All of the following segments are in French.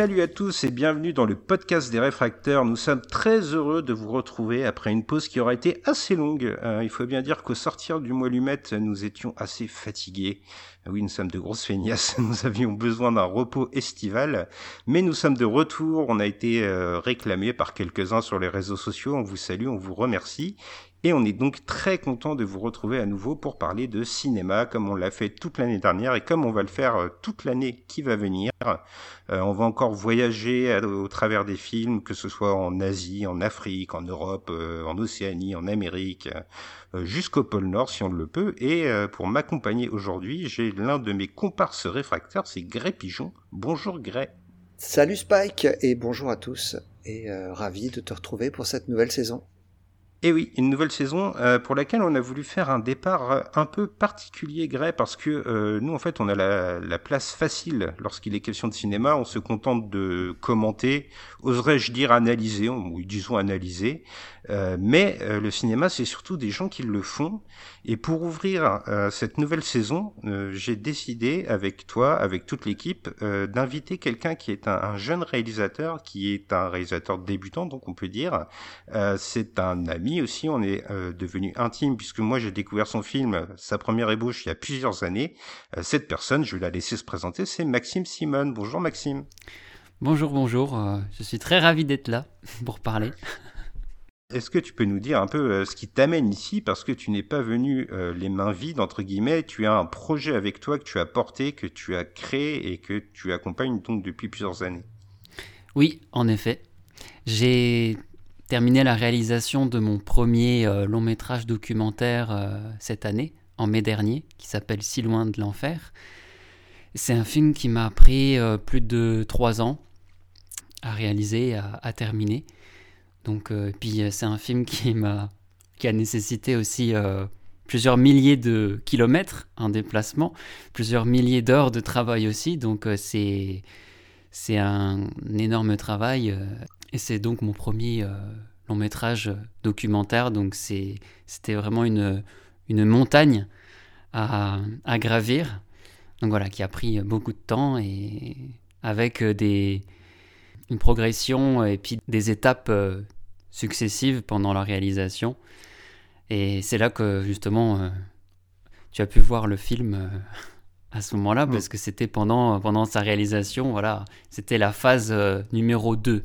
Salut à tous et bienvenue dans le podcast des réfracteurs. Nous sommes très heureux de vous retrouver après une pause qui aura été assez longue. Euh, il faut bien dire qu'au sortir du mois lumette, nous étions assez fatigués. Euh, oui, nous sommes de grosses feignasses, nous avions besoin d'un repos estival, mais nous sommes de retour. On a été euh, réclamés par quelques-uns sur les réseaux sociaux. On vous salue, on vous remercie. Et on est donc très content de vous retrouver à nouveau pour parler de cinéma, comme on l'a fait toute l'année dernière et comme on va le faire euh, toute l'année qui va venir. Euh, on va encore voyager au travers des films, que ce soit en Asie, en Afrique, en Europe, euh, en Océanie, en Amérique, jusqu'au pôle Nord si on le peut. Et pour m'accompagner aujourd'hui, j'ai l'un de mes comparses réfractaires, c'est Grey Pigeon. Bonjour Grey. Salut Spike et bonjour à tous et ravi de te retrouver pour cette nouvelle saison. Et oui, une nouvelle saison euh, pour laquelle on a voulu faire un départ euh, un peu particulier, Gray, parce que euh, nous, en fait, on a la, la place facile lorsqu'il est question de cinéma. On se contente de commenter, oserais-je dire analyser, ou disons analyser. Euh, mais euh, le cinéma, c'est surtout des gens qui le font. Et pour ouvrir euh, cette nouvelle saison, j'ai décidé avec toi, avec toute l'équipe, d'inviter quelqu'un qui est un, jeune réalisateur, qui est un réalisateur débutant, donc on peut dire. c'est un ami aussi, on est devenu intime, puisque moi j'ai découvert son film, sa première ébauche, il y a plusieurs années. cette personne, je vais la laisser se présenter, c'est Maxime Simone. Bonjour Maxime. Bonjour, bonjour. je suis très ravi d'être là pour parler. Est-ce que tu peux nous dire un peu euh, ce qui t'amène ici Parce que tu n'es pas venu euh, les mains vides, entre guillemets. Tu as un projet avec toi que tu as porté, que tu as créé et que tu accompagnes donc depuis plusieurs années. Oui, en effet. J'ai terminé la réalisation de mon premier euh, long métrage documentaire cette année, en mai dernier, qui s'appelle Si loin de l'enfer. C'est un film qui m'a pris plus de trois ans à réaliser, à terminer. Donc, euh, puis euh, c'est un film qui m'a, qui a nécessité aussi euh, plusieurs milliers de kilomètres en déplacement, plusieurs milliers d'heures de travail aussi. Donc c'est c'est un énorme travail et c'est donc mon premier long métrage documentaire. Donc c'était vraiment une une montagne à, à gravir. Donc voilà, qui a pris beaucoup de temps et avec des une progression et puis des étapes euh, successives pendant la réalisation. Et c'est là que justement euh, tu as pu voir le film euh, à ce moment-là, mm. parce que c'était pendant, pendant sa réalisation, voilà, c'était la phase numéro 2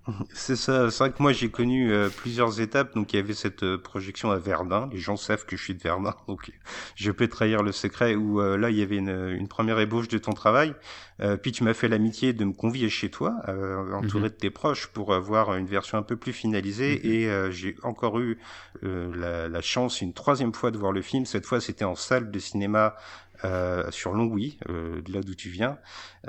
c'est ça, c'est vrai que moi j'ai connu euh, plusieurs étapes. Donc il y avait cette euh, projection à Verdun. Les gens savent que je suis de Verdun, donc je peux trahir le secret. Où euh, là il y avait une, première ébauche de ton travail. puis tu m'as fait l'amitié de me convier chez toi, entouré mhm. de tes proches, pour avoir une version un peu plus finalisée. Mhm. Et j'ai encore eu la, la, chance une troisième fois de voir le film. Cette fois c'était en salle de cinéma euh, sur Longwy, euh, de là d'où tu viens.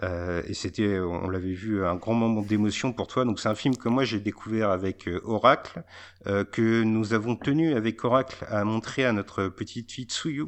Euh, et c'était, on l'avait vu, un grand moment d'émotion pour toi. Donc c'est un film que moi j'ai découvert avec euh, Oracle, euh, que nous avons tenu avec Oracle à montrer à notre petite fille Tsuyu,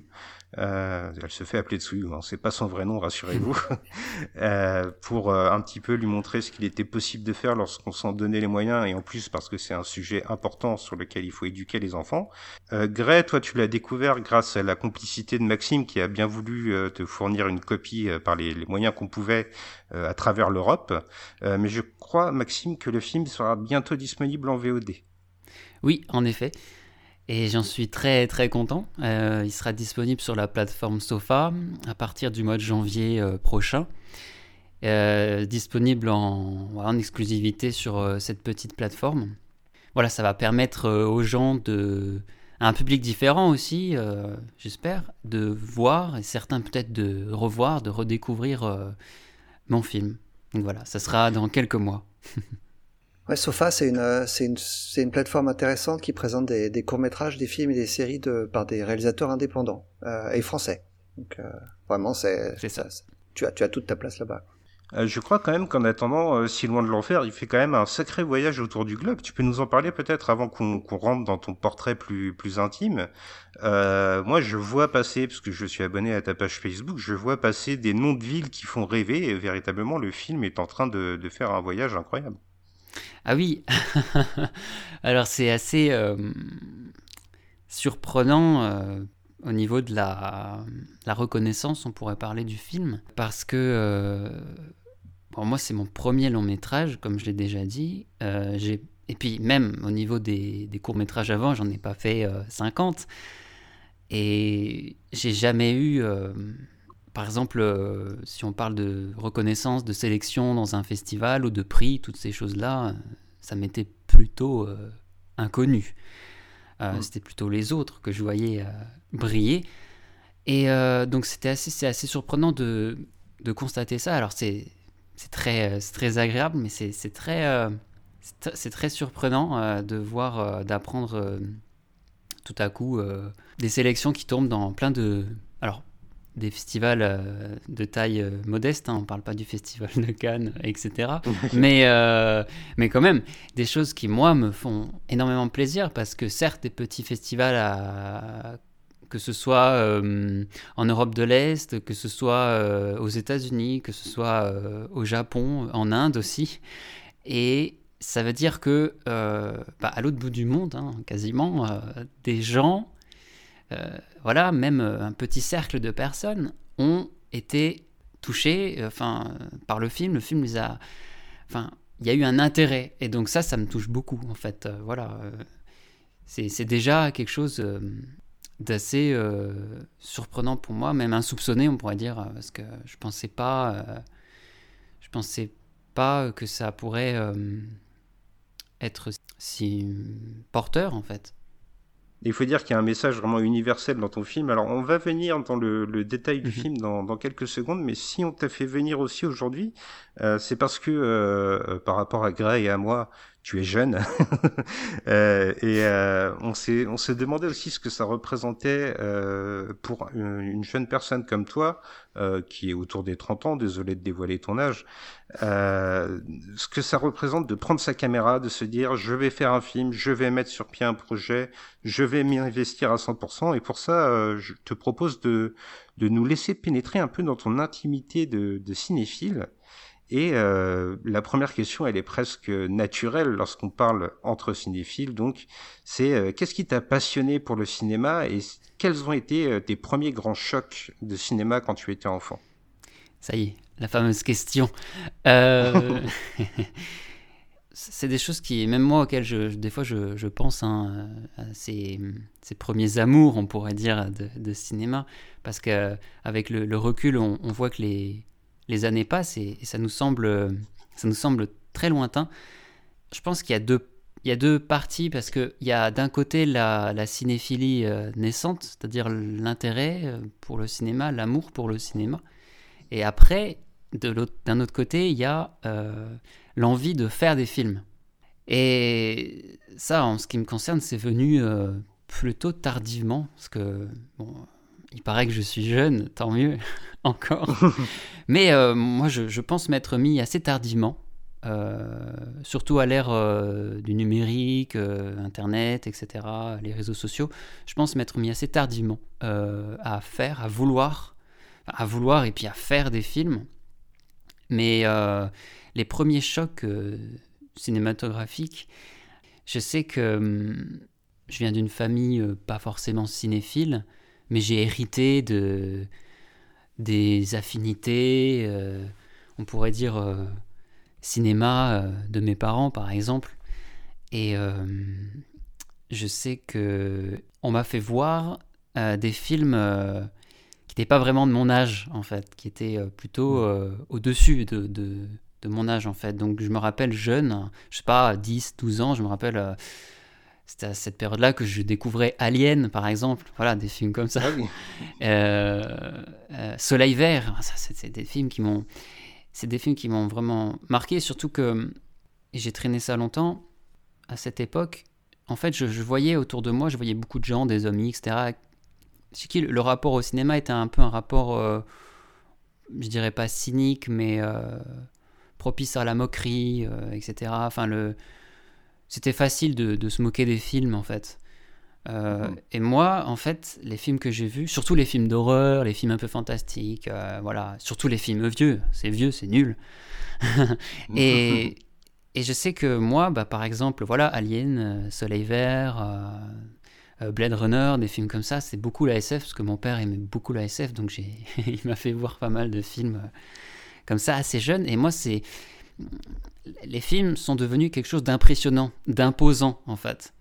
euh, elle se fait appeler Tsuyu, hein, c'est pas son vrai nom, rassurez-vous, euh, pour euh, un petit peu lui montrer ce qu'il était possible de faire lorsqu'on s'en donnait les moyens, et en plus parce que c'est un sujet important sur lequel il faut éduquer les enfants. Gray, toi tu l'as découvert grâce à la complicité de Maxime qui a bien voulu te fournir une copie par les, les, moyens qu'on pouvait à travers l'Europe, mais je crois Maxime que le film sera bientôt disponible en VOD. Oui, en effet. Et j'en suis très très content. Euh, il sera disponible sur la plateforme Sofa à partir du mois de janvier euh, prochain. Euh, disponible en, exclusivité sur cette petite plateforme. Voilà, ça va permettre aux gens de, à un public différent aussi, j'espère, de voir et certains peut-être de revoir, de redécouvrir mon film. Donc voilà, ça sera dans quelques mois. Ouais, Sofa, c'est une, euh, c'est une, c'est une plateforme intéressante qui présente des, des courts-métrages, des films et des séries de, par des réalisateurs indépendants euh, et français. Donc, euh, vraiment, c'est, c'est ça. Tu as, tu as toute ta place là-bas. Euh, je crois quand même qu'en attendant, euh, si loin de l'enfer, il fait quand même un sacré voyage autour du globe. Tu peux nous en parler peut-être avant qu'on rentre dans ton portrait plus, plus intime. Euh, moi, je vois passer, parce que je suis abonné à ta page Facebook, je vois passer des noms de villes qui font rêver. Et véritablement, le film est en train de, de faire un voyage incroyable. Ah oui, alors c'est assez surprenant au niveau de la, reconnaissance, on pourrait parler du film, parce que moi, c'est mon premier long métrage, comme je l'ai déjà dit. Euh, et puis, même au niveau des, courts métrages avant, j'en ai pas fait 50. Euh, et j'ai jamais eu. Euh, par exemple, si on parle de reconnaissance, de sélection dans un festival ou de prix, toutes ces choses-là, ça m'était plutôt inconnu. Mm. C'était plutôt les autres que je voyais briller. Et donc, c'était assez, assez surprenant de, de constater ça. Alors, c'est très, euh, très agréable, mais c'est très, euh, c'est très surprenant euh, de voir, d'apprendre tout à coup des sélections qui tombent dans plein de. Alors, des festivals de taille modeste, hein, on ne parle pas du festival de Cannes, etc. mais, mais quand même, des choses qui, moi, me font énormément plaisir parce que certes, des petits festivals à que ce soit euh, en Europe de l'Est, que ce soit euh, aux États-Unis, que ce soit euh, au Japon, en Inde aussi. Et ça veut dire que, bah, à l'autre bout du monde, hein, quasiment, des gens, voilà, même un petit cercle de personnes, ont été touchés enfin, par le film. Le film les a. Enfin, il y a eu un intérêt. Et donc, ça, ça me touche beaucoup, en fait. voilà. c'est déjà quelque chose d'assez euh, surprenant pour moi, même insoupçonné, on pourrait dire, parce que je pensais pas, euh, je pensais pas que ça pourrait euh, être si porteur en fait. Il faut dire qu'il y a un message vraiment universel dans ton film. Alors, on va venir dans le, détail du mhm. film dans, quelques secondes, mais si on t'a fait venir aussi aujourd'hui, c'est parce que par rapport à Gray et à moi, tu es jeune. Euh, et euh, on s'est on s'est demandé aussi ce que ça représentait euh, pour une, jeune personne comme toi euh, qui est autour des 30 ans désolé de dévoiler ton âge euh, ce que ça représente de prendre sa caméra de se dire je vais faire un film je vais mettre sur pied un projet je vais m'y investir à 100% et pour ça euh, je te propose de de nous laisser pénétrer un peu dans ton intimité de, de cinéphile et euh, la première question, elle est presque naturelle lorsqu'on parle entre cinéphiles. Donc, c'est euh, qu'est-ce qui t'a passionné pour le cinéma et quels ont été euh, tes premiers grands chocs de cinéma quand tu étais enfant? Ça y est, la fameuse question. c'est des choses qui, même moi, auxquelles je, des fois je, pense, hein, à ces, premiers amours, on pourrait dire, de, cinéma, parce qu'avec le, le recul, on voit que les les années passent et, ça, nous semble, ça nous semble très lointain. Je pense qu'il y a deux, il y a deux parties parce qu'il y a d'un côté la, cinéphilie euh, naissante, c'est-à-dire l'intérêt euh, pour le cinéma, l'amour pour le cinéma. Et après, d'un autre côté, il y a euh, l'envie de faire des films. Et ça, en ce qui me concerne, c'est venu plutôt tardivement, parce que bon, il paraît que je suis jeune, tant mieux, encore. Mais euh, moi, je, pense m'être mis assez tardivement, euh, surtout à l'ère euh, du numérique, Internet, etc., les réseaux sociaux. Je pense m'être mis assez tardivement à faire, à vouloir, à vouloir et puis à faire des films. Mais les premiers chocs cinématographiques, je sais que hum, je viens d'une famille pas forcément cinéphile, mais j'ai hérité de des affinités, euh, on pourrait dire euh, cinéma euh, de mes parents par exemple. Et je sais que on m'a fait voir des films qui n'étaient pas vraiment de mon âge en fait, qui étaient plutôt au-dessus de, de, de, mon âge en fait. Donc je me rappelle jeune, je sais pas, 10, 12 ans, je me rappelle c'était à cette période-là que je découvrais Alien, par exemple. Voilà, des films comme ça. Ah euh, euh, Soleil vert, ça, c'est des films qui m'ont, c'est des films qui m'ont vraiment marqué. Surtout que j'ai traîné ça longtemps. À cette époque, en fait, je, voyais autour de moi, je voyais beaucoup de gens, des amis, etc. Chez qui le, rapport au cinéma était un peu un rapport, euh, je dirais pas cynique, mais propice à la moquerie, etc. Enfin, le, c'était facile de, de, se moquer des films en fait. Euh, mhm. Et moi, en fait, les films que j'ai vus, surtout les films d'horreur, les films un peu fantastiques, euh, voilà, surtout les films vieux, c'est vieux, c'est nul. et, et je sais que moi, bah, par exemple, voilà, Alien, euh, Soleil Vert, Blade Runner, des films comme ça, c'est beaucoup la SF, parce que mon père aimait beaucoup la SF, donc j'ai, il m'a fait voir pas mal de films comme ça assez jeune. Et moi, c'est les films sont devenus quelque chose d'impressionnant, d'imposant en fait.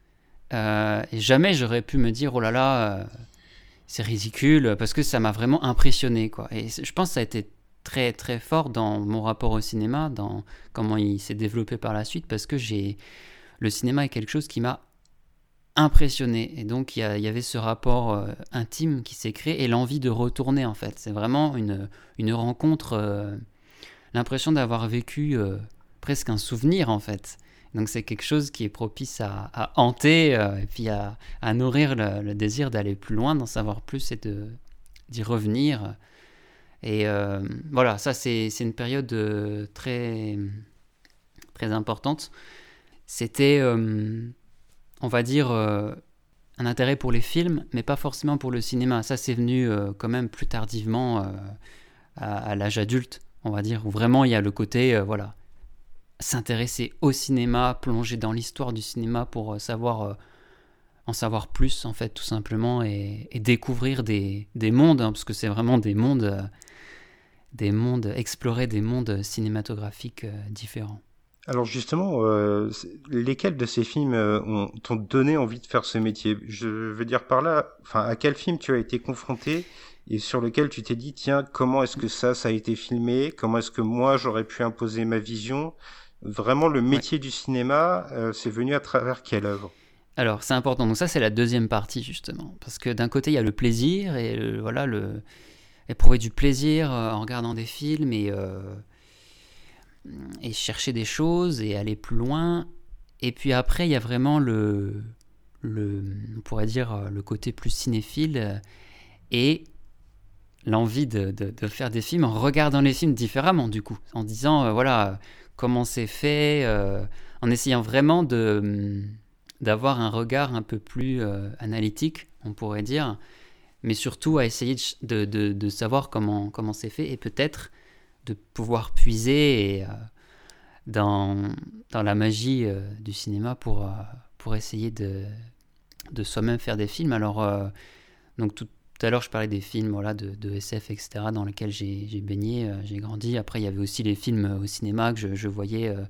Euh, et jamais j'aurais pu me dire, oh là là, euh, c'est ridicule, parce que ça m'a vraiment impressionné. Quoi. Et je pense que ça a été très très fort dans mon rapport au cinéma, dans comment il s'est développé par la suite, parce que j'ai le cinéma est quelque chose qui m'a impressionné. Et donc il y, avait ce rapport euh, intime qui s'est créé et l'envie de retourner en fait. C'est vraiment une, une rencontre, l'impression d'avoir vécu presque un souvenir en fait. Donc c'est quelque chose qui est propice à, hanter euh, et puis à, nourrir le, désir d'aller plus loin, d'en savoir plus et d'y revenir. Et euh, voilà, ça c'est une période euh, très, très importante. C'était, on va dire, un intérêt pour les films, mais pas forcément pour le cinéma. Ça c'est venu quand même plus tardivement à, à l'âge adulte, on va dire, où vraiment il y a le côté, voilà, s'intéresser au cinéma, plonger dans l'histoire du cinéma pour euh, savoir euh, en savoir plus en fait tout simplement et, découvrir des, des mondes hein, parce que c'est vraiment des mondes euh, des mondes explorer des mondes cinématographiques différents. Alors justement, lesquels de ces films t'ont donné envie de faire ce métier? Je veux dire par là, enfin à quel film tu as été confronté et sur lequel tu t'es dit tiens comment est-ce que ça ça a été filmé? Comment est-ce que moi j'aurais pu imposer ma vision? Vraiment, le métier du cinéma, euh, c'est venu à travers quelle œuvre? Alors, c'est important. Donc ça, c'est la deuxième partie, justement. Parce que d'un côté, il y a le plaisir, et voilà, le, éprouver du plaisir euh, en regardant des films, et, euh, et chercher des choses, et aller plus loin. Et puis après, il y a vraiment le, le on pourrait dire, le côté plus cinéphile, et l'envie de, de, faire des films en regardant les films différemment, du coup. En disant, voilà comment c'est fait, euh, en essayant vraiment de hum, d'avoir un regard un peu plus euh, analytique, on pourrait dire, mais surtout à essayer de, de, de savoir comment comment c'est fait et peut-être de pouvoir puiser euh, dans, dans la magie du cinéma pour, pour essayer de, de soi-même faire des films. Alors, donc tout, tout à l'heure, je parlais des films voilà, de, SF, etc., dans lesquels j'ai baigné, euh, j'ai grandi. Après, il y avait aussi les films euh, au cinéma que je, voyais. Euh,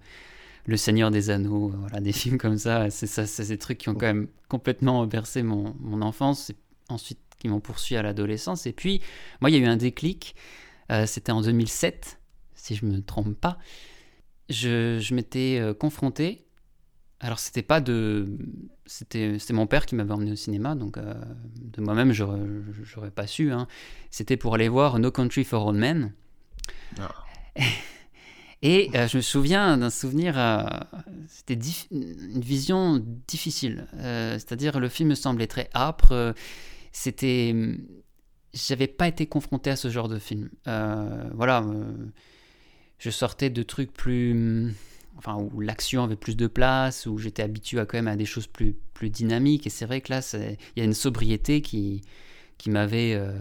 le Seigneur des Anneaux, voilà, des films comme ça. C'est ça, des trucs qui ont quand même complètement bercé mon, enfance, et ensuite qui m'ont poursuivi à l'adolescence. Et puis, moi, il y a eu un déclic. C'était en 2007, si je me trompe pas. Je m'étais confronté alors c'était pas de, c'était mon père qui m'avait emmené au cinéma, donc euh, de moi-même j'aurais pas su. Hein. C'était pour aller voir No Country for Old Men. Ah. Et euh, je me souviens d'un souvenir, euh, c'était une vision difficile. C'est-à-dire le film me semblait très âpre. c'était, j'avais pas été confronté à ce genre de film. voilà, je sortais de trucs plus enfin, où l'action avait plus de place, où j'étais habitué à quand même à des choses plus, plus dynamiques. Et c'est vrai que là, il y a une sobriété qui, qui m'avait euh,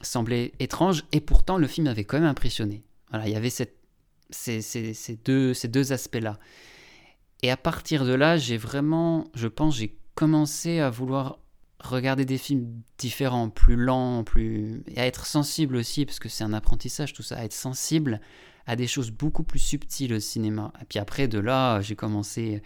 semblé étrange. Et pourtant, le film m'avait quand même impressionné. Voilà, il y avait ces, ces, deux, ces deux aspects-là. Et à partir de là, j'ai vraiment, je pense, j'ai commencé à vouloir regarder des films différents, plus lents, plus et à être sensible aussi, parce que c'est un apprentissage tout ça, à être sensible à des choses beaucoup plus subtiles au cinéma. Et puis après, de là, j'ai commencé.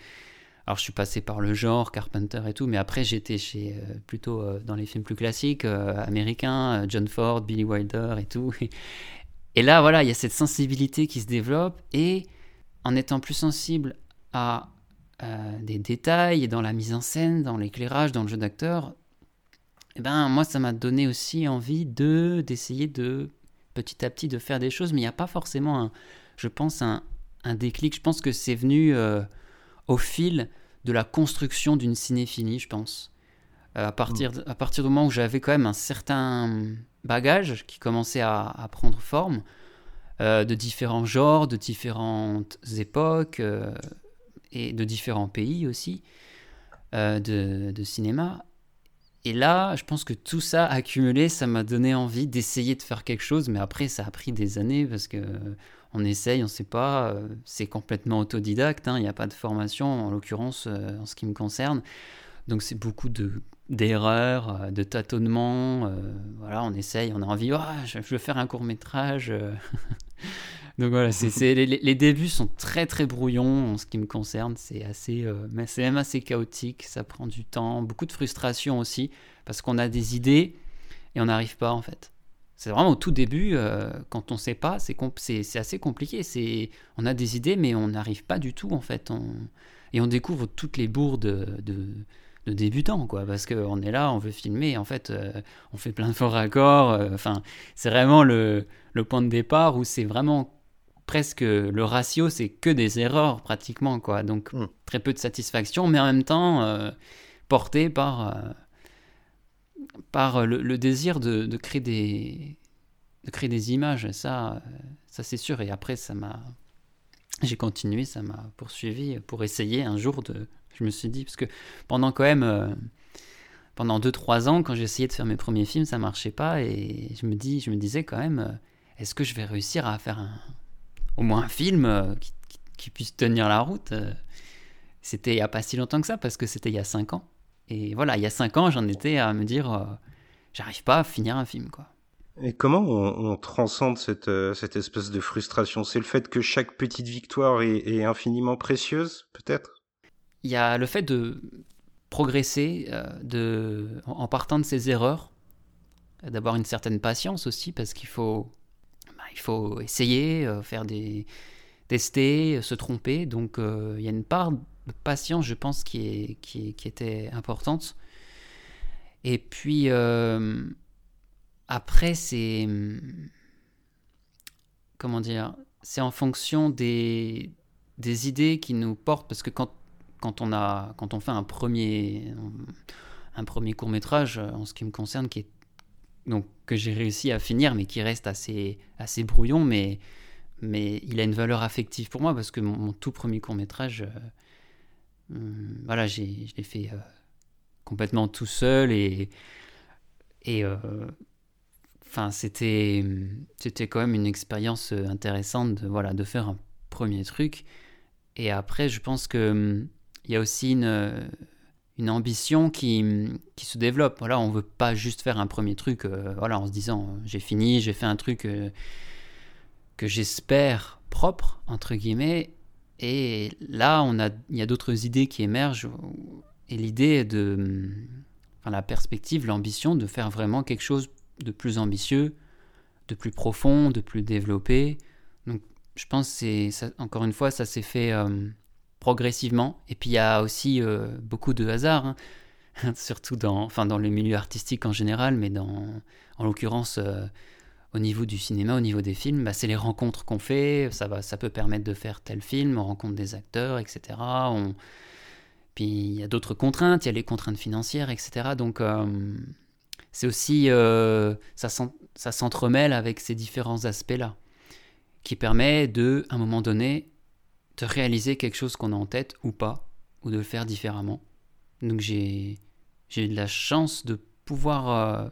Alors, je suis passé par le genre, Carpenter et tout, mais après, j'étais chez euh, plutôt euh, dans les films plus classiques, euh, américains, John Ford, Billy Wilder et tout. Et là, voilà, il y a cette sensibilité qui se développe, et en étant plus sensible à des détails, dans la mise en scène, dans l'éclairage, dans le jeu d'acteur, eh ben, moi, ça m'a donné aussi envie de d'essayer de petit à petit de faire des choses, mais il n'y a pas forcément, un, je pense, un, un déclic. Je pense que c'est venu euh, au fil de la construction d'une cinéphilie, je pense. Euh, à, partir, à partir du moment où j'avais quand même un certain, bagage qui commençait à, prendre forme, euh, de différents genres, de différentes époques et de différents pays aussi de, de cinéma. Et là, je pense que tout ça accumulé, ça m'a donné envie d'essayer de faire quelque chose, mais après, ça a pris des années parce que on essaye, on ne sait pas, euh, c'est complètement autodidacte, hein, il n'y a pas de formation en l'occurrence euh, en ce qui me concerne. Donc c'est beaucoup de d'erreurs, euh, de tâtonnements, euh, voilà, on essaye, on a envie, Ah, je veux faire un court métrage. Donc voilà, c'est, c'est- les, les débuts sont très très brouillons en ce qui me concerne, c'est assez, euh, mais c'est même assez chaotique, ça prend du temps, beaucoup de frustration aussi, parce qu'on a des idées et on n'arrive pas en fait. C'est vraiment au tout début, euh, quand on ne sait pas, c'est, c'est, assez compliqué. C'est, on a des idées, mais on n'arrive pas du tout en fait. On- et on découvre toutes les bourdes de, débutants, quoi. Parce qu'on est là, on veut filmer, en fait, euh, on fait plein de faux raccords. Enfin, c'est vraiment le, le point de départ où c'est vraiment presque le ratio, c'est que des erreurs pratiquement, quoi. Donc Mm. très peu de satisfaction, mais en même temps euh, porté par. euh, par le, le désir de, de créer des de créer des images ça euh, ça c'est sûr et après ça m'a j'ai continué ça m'a poursuivi pour essayer un jour de je me suis dit parce que pendant quand même euh, pendant 2-3 ans quand j'essayais de faire mes premiers films ça marchait pas et je me dis je me disais quand même est-ce que je vais réussir à faire un, au moins un film euh, qui, puisse tenir la route euh. c'était il y a pas si longtemps que ça parce que c'était il y a 5 ans et voilà, il y a 5 ans, j'en étais à me dire, euh, j'arrive pas à finir un film, quoi. Et comment on, on transcende cette, euh, cette espèce de frustration? C'est le fait que chaque petite victoire est, est infiniment précieuse, peut-être? Il y a le fait de progresser euh, de, en, partant de ses erreurs, d'avoir une certaine patience aussi, parce qu'il faut, il faut essayer, euh, faire des tester, euh, se tromper. Donc euh, il y a une part de patience, je pense, qui, est, qui, était importante. Et puis après, c'est comment dire, c'est en fonction des, des idées qui nous portent, parce que quand, quand, on, a, quand on fait un premier, un premier court métrage, en ce qui me concerne, qui est, donc, que j'ai réussi à finir, mais qui reste assez, assez brouillon, mais, mais il a une valeur affective pour moi, parce que mon, tout premier court métrage, euh, hum, voilà, je l'ai fait euh, complètement tout seul, et, et euh, enfin, c'était, c'était quand même une expérience euh, intéressante de, voilà, de faire un premier truc. Et après, je pense que hum, il y a aussi une, une ambition qui, qui se développe. Voilà, on veut pas juste faire un premier truc, euh, voilà, en se disant euh, j'ai fini, j'ai fait un truc euh, que j'espère propre entre guillemets. Et là, on a, il y a d'autres idées qui émergent. Et l'idée de, enfin, la perspective, l'ambition de faire vraiment quelque chose de plus ambitieux, de plus profond, de plus développé. Donc, je pense que encore une fois, ça s'est fait progressivement. Et puis il y a aussi euh, beaucoup de hasard, hein. surtout dans, enfin, dans le milieu artistique en général, mais dans, en l'occurrence euh, au niveau du cinéma, au niveau des films, bah, c'est les rencontres qu'on fait. Ça va, ça peut permettre de faire tel film, on rencontre des acteurs, etc. Puis il y a d'autres contraintes, il y a les contraintes financières, etc. Donc euh, c'est aussi ça ça s'entremêle avec ces différents aspects-là, qui permet de, un moment donné, de réaliser quelque chose qu'on a en tête ou pas, ou de le faire différemment. Donc j'ai j'ai eu de la chance de pouvoir euh,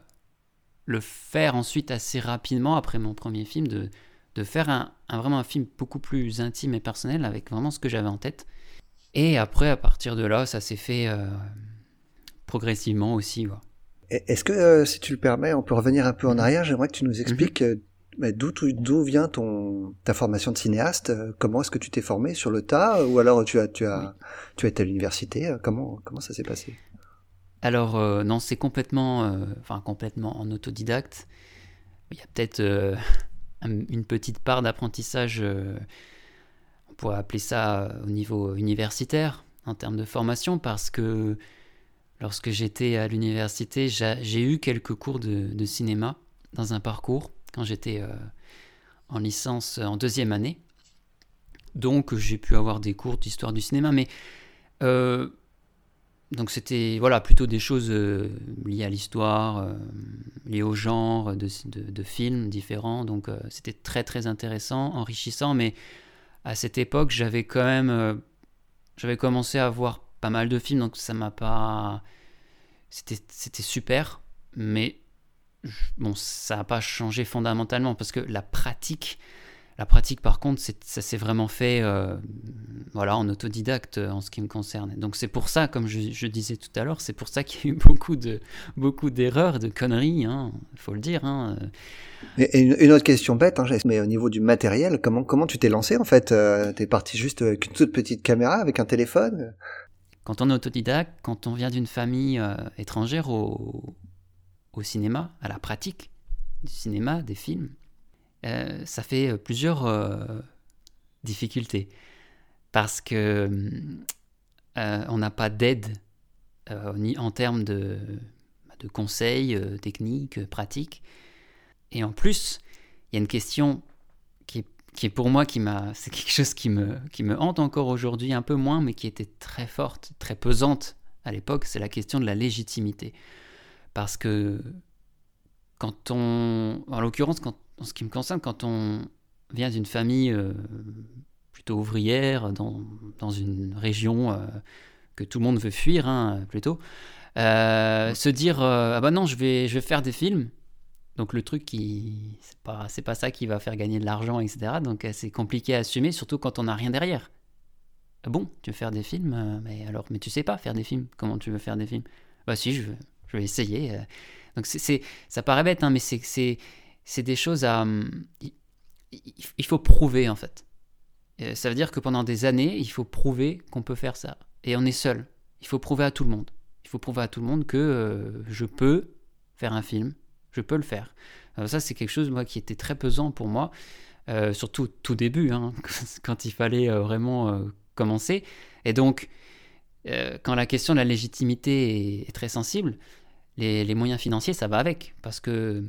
le faire ensuite assez rapidement après mon premier film, de, de faire un, un- vraiment un film beaucoup plus intime et personnel avec vraiment ce que j'avais en tête. Et après, à partir de là, ça s'est fait euh, progressivement aussi. ouais. Est-ce que, euh, si tu le permets, on peut revenir un peu Mhm. en arrière J'aimerais que tu nous expliques euh, bah, d'où d'où vient ton ta formation de cinéaste? Comment est-ce que tu t'es formé sur le tas, ou alors tu as tu as tu as été à l'université? Comment comment ça s'est passé? Alors, euh, non, c'est complètement, euh, enfin, complètement en autodidacte. Il y a peut-être euh, un- une petite part d'apprentissage, on pourrait appeler ça au niveau universitaire, en termes de formation, parce que lorsque j'étais à l'université, j'a- j'ai eu quelques cours de, de cinéma dans un parcours, quand j'étais euh, en licence en deuxième année. Donc, j'ai pu avoir des cours d'histoire du cinéma, mais... euh, donc c'était voilà plutôt des choses euh, liées à l'histoire, liées au genre de, de, films différents. Donc c'était très très intéressant, enrichissant. Mais à cette époque, j'avais quand même j'avais commencé à voir pas mal de films, donc ça m'a pas c'était super, mais bon ça n'a pas changé fondamentalement parce que la pratique la pratique, par contre, c'est- ça s'est vraiment fait euh, voilà, en autodidacte euh, en ce qui me concerne. Donc c'est pour ça, comme je, je disais tout à l'heure, c'est pour ça qu'il y a eu beaucoup de beaucoup d'erreurs, de conneries, il faut le dire. hein. Et, et une, une autre question bête, hein, mais au niveau du matériel, comment comment tu t'es lancé en fait euh, T'es parti juste avec une toute petite caméra, avec un téléphone? Quand on est autodidacte, quand on vient d'une famille euh, étrangère au, au cinéma, à la pratique du cinéma, des films, euh, ça fait euh, plusieurs euh, difficultés. Parce que on n'a pas d'aide ni en termes de, de conseils techniques, pratiques. Et en plus, il y a une question qui est, qui est pour moi, qui m'a, c'est quelque chose qui me, qui me hante encore aujourd'hui, un peu moins, mais qui était très forte, très pesante à l'époque, c'est la question de la légitimité. Parce que quand on, en l'occurrence, en ce qui me concerne, quand on vient d'une famille euh, plutôt ouvrière, dans, dans une région euh, que tout le monde veut fuir, hein, plutôt, euh, se dire ah bah non, je vais, je vais faire des films. Donc le truc qui c'est pas c'est pas ça qui va faire gagner de l'argent, etc. Donc c'est compliqué à assumer, surtout quand on n'a rien derrière. Ah bon, tu veux faire des films, mais alors, mais tu sais pas faire des films. Comment tu veux faire des films? Bah si, je veux, je vais essayer. euh. Donc ça paraît bête, hein, mais c'est, des choses à, hum, il, faut prouver en fait. Euh, ça veut dire que pendant des années, il faut prouver qu'on peut faire ça. Et on est seul. Il faut prouver à tout le monde. Il faut prouver à tout le monde que euh, je peux faire un film, je peux le faire. Ça, c'est quelque chose moi qui était très pesant pour moi, euh, surtout tout début, hein, quand il fallait vraiment commencer. Et donc, quand la question de la légitimité est très sensible, les, moyens financiers, ça va avec. Parce que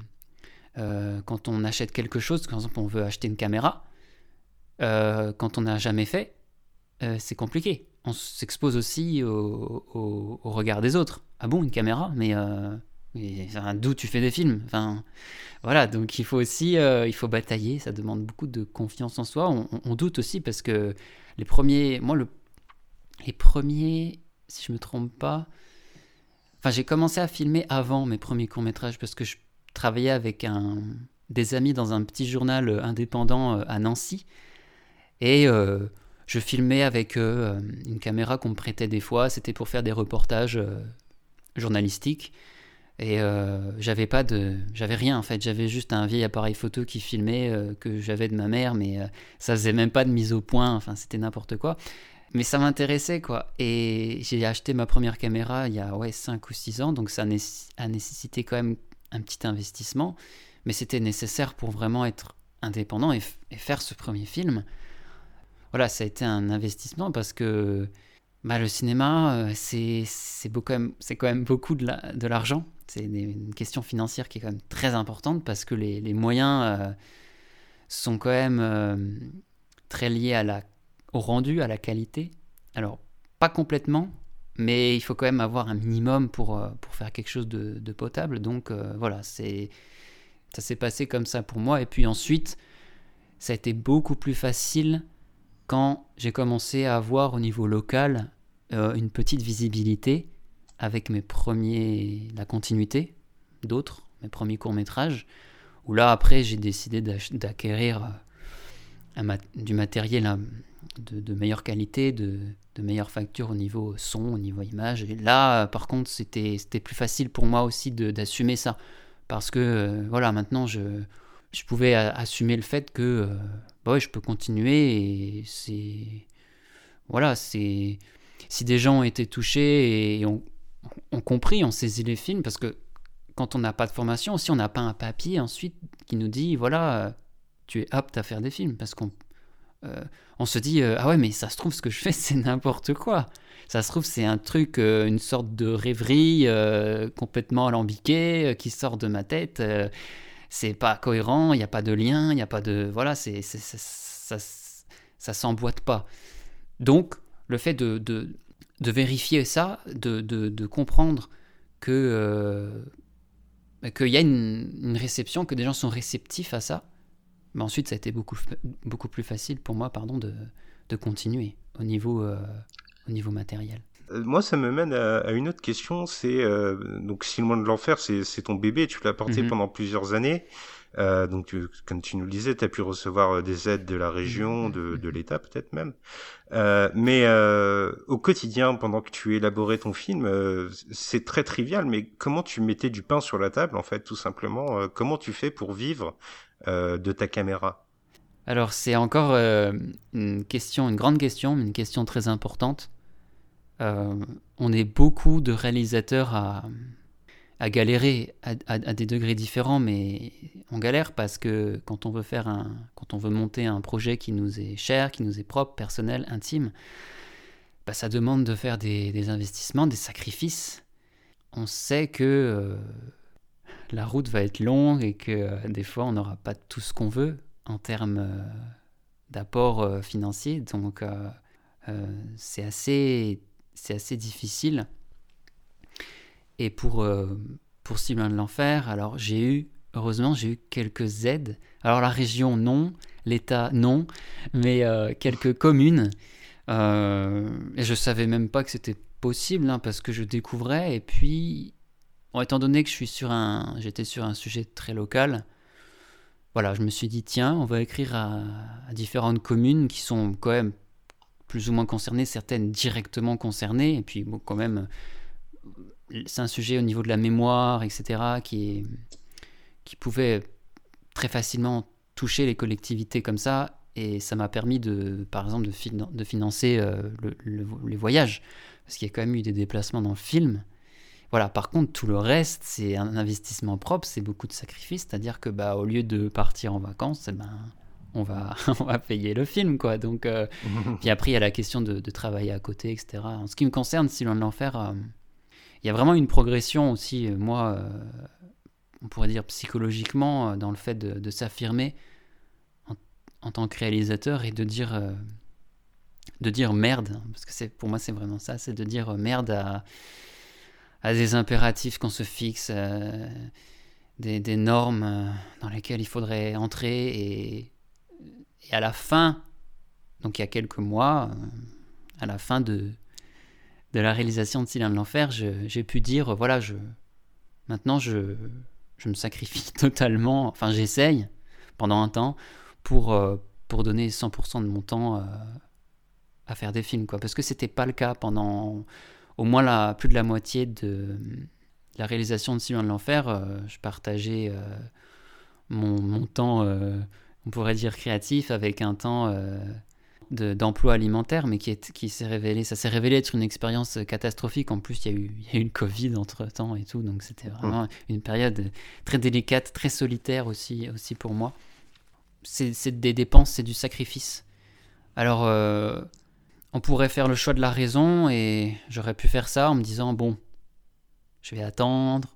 euh, quand on achète quelque chose, par exemple, on veut acheter une caméra, euh, quand on n'a jamais fait, euh, c'est compliqué. On s'expose aussi au, regard des autres. Ah bon, une caméra? Mais, d'où tu fais des films? Enfin, Voilà, donc il faut aussi il faut batailler. Ça demande beaucoup de confiance en soi. On, on- doute aussi parce que les premiers, moi, le, les premiers, si je me trompe pas, enfin, j'ai commencé à filmer avant mes premiers courts métrages parce que je travaillais avec des amis dans un petit journal euh, indépendant euh, à Nancy et euh, je filmais avec une caméra qu'on me prêtait des fois. C'était pour faire des reportages journalistiques. Et euh, j'avais pas j'avais rien en fait. J'avais juste un vieil appareil photo qui filmait que j'avais de ma mère, mais ça faisait même pas de mise au point. Enfin, c'était n'importe quoi. Mais ça m'intéressait quoi. Et j'ai acheté ma première caméra il y a ouais 5 ou 6 ans, donc ça a nécessité quand même un petit investissement. Mais c'était nécessaire pour vraiment être indépendant et, faire ce premier film. Voilà, ça a été un investissement parce que bah, le cinéma, euh, c'est quand même, quand même beaucoup de la- de l'argent. C'est une question financière qui est quand même très importante parce que les, les moyens euh, sont quand même euh, très liés à la, au rendu, à la qualité. Alors, pas complètement, mais il faut quand même avoir un minimum pour, euh, pour faire quelque chose de, potable. Donc euh, voilà, c'est ça s'est passé comme ça pour moi. Et puis ensuite, ça a été beaucoup plus facile quand j'ai commencé à avoir au niveau local euh, une petite visibilité avec mes premiers la continuité d'autres mes premiers courts métrages où là après j'ai décidé d'acquérir mat- du matériel hein, de, meilleure qualité de, meilleure facture au niveau son au niveau image. Et là par contre c'était plus facile pour moi aussi d'assumer ça. Parce que euh, voilà maintenant je pouvais assumer le fait que euh, bah je peux continuer et c'est voilà c'est si des gens ont été touchés et ont, compris ont saisi les films parce que quand on n'a pas de formation aussi on n'a pas un papier ensuite qui nous dit voilà tu es apte à faire des films parce qu'on on se dit euh, ah ouais mais ça se trouve ce que je fais c'est n'importe quoi ça se trouve c'est un truc euh, une sorte de rêverie euh, complètement alambiquée euh, qui sort de ma tête euh, c'est pas cohérent, il n'y a pas de lien, il n'y a pas de... Voilà, c'est, ça, ça s'emboîte pas. Donc, le fait de, de, vérifier ça, de, de, comprendre que euh, bah, qu'il y a une, réception, que des gens sont réceptifs à ça. Mais ensuite, ça a été beaucoup, beaucoup plus facile pour moi pardon, de, de continuer au niveau, euh, au niveau matériel. Euh, moi, ça me mène à, à une autre question. C'est euh, donc Simon de l'enfer, c'est ton bébé. Tu l'as porté mm -hmm. pendant plusieurs années. Euh, donc, tu, comme tu nous le disais, tu as pu recevoir euh, des aides de la région, de, de l'État peut-être même. Euh, mais euh, au quotidien, pendant que tu élaborais ton film, euh, c'est très trivial, mais comment tu mettais du pain sur la table, en fait, tout simplement euh, Comment tu fais pour vivre euh, de ta caméra? Alors, c'est encore euh, une question, une grande question, une question très importante. on est beaucoup de réalisateurs à à galérer à, des degrés différents, mais on galère parce que quand on veut faire un, quand on veut monter un projet qui nous est cher, qui nous est propre, personnel, intime, bah ça demande de faire des, des, investissements, des sacrifices. On sait que euh, la route va être longue et que euh, des fois on n'aura pas tout ce qu'on veut en termes euh, d'apport financier, donc c'est assez, c'est assez difficile. Et pour, euh, pour Sylvain de l'Enfer, alors j'ai eu, heureusement, j'ai eu quelques aides. Alors la région, non, l'État, non, mais euh, quelques communes. Euh, et je savais même pas que c'était possible, hein, parce que je découvrais. Et puis, bon, étant donné que j'étais sur un sujet très local, voilà, je me suis dit, tiens, on va écrire à, à différentes communes qui sont quand même plus ou moins concernées, certaines directement concernées, et puis bon, quand même c'est un sujet au niveau de la mémoire, etc., qui, pouvait très facilement toucher les collectivités comme ça. Et ça m'a permis, de, par exemple, de, fin de financer euh, le, le, les voyages. Parce qu'il y a quand même eu des déplacements dans le film. Voilà, par contre, tout le reste, c'est un investissement propre, c'est beaucoup de sacrifices. C'est-à-dire que, bah, au lieu de partir en vacances, eh ben, on va, on va payer le film, quoi. Donc, euh, puis après, il y a la question de, de, travailler à côté, etc. En ce qui me concerne, si l'on de l'enfer, euh, il y a vraiment une progression aussi, moi, euh, on pourrait dire psychologiquement, euh, dans le fait de, s'affirmer en, tant que réalisateur et de dire, euh, de dire merde, parce que pour moi c'est vraiment ça, c'est de dire merde à, des impératifs qu'on se fixe, euh, des, normes dans lesquelles il faudrait entrer et, à la fin, donc il y a quelques mois, à la fin de de la réalisation de Sylvain de l'Enfer, j'ai pu dire, voilà, je, maintenant je, me sacrifie totalement, enfin j'essaye pendant un temps pour, euh, donner 100% de mon temps euh, à faire des films, quoi. Parce que c'était pas le cas pendant au moins la, plus de la moitié de la réalisation de Sylvain de l'Enfer. Euh, je partageais euh, mon, mon, temps, euh, on pourrait dire créatif, avec un temps d'emploi de, alimentaire, mais qui, est, qui s'est révélé, ça s'est révélé être une expérience catastrophique. En plus, il y a eu, il y a eu le Covid entre temps et tout, donc c'était vraiment une période très délicate, très solitaire aussi, aussi pour moi. C'est des dépenses, c'est du sacrifice. Alors, euh, on pourrait faire le choix de la raison et j'aurais pu faire ça en me disant bon, je vais attendre,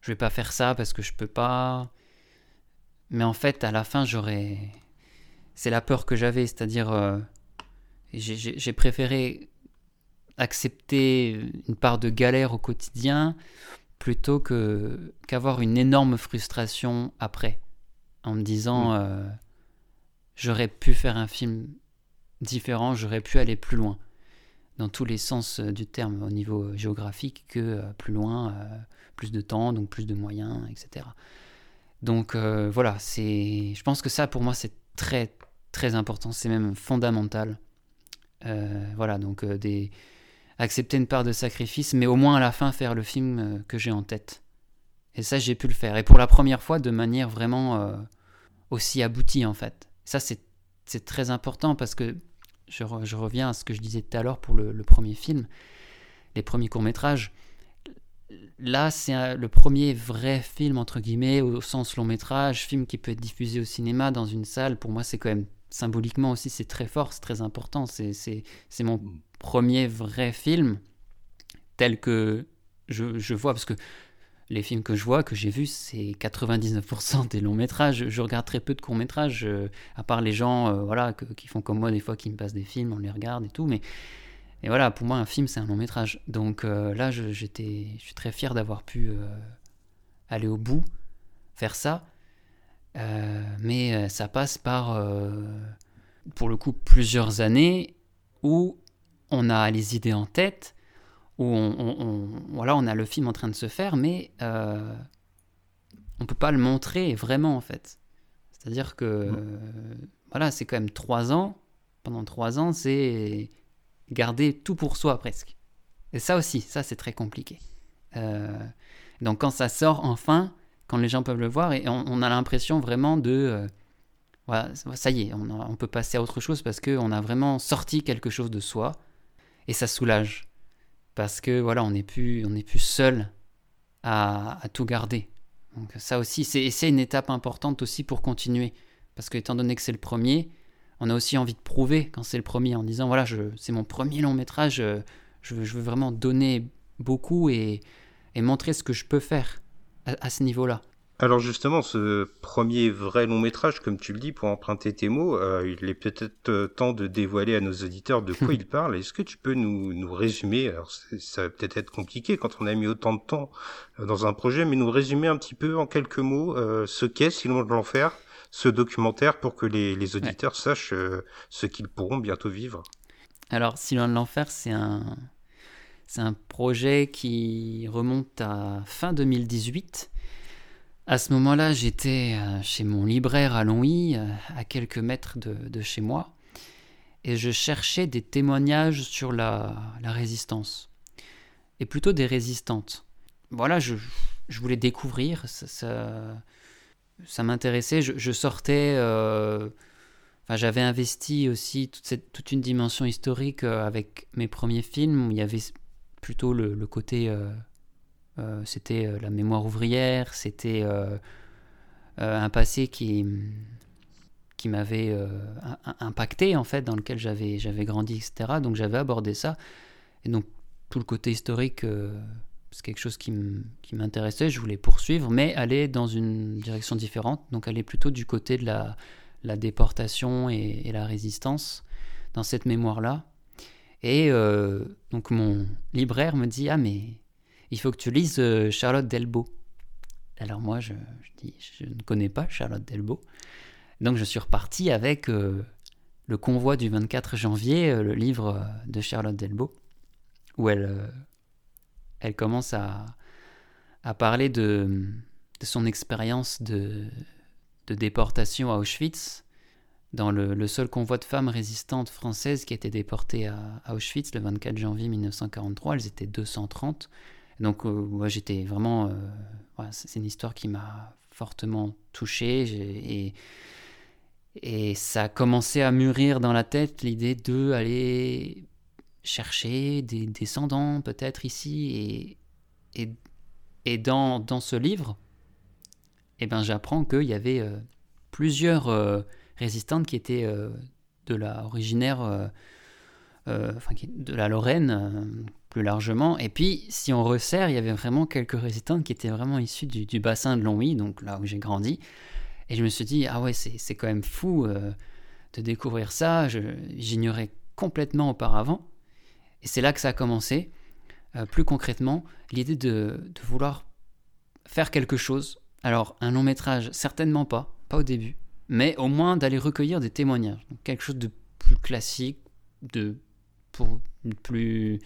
je vais pas faire ça parce que je peux pas. Mais en fait, à la fin, j'aurais c'est la peur que j'avais, c'est-à-dire euh, j'ai préféré accepter une part de galère au quotidien plutôt que qu'avoir une énorme frustration après, en me disant mmh. euh, j'aurais pu faire un film différent, j'aurais pu aller plus loin, dans tous les sens du terme, au niveau géographique, que euh, plus loin, euh, plus de temps, donc plus de moyens, etc. Donc euh, voilà, c'est, je pense que ça pour moi c'est très très important, c'est même fondamental. Euh, voilà, donc euh, des... accepter une part de sacrifice, mais au moins à la fin faire le film euh, que j'ai en tête. Et ça, j'ai pu le faire. Et pour la première fois, de manière vraiment aussi aboutie, en fait. Ça, c'est très important parce que je, re, je, reviens à ce que je disais tout à l'heure pour le, le, premier film, les premiers courts-métrages. Là, c'est le premier vrai film, entre guillemets, au sens long-métrage, film qui peut être diffusé au cinéma, dans une salle. Pour moi, c'est quand même symboliquement aussi, c'est très fort, c'est très important. C'est mon mmh. premier vrai film tel que je, je, vois, parce que les films que je vois, que j'ai vus, c'est 99% des longs métrages. Je regarde très peu de courts métrages, euh, à part les gens euh, voilà, que, qui font comme moi des fois, qui me passent des films, on les regarde et tout. Mais Et voilà, pour moi, un film, c'est un long métrage. Donc euh, là, j'étais, je suis très fier d'avoir pu aller au bout, faire ça. Euh, mais ça passe par, pour le coup, plusieurs années où on a les idées en tête, où on, voilà, on a le film en train de se faire, mais on peut pas le montrer vraiment, en fait. C'est-à-dire que, voilà, c'est quand même trois ans. Pendant trois ans, c'est garder tout pour soi presque. Et ça aussi, ça c'est très compliqué. Euh, donc quand ça sort enfin, quand les gens peuvent le voir, et on, a l'impression vraiment de... Euh, voilà, ça y est, on, peut passer à autre chose parce qu'on a vraiment sorti quelque chose de soi, et ça soulage. Parce que voilà, on n'est plus, on plus seul à, à, tout garder. Donc ça aussi, c'est une étape importante aussi pour continuer. Parce que étant donné que c'est le premier, on a aussi envie de prouver quand c'est le premier en disant voilà, c'est mon premier long métrage, euh, je, veux, vraiment donner beaucoup et, montrer ce que je peux faire à, ce niveau-là. Alors justement, ce premier vrai long métrage, comme tu le dis, pour emprunter tes mots, euh, il est peut-être euh, temps de dévoiler à nos auditeurs de quoi il parle. Est-ce que tu peux nous, résumer Alors ça va peut-être être compliqué quand on a mis autant de temps dans un projet, mais nous résumer un petit peu en quelques mots ce qu'est Silence de l'enfer, ce documentaire pour que les, auditeurs sachent euh, ce qu'ils pourront bientôt vivre Alors, Silence de l'Enfer, c'est un, c'est un projet qui remonte à fin 2018. À ce moment-là, j'étais euh, chez mon libraire à Longwy, euh, à quelques mètres de, chez moi, et je cherchais des témoignages sur la, résistance, et plutôt des résistantes. Voilà, je, voulais découvrir, ça m'intéressait. Je, sortais. Euh, enfin, j'avais investi aussi toute, toute une dimension historique avec mes premiers films il y avait plutôt le, côté. Euh, c'était la mémoire ouvrière, c'était un passé qui, qui m'avait impacté, en fait, dans lequel j'avais grandi, etc. Donc j'avais abordé ça. Et donc tout le côté historique c'est quelque chose qui m'intéressait, je voulais poursuivre, mais aller dans une direction différente, donc aller plutôt du côté de la, la déportation et, la résistance dans cette mémoire-là. Et euh, donc mon libraire me dit Ah, mais il faut que tu lises euh, Charlotte Delbo. Alors moi, je, dis Je ne connais pas Charlotte Delbo. Donc je suis reparti avec euh, Le convoi du 24 janvier, le livre de Charlotte Delbo, où elle elle commence à, parler de, son expérience de, déportation à Auschwitz, dans le, seul convoi de femmes résistantes françaises qui a été déporté à, Auschwitz le 24 janvier 1943. Elles étaient 230. Donc, euh, moi, j'étais vraiment. Euh, c'est une histoire qui m'a fortement touché. Et, et ça a commencé à mûrir dans la tête l'idée de aller chercher des descendants peut-être ici. Et, et, et dans, dans, ce livre, eh ben, j'apprends qu'il y avait euh, plusieurs euh, résistantes qui étaient euh, de la originaire, enfin, de la Lorraine plus largement. Et puis, si on resserre, il y avait vraiment quelques résistantes qui étaient vraiment issues du, bassin de Longwy, donc là où j'ai grandi. Et je me suis dit, ah ouais, c'est quand même fou de découvrir ça. J'ignorais complètement auparavant. Et c'est là que ça a commencé, euh, plus concrètement, l'idée de, vouloir faire quelque chose. Alors, un long métrage, certainement pas, pas au début, mais au moins d'aller recueillir des témoignages. quelque chose de plus classique, de pour plus,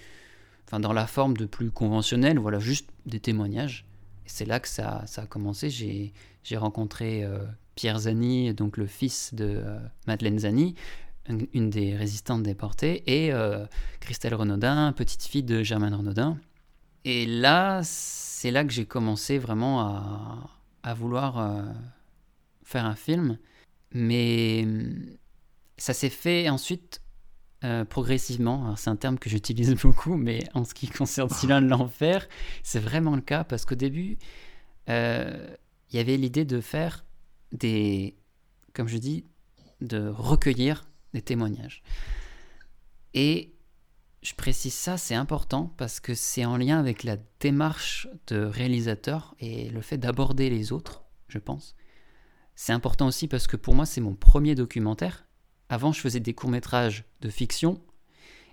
enfin dans la forme de plus conventionnel, voilà, juste des témoignages. C'est là que ça, ça a commencé. J'ai, rencontré euh, Pierre Zani, donc le fils de euh, Madeleine Zani, une des résistantes déportées, et euh, Christelle Renaudin, petite fille de Germaine Renaudin. Et là, c'est là que j'ai commencé vraiment à, à vouloir faire un film. Mais ça s'est fait ensuite euh, progressivement. C'est un terme que j'utilise beaucoup, mais en ce qui concerne Sylvain de l'Enfer, c'est vraiment le cas parce qu'au début, il y avait l'idée de faire des, comme je dis, de recueillir des témoignages. Et je précise ça, c'est important parce que c'est en lien avec la démarche de réalisateur et le fait d'aborder les autres, je pense. C'est important aussi parce que pour moi, c'est mon premier documentaire. Avant, je faisais des courts-métrages de fiction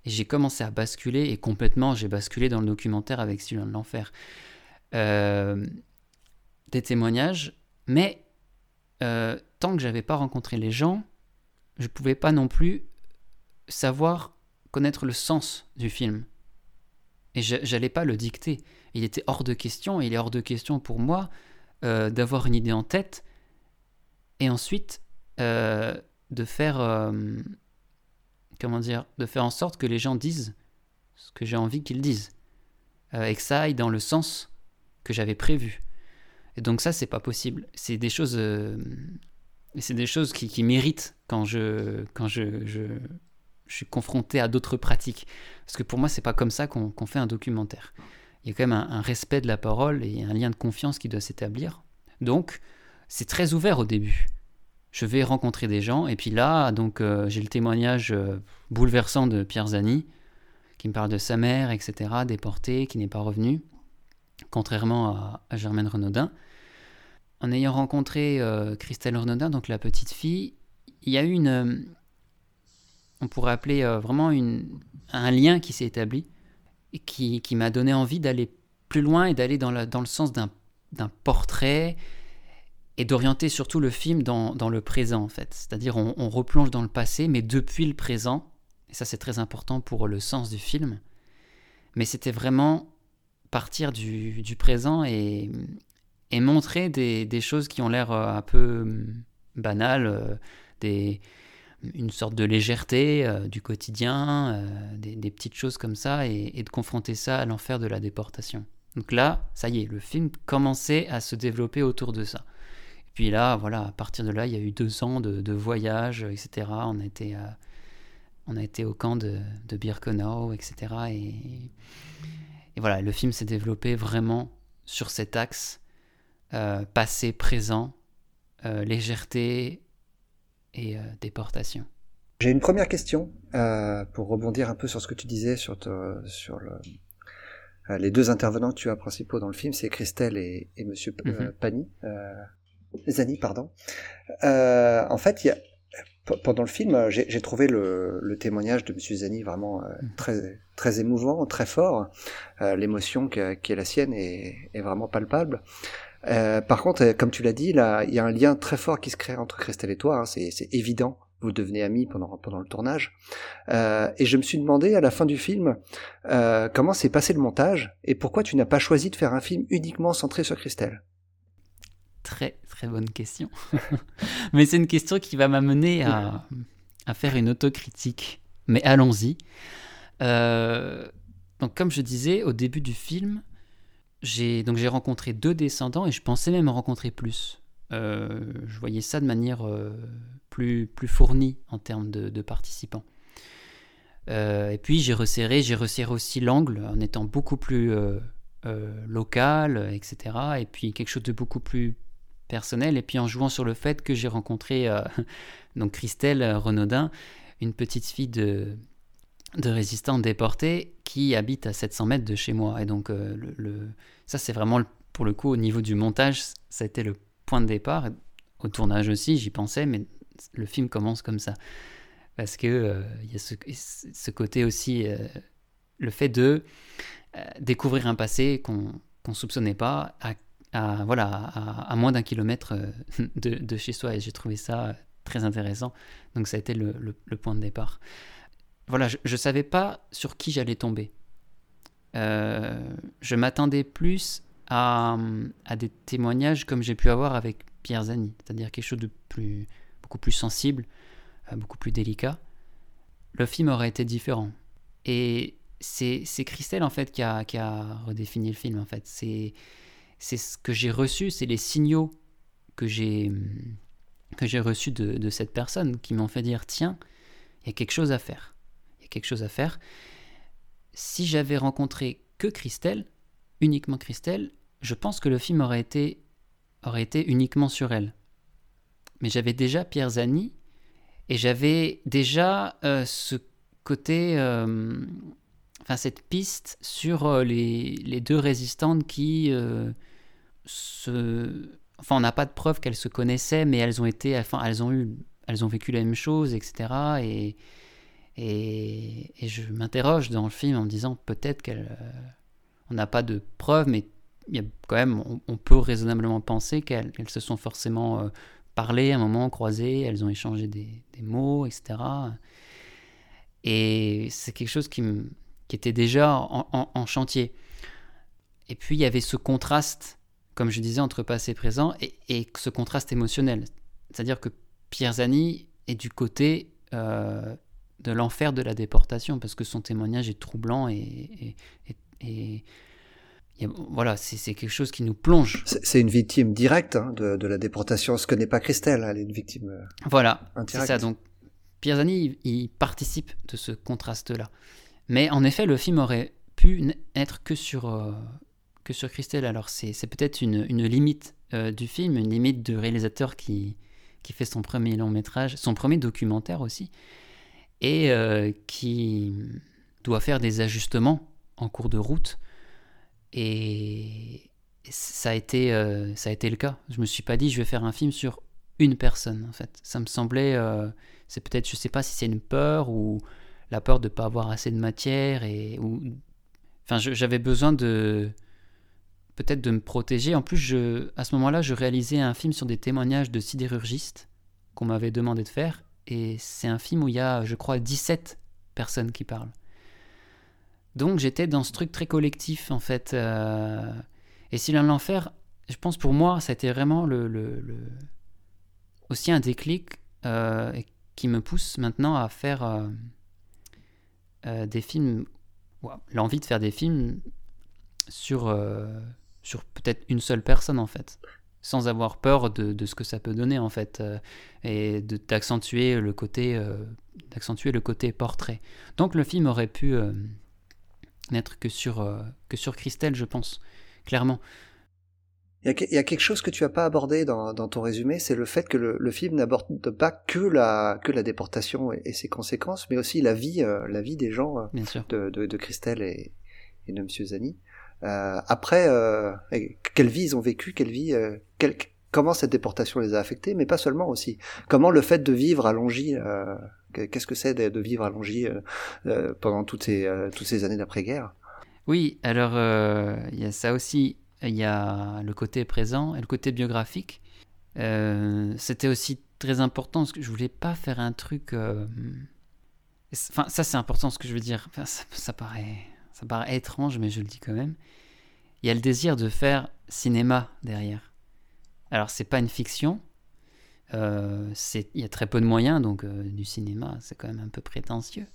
Et j'ai commencé à basculer, et complètement, j'ai basculé dans le documentaire avec Sylvain de l'Enfer. Euh, des témoignages, mais euh, tant que j'avais pas rencontré les gens, je pouvais pas non plus savoir connaître le sens du film. Et j'allais pas le dicter. Il était hors de question, et il est hors de question pour moi euh, d'avoir une idée en tête et ensuite euh, de faire euh, comment dire de faire en sorte que les gens disent ce que j'ai envie qu'ils disent et que ça aille dans le sens que j'avais prévu. Et donc ça c'est pas possible. C'est des choses c'est des choses qui, qui, méritent quand je quand je, je, je suis confronté à d'autres pratiques. Parce que pour moi c'est pas comme ça qu'on fait un documentaire il y a quand même un, respect de la parole et un lien de confiance qui doit s'établir. Donc, c'est très ouvert au début. Je vais rencontrer des gens, et puis là, donc euh, j'ai le témoignage euh, bouleversant de Pierre Zani, qui me parle de sa mère, etc., déportée, qui n'est pas revenue, contrairement à, Germaine Renaudin. En ayant rencontré euh, Christelle Renaudin, donc la petite fille, il y a eu une, on pourrait appeler vraiment une, un lien qui s'est établi qui, qui m'a donné envie d'aller plus loin et d'aller dans, dans le sens d'un portrait et d'orienter surtout le film dans, le présent en fait. C'est-à-dire on, on, replonge dans le passé mais depuis le présent, et ça c'est très important pour le sens du film, mais c'était vraiment partir du, présent et, montrer des, choses qui ont l'air euh, un peu hum, banales, euh, une sorte de légèreté euh, du quotidien, des, petites choses comme ça, et, de confronter ça à l'enfer de la déportation. Donc là, ça y est, le film commençait à se développer autour de ça. Et puis là, voilà, à partir de là, il y a eu deux ans de, voyages, etc. On a été, on a été au camp de, de Birkenau, etc. Et, et, voilà, le film s'est développé vraiment sur cet axe euh, passé, présent, légèreté, et euh, déportation. J'ai une première question euh, pour rebondir un peu sur ce que tu disais sur, sur le, euh, les deux intervenants que tu as principaux dans le film, c'est Christelle et, et Monsieur mm Pani, Zani, pardon. en fait, il y a, pendant le film, j'ai trouvé le, le, témoignage de Monsieur Zani vraiment mhm. très très émouvant, très fort. L'émotion qui est la sienne est, est vraiment palpable. Euh, par contre, euh, comme tu l'as dit, là, il y a un lien très fort qui se crée entre Christelle et toi. Hein, c'est évident. Vous devenez amis pendant pendant le tournage. Euh, et je me suis demandé à la fin du film euh, comment s'est passé le montage et pourquoi tu n'as pas choisi de faire un film uniquement centré sur Christelle? Très très bonne question. Mais c'est une question qui va m'amener à, à, faire une autocritique. Mais allons-y. Euh, donc comme je disais au début du film, j'ai donc j'ai rencontré deux descendants et je pensais même en rencontrer plus. Euh, je voyais ça de manière euh, plus, plus fournie en termes de, participants. Euh, et puis j'ai resserré, j'ai resserré aussi l'angle en étant beaucoup plus local, etc. Et puis quelque chose de beaucoup plus personnel. Et puis en jouant sur le fait que j'ai rencontré donc Christelle Renaudin, une petite fille de, de résistants déportés qui habitent à 700 mètres de chez moi. Et donc, euh, ça, c'est vraiment, pour le coup, au niveau du montage, ça a été le point de départ. Au tournage aussi, j'y pensais, mais le film commence comme ça. Parce que euh, il y a ce, côté aussi, euh, le fait de découvrir un passé qu'on ne soupçonnait pas à, voilà, à, moins d'un kilomètre de, chez soi. Et j'ai trouvé ça très intéressant. Donc, ça a été le, point de départ voilà, je ne savais pas sur qui j'allais tomber. Euh, je m'attendais plus à, à, des témoignages comme j'ai pu avoir avec Pierre Zani, c'est-à-dire quelque chose de plus, beaucoup plus sensible, euh, beaucoup plus délicat. Le film aurait été différent. Et c'est Christelle en fait qui a, qui a, redéfini le film en fait. C'est ce que j'ai reçu, c'est les signaux que j'ai que reçus de, cette personne qui m'ont fait dire tiens, il y a quelque chose à faire quelque chose à faire. Si j'avais rencontré que Christelle, uniquement Christelle, je pense que le film aurait été, aurait été uniquement sur elle. Mais j'avais déjà Pierre Zani et j'avais déjà euh, ce côté, euh, enfin cette piste sur euh, les, les, deux résistantes qui se, enfin on n'a pas de preuve qu'elles se connaissaient, mais elles ont été, enfin elles ont eu, elles ont vécu la même chose, etc. Et Et, je m'interroge dans le film en me disant peut-être qu'elle, on n'a pas de preuves, mais il y a quand même, on, peut raisonnablement penser qu'elles se sont forcément parlé à un moment, croisé, elles ont échangé des, mots, etc. Et c'est quelque chose qui, qui était déjà en, chantier. Et puis il y avait ce contraste, comme je disais, entre passé et présent, et, ce contraste émotionnel. C'est-à-dire que Pierre Zani est du côté euh, de l'enfer de la déportation, parce que son témoignage est troublant et, et voilà, c'est quelque chose qui nous plonge. C'est une victime directe hein, de, la déportation, ce que n'est pas Christelle, elle est une victime. Euh, voilà, c'est ça. Donc Pierre Zani, il, participe de ce contraste-là. Mais en effet, le film aurait pu être que sur, euh, que sur Christelle. Alors c'est peut-être une, limite euh, du film, une limite de réalisateur qui, qui fait son premier long métrage, son premier documentaire aussi, et qui doit faire des ajustements en cours de route et ça a, été, euh, ça a été le cas. Je me suis pas dit je vais faire un film sur une personne en fait. Ça me semblait, euh, c'est peut-être, je sais pas si c'est une peur ou la peur de pas avoir assez de matière et ou, enfin, j'avais besoin de peut-être de me protéger. En plus, je, à ce moment-là, je réalisais un film sur des témoignages de sidérurgistes qu'on m'avait demandé de faire et c'est un film où il y a, je crois, 17 personnes qui parlent. Donc j'étais dans ce truc très collectif en fait. Euh, et si l'enfer, je pense pour moi, ça a été vraiment le, le, aussi un déclic euh, qui me pousse maintenant à faire euh, des films, l'envie de faire des films sur, sur peut-être une seule personne en fait sans avoir peur de, de, ce que ça peut donner en fait et d'accentuer le côté d'accentuer le côté portrait donc le film aurait pu n'être que sur, euh, que sur Christelle, je pense, clairement. Il y, a, quelque chose que tu as pas abordé dans, dans ton résumé, c'est le fait que le, le film n'aborde pas que la, que la déportation et, ses conséquences, mais aussi la vie, euh, la vie des gens euh, De, de, de, Christelle et, et de Monsieur Zani. Euh, après, quelle vie ils ont vécu, quelle vie, quel, comment cette déportation les a affectés, mais pas seulement aussi. Comment le fait de vivre à Qu'est-ce que c'est de, vivre à euh, pendant toutes ces, toutes ces années d'après-guerre? Oui, alors il y a ça aussi. Il y a le côté présent et le côté biographique. C'était aussi très important parce que je voulais pas faire un truc. Enfin, ça c'est important ce que je veux dire. ça, paraît, ça paraît étrange, mais je le dis quand même. Il y a le désir de faire cinéma derrière. Alors c'est pas une fiction, euh, il y a très peu de moyens, donc euh, du cinéma, c'est quand même un peu prétentieux.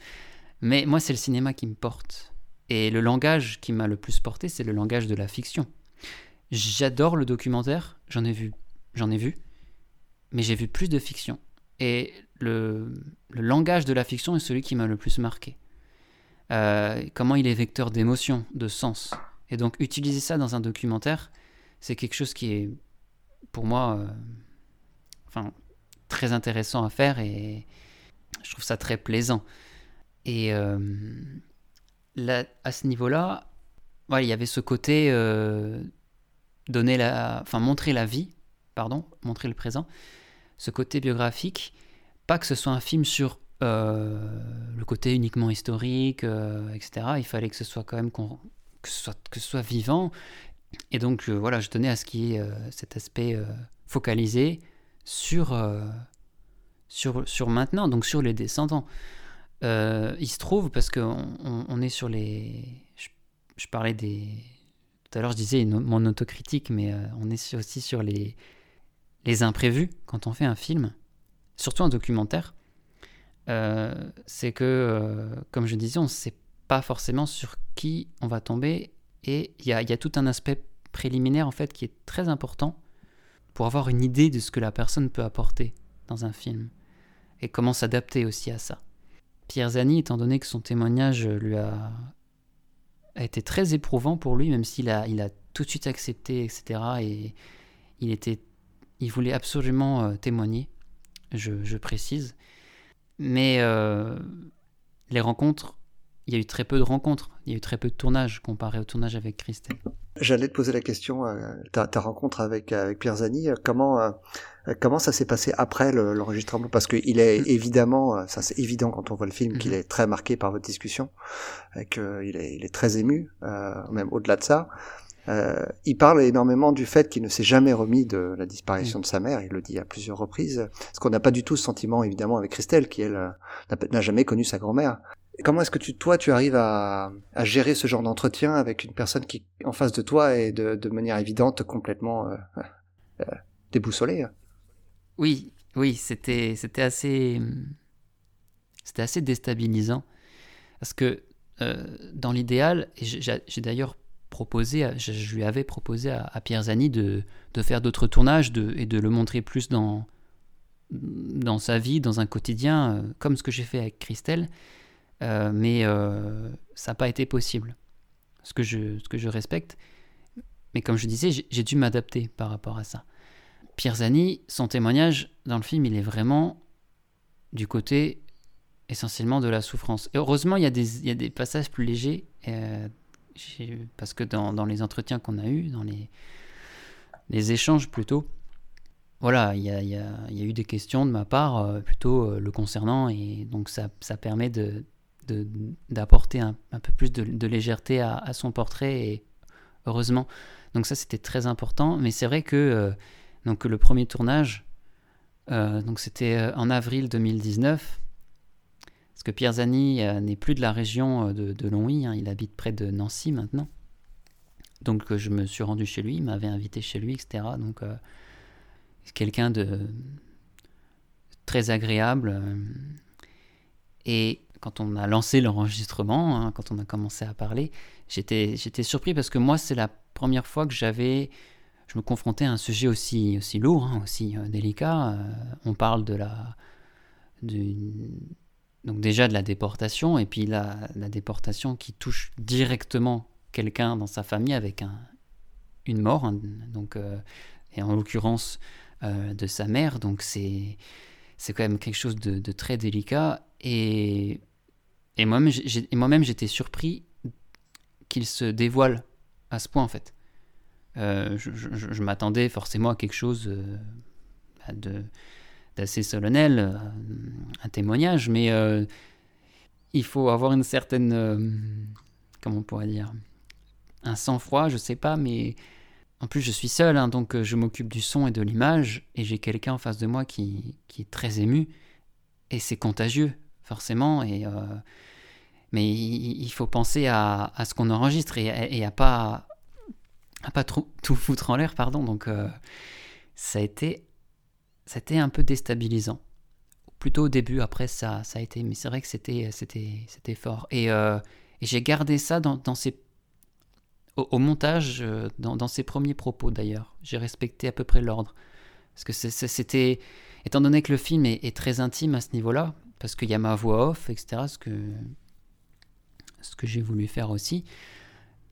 Mais moi, c'est le cinéma qui me porte. Et le langage qui m'a le plus porté, c'est le langage de la fiction. J'adore le documentaire, j'en ai vu, j'en ai vu, mais j'ai vu plus de fiction. Et le, langage de la fiction est celui qui m'a le plus marqué. Euh, comment il est vecteur d'émotion, de sens. Et donc utiliser ça dans un documentaire, c'est quelque chose qui est, pour moi, enfin, très intéressant à faire et je trouve ça très plaisant. Et euh, là, à ce niveau-là, il y avait ce côté euh, donner la, enfin montrer la vie, pardon, montrer le présent, ce côté biographique, pas que ce soit un film sur euh, le côté uniquement historique, etc. Il fallait que ce soit quand même vivant. Et donc voilà, je tenais à ce qu'il y cet aspect focalisé, sur, euh, sur, maintenant, donc sur les descendants. Euh, il se trouve, parce qu'on on, est sur les... Je, parlais des... Tout à l'heure, je disais mon autocritique, mais euh, on est aussi sur les, les imprévus quand on fait un film, surtout un documentaire. c'est que, comme je disais, on ne sait pas forcément sur qui on va tomber, et il y a, y a tout un aspect préliminaire en fait qui est très important pour avoir une idée de ce que la personne peut apporter dans un film et comment s'adapter aussi à ça. Pierre Zani, étant donné que son témoignage lui a, a été très éprouvant pour lui, même s'il a, il a tout de suite accepté, etc. Et il, était, il voulait absolument euh, témoigner, je, je, précise. Mais euh, les rencontres il y a eu très peu de rencontres, il y a eu très peu de tournages comparé au tournage avec Christelle. J'allais te poser la question, euh, ta, ta, rencontre avec, avec Pierre Zani, euh, comment, euh, comment ça s'est passé après l'enregistrement? Parce qu'il est mm. évidemment, ça c'est évident quand on voit le film, qu'il mm-hmm. est très marqué par votre discussion, et qu'il est, il est très ému, même au-delà de ça. Euh, il parle énormément du fait qu'il ne s'est jamais remis de la disparition mm. de sa mère, il le dit à plusieurs reprises, parce qu'on n'a pas du tout ce sentiment évidemment avec Christelle, qui elle n'a jamais connu sa grand-mère. Comment est-ce que tu, toi, tu arrives à, à gérer ce genre d'entretien avec une personne qui, en face de toi, est de, manière évidente complètement euh, euh, déboussolée? Oui, oui, c'était, c'était assez, c'était assez déstabilisant parce que euh, dans l'idéal, j'ai d'ailleurs proposé, je, lui avais proposé à, Pierre Zani de, de faire d'autres tournages et de le montrer plus dans dans sa vie, dans un quotidien, comme ce que j'ai fait avec Christelle. Euh, mais euh, ça n'a pas été possible. Ce que, je, ce que je respecte. Mais comme je disais, j'ai dû m'adapter par rapport à ça. Pierre Zani, son témoignage dans le film, il est vraiment du côté essentiellement de la souffrance. Et heureusement, il y a des, il y a des passages plus légers, euh, parce que dans, dans les entretiens qu'on a eus, dans les, les échanges plutôt, voilà, il y a, y, y a, eu des questions de ma part plutôt le concernant, et donc ça, ça permet de, d'apporter un, peu plus de, légèreté à, son portrait, et heureusement. Donc ça, c'était très important. Mais c'est vrai que euh, donc, le premier tournage, euh, donc c'était euh, en avril 2019, parce que Pierre Zani n'est plus de la région de, de Longwy, hein, il habite près de Nancy maintenant. Donc je me suis rendu chez lui, il m'avait invité chez lui, etc. Donc quelqu'un de très agréable. et quand on a lancé l'enregistrement, hein, quand on a commencé à parler, j'étais, surpris parce que moi, c'est la première fois que j'avais, je me confrontais à un sujet aussi, aussi lourd, hein, aussi euh, délicat. Euh, on parle de la, donc déjà de la déportation, et puis la, la déportation qui touche directement quelqu'un dans sa famille avec un, une mort, hein, donc, euh, et en l'occurrence de sa mère, donc c'est, c'est quand même quelque chose de, de très délicat. Et et moi-même, j'étais surpris qu'il se dévoile à ce point, en fait. Euh, je, m'attendais forcément à quelque chose euh, bah, d'assez solennel, euh, un témoignage, mais il faut avoir une certaine. comment on pourrait dire Un sang-froid, je sais pas, mais. En plus, je suis seul, hein, donc je m'occupe du son et de l'image, et j'ai quelqu'un en face de moi qui, qui est très ému, et c'est contagieux forcément. Et, euh, mais il, faut penser à, ce qu'on enregistre et, à pas, à pas tout foutre en l'air, pardon. Donc euh, ça a été, ça a été un peu déstabilisant. Plutôt au début, après ça, ça a été, mais c'est vrai que c'était, fort. Et, euh, j'ai gardé ça dans, ces au, montage, dans, dans, ses premiers propos d'ailleurs. J'ai respecté à peu près l'ordre. Parce que c'était. Étant donné que le film est très intime à ce niveau-là, parce qu'il y a ma voix off, etc. Ce que, ce que j'ai voulu faire aussi.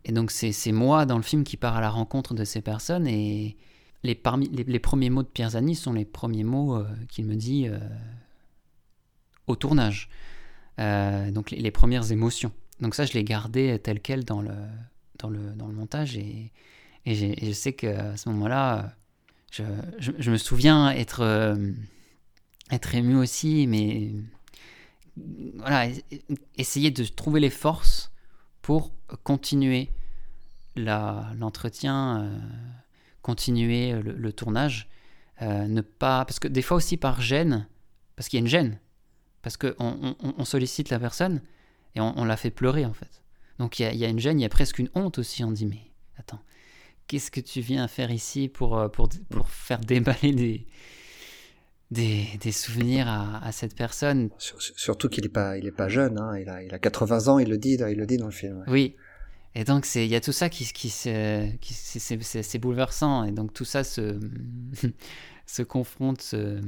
Et donc c'est moi dans le film qui part à la rencontre de ces personnes et les, parmi, les, premiers mots de Pierre Zani sont les premiers mots euh, qu'il me dit euh, au tournage. Euh, donc les, premières émotions. Donc ça je l'ai gardé tel quel dans le, dans le, dans le montage et, et, je sais qu'à ce moment-là, je, je, je, me souviens être, être ému aussi, mais voilà, essayer de trouver les forces pour continuer l'entretien, euh, continuer le, tournage. Euh, ne pas parce que des fois aussi par gêne parce qu'il y a une gêne parce qu'on on, sollicite la personne et on, la fait pleurer en fait donc il y, a, il y, a, une gêne il y a presque une honte aussi on dit mais attends qu'est-ce que tu viens faire ici pour, euh, pour, pour faire déballer des, des, souvenirs à, cette personne. Surtout qu'il n'est pas, il est pas jeune, hein. il, a, il a 80 ans, il le dit, il le dit dans le film. Oui. Et donc il y a tout ça qui, qui, qui c'est bouleversant et donc tout ça se, se confronte, se,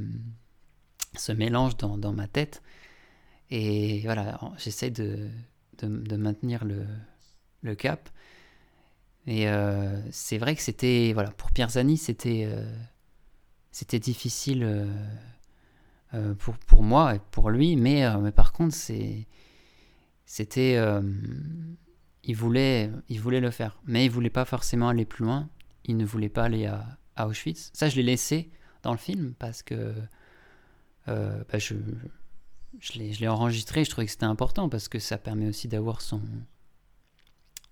se mélange dans, dans, ma tête et voilà, j'essaie de, de, maintenir le, le cap. Et euh, c'est vrai que c'était, voilà, pour Pierre Zani, c'était euh, c'était difficile euh, pour, pour moi et pour lui, mais, euh, mais par contre, c'était. il, voulait, il voulait le faire, mais il voulait pas forcément aller plus loin. Il ne voulait pas aller à, Auschwitz. Ça, je l'ai laissé dans le film parce que bah, je, je l'ai enregistré. Je trouvais que c'était important parce que ça permet aussi d'avoir son,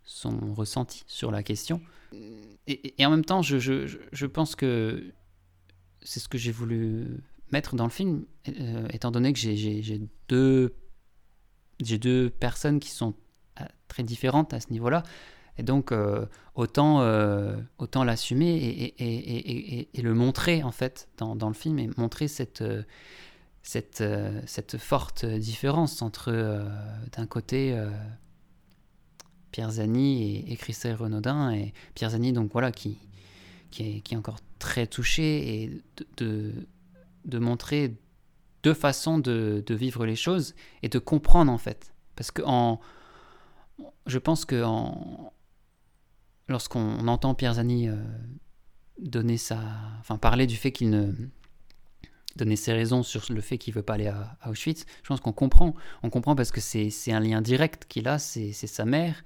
son ressenti sur la question. Et, en même temps, je, je, je pense que c'est ce que j'ai voulu mettre dans le film, euh, étant donné que j'ai deux, deux personnes qui sont euh, très différentes à ce niveau-là. Et donc, euh, autant, autant l'assumer et, et, et, le montrer, en fait, dans, dans le film, et montrer cette, cette, cette forte différence entre, d'un côté, Pierre Zani et, Christelle Renaudin. Et Pierre Zani, donc voilà, qui, qui, est, qui est encore très touché et de, de, montrer deux façons de, de, vivre les choses et de comprendre en fait. Parce que en, je pense que en, lorsqu'on entend Pierre Zani euh, donner sa, enfin parler du fait qu'il ne donner ses raisons sur le fait qu'il veut pas aller à, Auschwitz, je pense qu'on comprend. On comprend parce que c'est un lien direct qu'il a, c'est sa mère.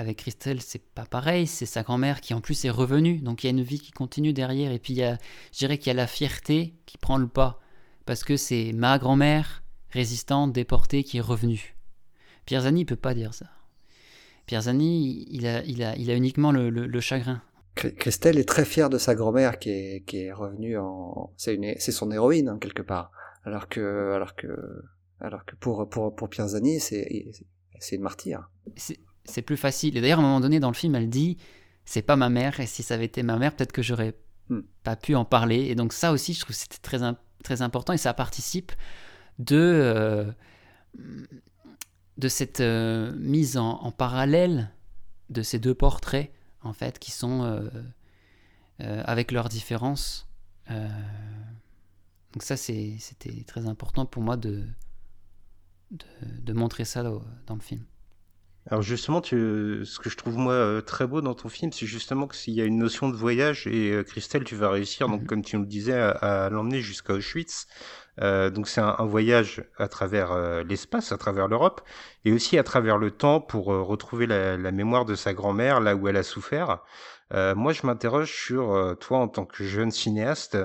Avec Christelle, c'est pas pareil, c'est sa grand-mère qui en plus est revenue, donc il y a une vie qui continue derrière, et puis il y a, je dirais qu'il y a la fierté qui prend le pas, parce que c'est ma grand-mère résistante, déportée, qui est revenue. Pierre Zani peut pas dire ça. Pierre Zani, il a, il a, il a uniquement le, le chagrin. Christelle est très fière de sa grand-mère qui est, qui est revenue en, c'est son héroïne hein, quelque part. Alors que, alors que, alors que pour pour pour Pierre Zani, c'est c'est une martyre. C'est plus facile. Et d'ailleurs, à un moment donné dans le film, elle dit, c'est pas ma mère. Et si ça avait été ma mère, peut-être que j'aurais hmm. pas pu en parler. Et donc ça aussi, je trouve que c'était très très important et ça participe de euh, de cette euh, mise en, en parallèle de ces deux portraits en fait, qui sont euh, avec leurs différences. Donc ça, c'était très important pour moi de, de, montrer ça dans, le film. Alors justement, tu, ce que je trouve moi très beau dans ton film, c'est justement qu'il y a une notion de voyage et Christelle, tu vas réussir, donc mhm. comme tu nous le disais, à, l'emmener jusqu'à Auschwitz. donc c'est un, voyage à travers l'espace, à travers l'Europe, et aussi à travers le temps pour retrouver la, la, mémoire de sa grand-mère là où elle a souffert. Euh, moi, je m'interroge sur euh, toi en tant que jeune cinéaste.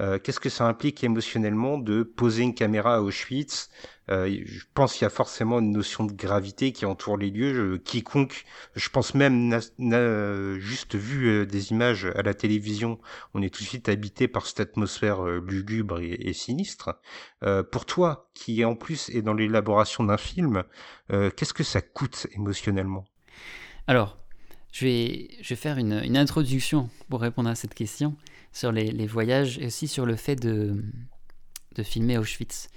Euh, qu'est-ce que ça implique émotionnellement de poser une caméra à Auschwitz Je pense qu'il y a forcément une notion de gravité qui entoure les lieux. quiconque, je pense même n'a juste vu des images à la télévision, on est tout de suite habité par cette atmosphère lugubre et, sinistre. pour toi, qui en plus est dans l'élaboration d'un film, qu'est-ce que ça coûte émotionnellement? Alors, je vais, faire une, introduction pour répondre à cette question sur les, voyages et aussi sur le fait de filmer Auschwitz.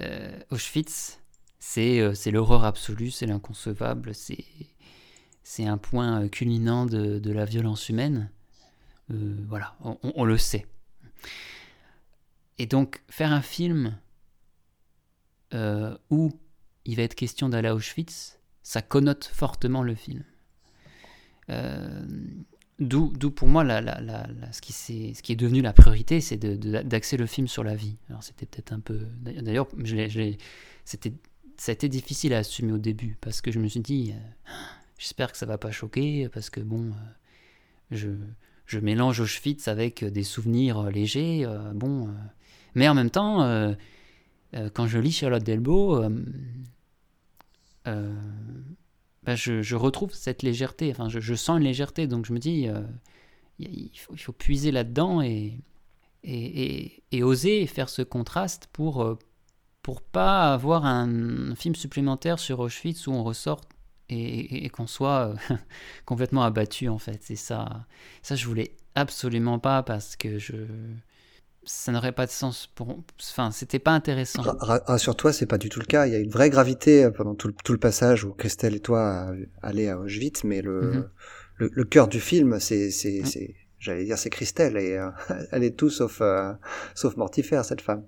Euh, Auschwitz, c'est euh, l'horreur absolue, c'est l'inconcevable, c'est un point euh, culminant de, la violence humaine. Voilà, on, le sait. Et donc, faire un film où il va être question d'aller à Auschwitz, ça connote fortement le film. D'où pour moi ce, qui est devenu la priorité, c'est d'axer le film sur la vie. Alors c'était peut-être un peu... D'ailleurs, c'était ça a été difficile à assumer au début, parce que je me suis dit, euh, j'espère que ça va pas choquer, parce que bon, euh, je, mélange Auschwitz avec des souvenirs légers, bon... mais en même temps, quand je lis Charlotte Delbo, bah, je, retrouve cette légèreté. Enfin, je, sens une légèreté, donc je me dis, euh, il, faut, il, faut, puiser là-dedans et, et, et, oser faire ce contraste pour euh, pour pas avoir un, film supplémentaire sur Auschwitz où on ressort et, qu'on soit euh, complètement abattu en fait. C'est ça, ça je voulais absolument pas parce que je ça n'aurait pas de sens pour. Enfin, c'était pas intéressant. Rassure-toi, c'est pas du tout le cas. Il y a une vraie gravité euh, pendant tout le, tout le passage où Christelle et toi allez à Auschwitz, mais le, mhm. le, le, cœur du film, c'est, j'allais dire, c'est Christelle et euh, elle est tout sauf, euh, sauf mortifère cette femme.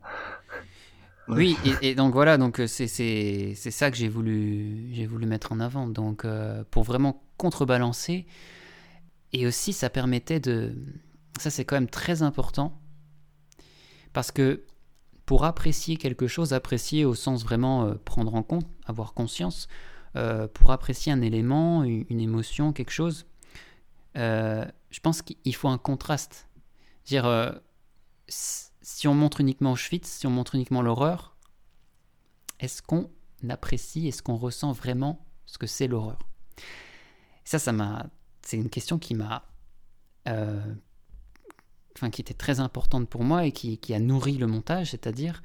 Oui, et, donc voilà, donc c'est, ça que j'ai voulu, j'ai voulu mettre en avant. Donc pour vraiment contrebalancer, et aussi ça permettait de, ça c'est quand même très important parce que pour apprécier quelque chose, apprécier au sens vraiment euh, prendre en compte, avoir conscience, euh, pour apprécier un élément, une, émotion, quelque chose, euh, je pense qu'il faut un contraste. Dire, si on montre uniquement Auschwitz, si on montre uniquement l'horreur, est-ce qu'on apprécie, est-ce qu'on ressent vraiment ce que c'est l'horreur? Ça, ça m'a, c'est une question qui m'a, enfin, qui était très importante pour moi et qui, a nourri le montage, c'est-à-dire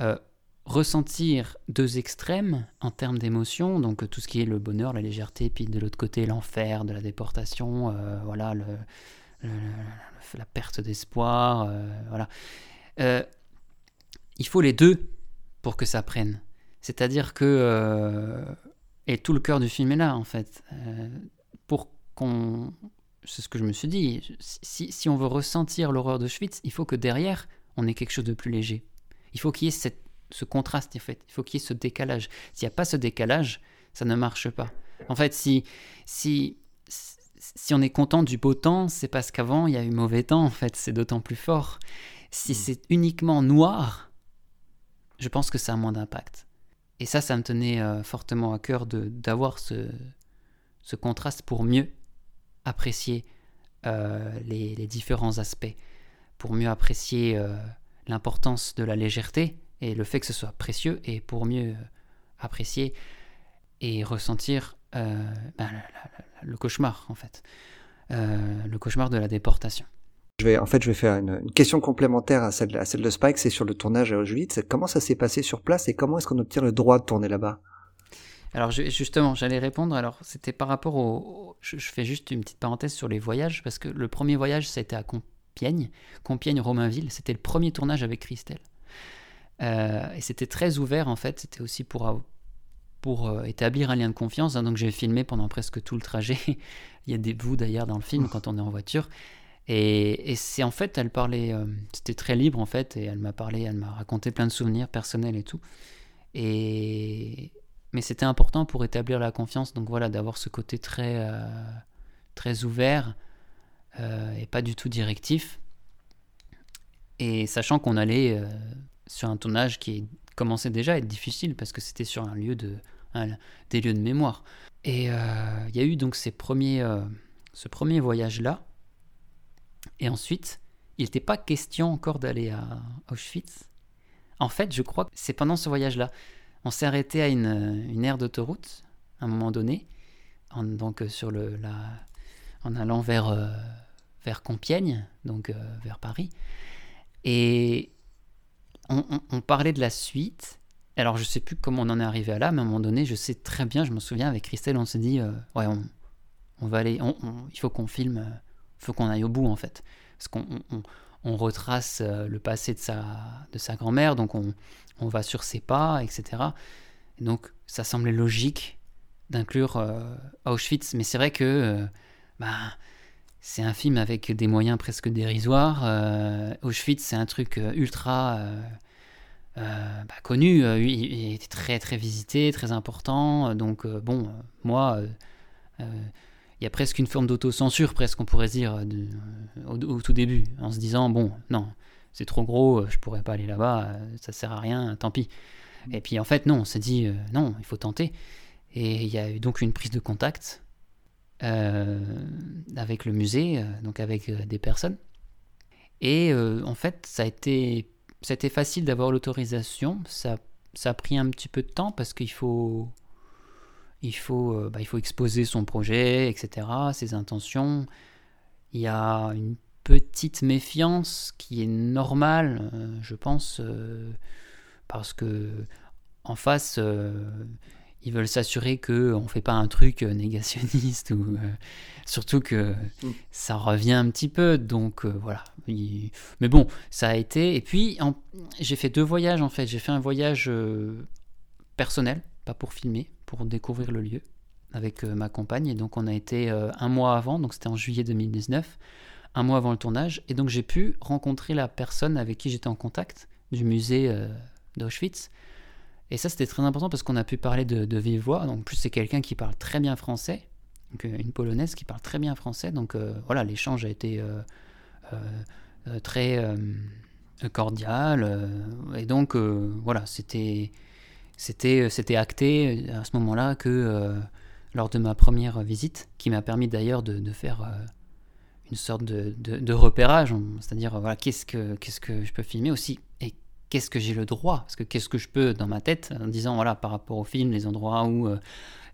euh, ressentir deux extrêmes en termes d'émotions, donc tout ce qui est le bonheur, la légèreté, puis de l'autre côté l'enfer, de la déportation, euh, voilà, la perte d'espoir, euh, voilà. Euh, il faut les deux pour que ça prenne. C'est-à-dire que euh, et tout le cœur du film est là en fait, Euh, pour qu'on, c'est ce que je me suis dit. Si, si on veut ressentir l'horreur d'Auschwitz, il faut que derrière on ait quelque chose de plus léger. Il faut qu'il y ait cette ce contraste, en fait. Il faut qu'il y ait ce décalage. S'il n'y a pas ce décalage, ça ne marche pas. En fait, si, si, si on est content du beau temps, c'est parce qu'avant, il y a eu mauvais temps, en fait. C'est d'autant plus fort. Si c'est uniquement noir, je pense que ça a moins d'impact. Et ça, ça me tenait euh, fortement à cœur d'avoir ce, ce contraste pour mieux apprécier euh, les, différents aspects, pour mieux apprécier euh, l'importance de la légèreté et le fait que ce soit précieux et pour mieux euh, apprécier et ressentir ben, le cauchemar en fait, le cauchemar de la déportation. Je vais, en fait, je vais faire une, question complémentaire à celle, celle de Spike, c'est sur le tournage à Auschwitz. Comment ça s'est passé sur place et comment est-ce qu'on obtient le droit de tourner là-bas? Alors je- justement, j'allais répondre. Alors c'était par rapport au, je, je fais juste une petite parenthèse sur les voyages parce que le premier voyage c'était à Compiègne, Compiègne-Romainville. C'était le premier tournage avec Christelle. Euh, et c'était très ouvert en fait. C'était aussi pour av- pour euh, établir un lien de confiance. hein. donc j'ai filmé pendant presque tout le trajet. Il y a des bouts d'ailleurs dans le film quand on est en voiture. Et, et c'est en fait, elle parlait, euh, c'était très libre en fait, et elle m'a parlé, elle m'a raconté plein de souvenirs personnels et tout. Et mais c'était important pour établir la confiance, donc voilà, d'avoir ce côté très euh, très ouvert euh, et pas du tout directif. Et sachant qu'on allait euh, sur un tournage qui commençait déjà à être difficile parce que c'était sur un lieu de des lieux de mémoire. Et il y a eu donc ces premiers, ce premier voyage là. Et ensuite, il n'était pas question encore d'aller à Auschwitz. En fait, je crois que c'est pendant ce voyage-là. On s'est arrêté à une, une aire d'autoroute, à un moment donné, en, donc euh, sur le, en allant vers, euh, vers Compiègne, donc euh, vers Paris. Et on, parlait de la suite. Alors, je sais plus comment on en est arrivé à là, mais à un moment donné, je sais très bien, je me souviens, avec Christelle, on s'est dit, euh, ouais, on, va aller, il faut qu'on filme, euh, il faut qu'on aille au bout, en fait. Parce qu'on on- retrace euh, le passé de sa, de sa grand-mère, donc on, on va sur ses pas, etc. Et donc, ça semblait logique d'inclure euh, Auschwitz, mais c'est vrai que euh, bah, c'est un film avec des moyens presque dérisoires. euh, Auschwitz, c'est un truc ultra bah, connu, il, était très très visité, très important. Donc bon, moi, il y a presque une forme d'autocensure, presque on pourrait dire, au tout début, en se disant bon, non, c'est trop gros, euh, je pourrais pas aller là-bas, euh, ça sert à rien, tant pis. Et puis en fait, non, on s'est dit euh, non, il faut tenter. Et il y a eu donc une prise de contact euh, avec le musée, donc avec des personnes. Et euh, en fait, ça a été, ça a été facile d'avoir l'autorisation. Ça, ça a pris un petit peu de temps parce qu'il faut, il faut, bah, il faut exposer son projet, etc., ses intentions. Il y a une petite méfiance qui est normale, euh, je pense, euh, parce que en face, euh, ils veulent s'assurer qu'on ne fait pas un truc négationniste ou surtout que Mm. ça revient un petit peu. Donc voilà. Il- Mais bon, ça a été. Et puis en- j'ai fait deux voyages en fait. J'ai fait un voyage personnel, pas pour filmer, pour découvrir le lieu avec ma compagne. Et donc on a été euh, un mois avant, donc c'était en juillet 2019, un mois avant le tournage. Et donc j'ai pu rencontrer la personne avec qui j'étais en contact du musée euh, d'Auschwitz. Et ça, c'était très important parce qu'on a pu parler de, vive voix. Donc, plus, c'est quelqu'un qui parle très bien français, donc euh, une polonaise qui parle très bien français. Donc, euh, voilà, l'échange a été euh, très, cordial. et donc, voilà, c'était, c'était, c'était acté à ce moment-là que lors de ma première visite, qui m'a permis d'ailleurs de, faire une sorte de, de, repérage, c'est-à-dire voilà, qu'est-ce que, qu'est-ce que je peux filmer aussi et qu'est-ce que j'ai le droit, parce que qu'est-ce que je peux dans ma tête en disant voilà par rapport au film, les endroits où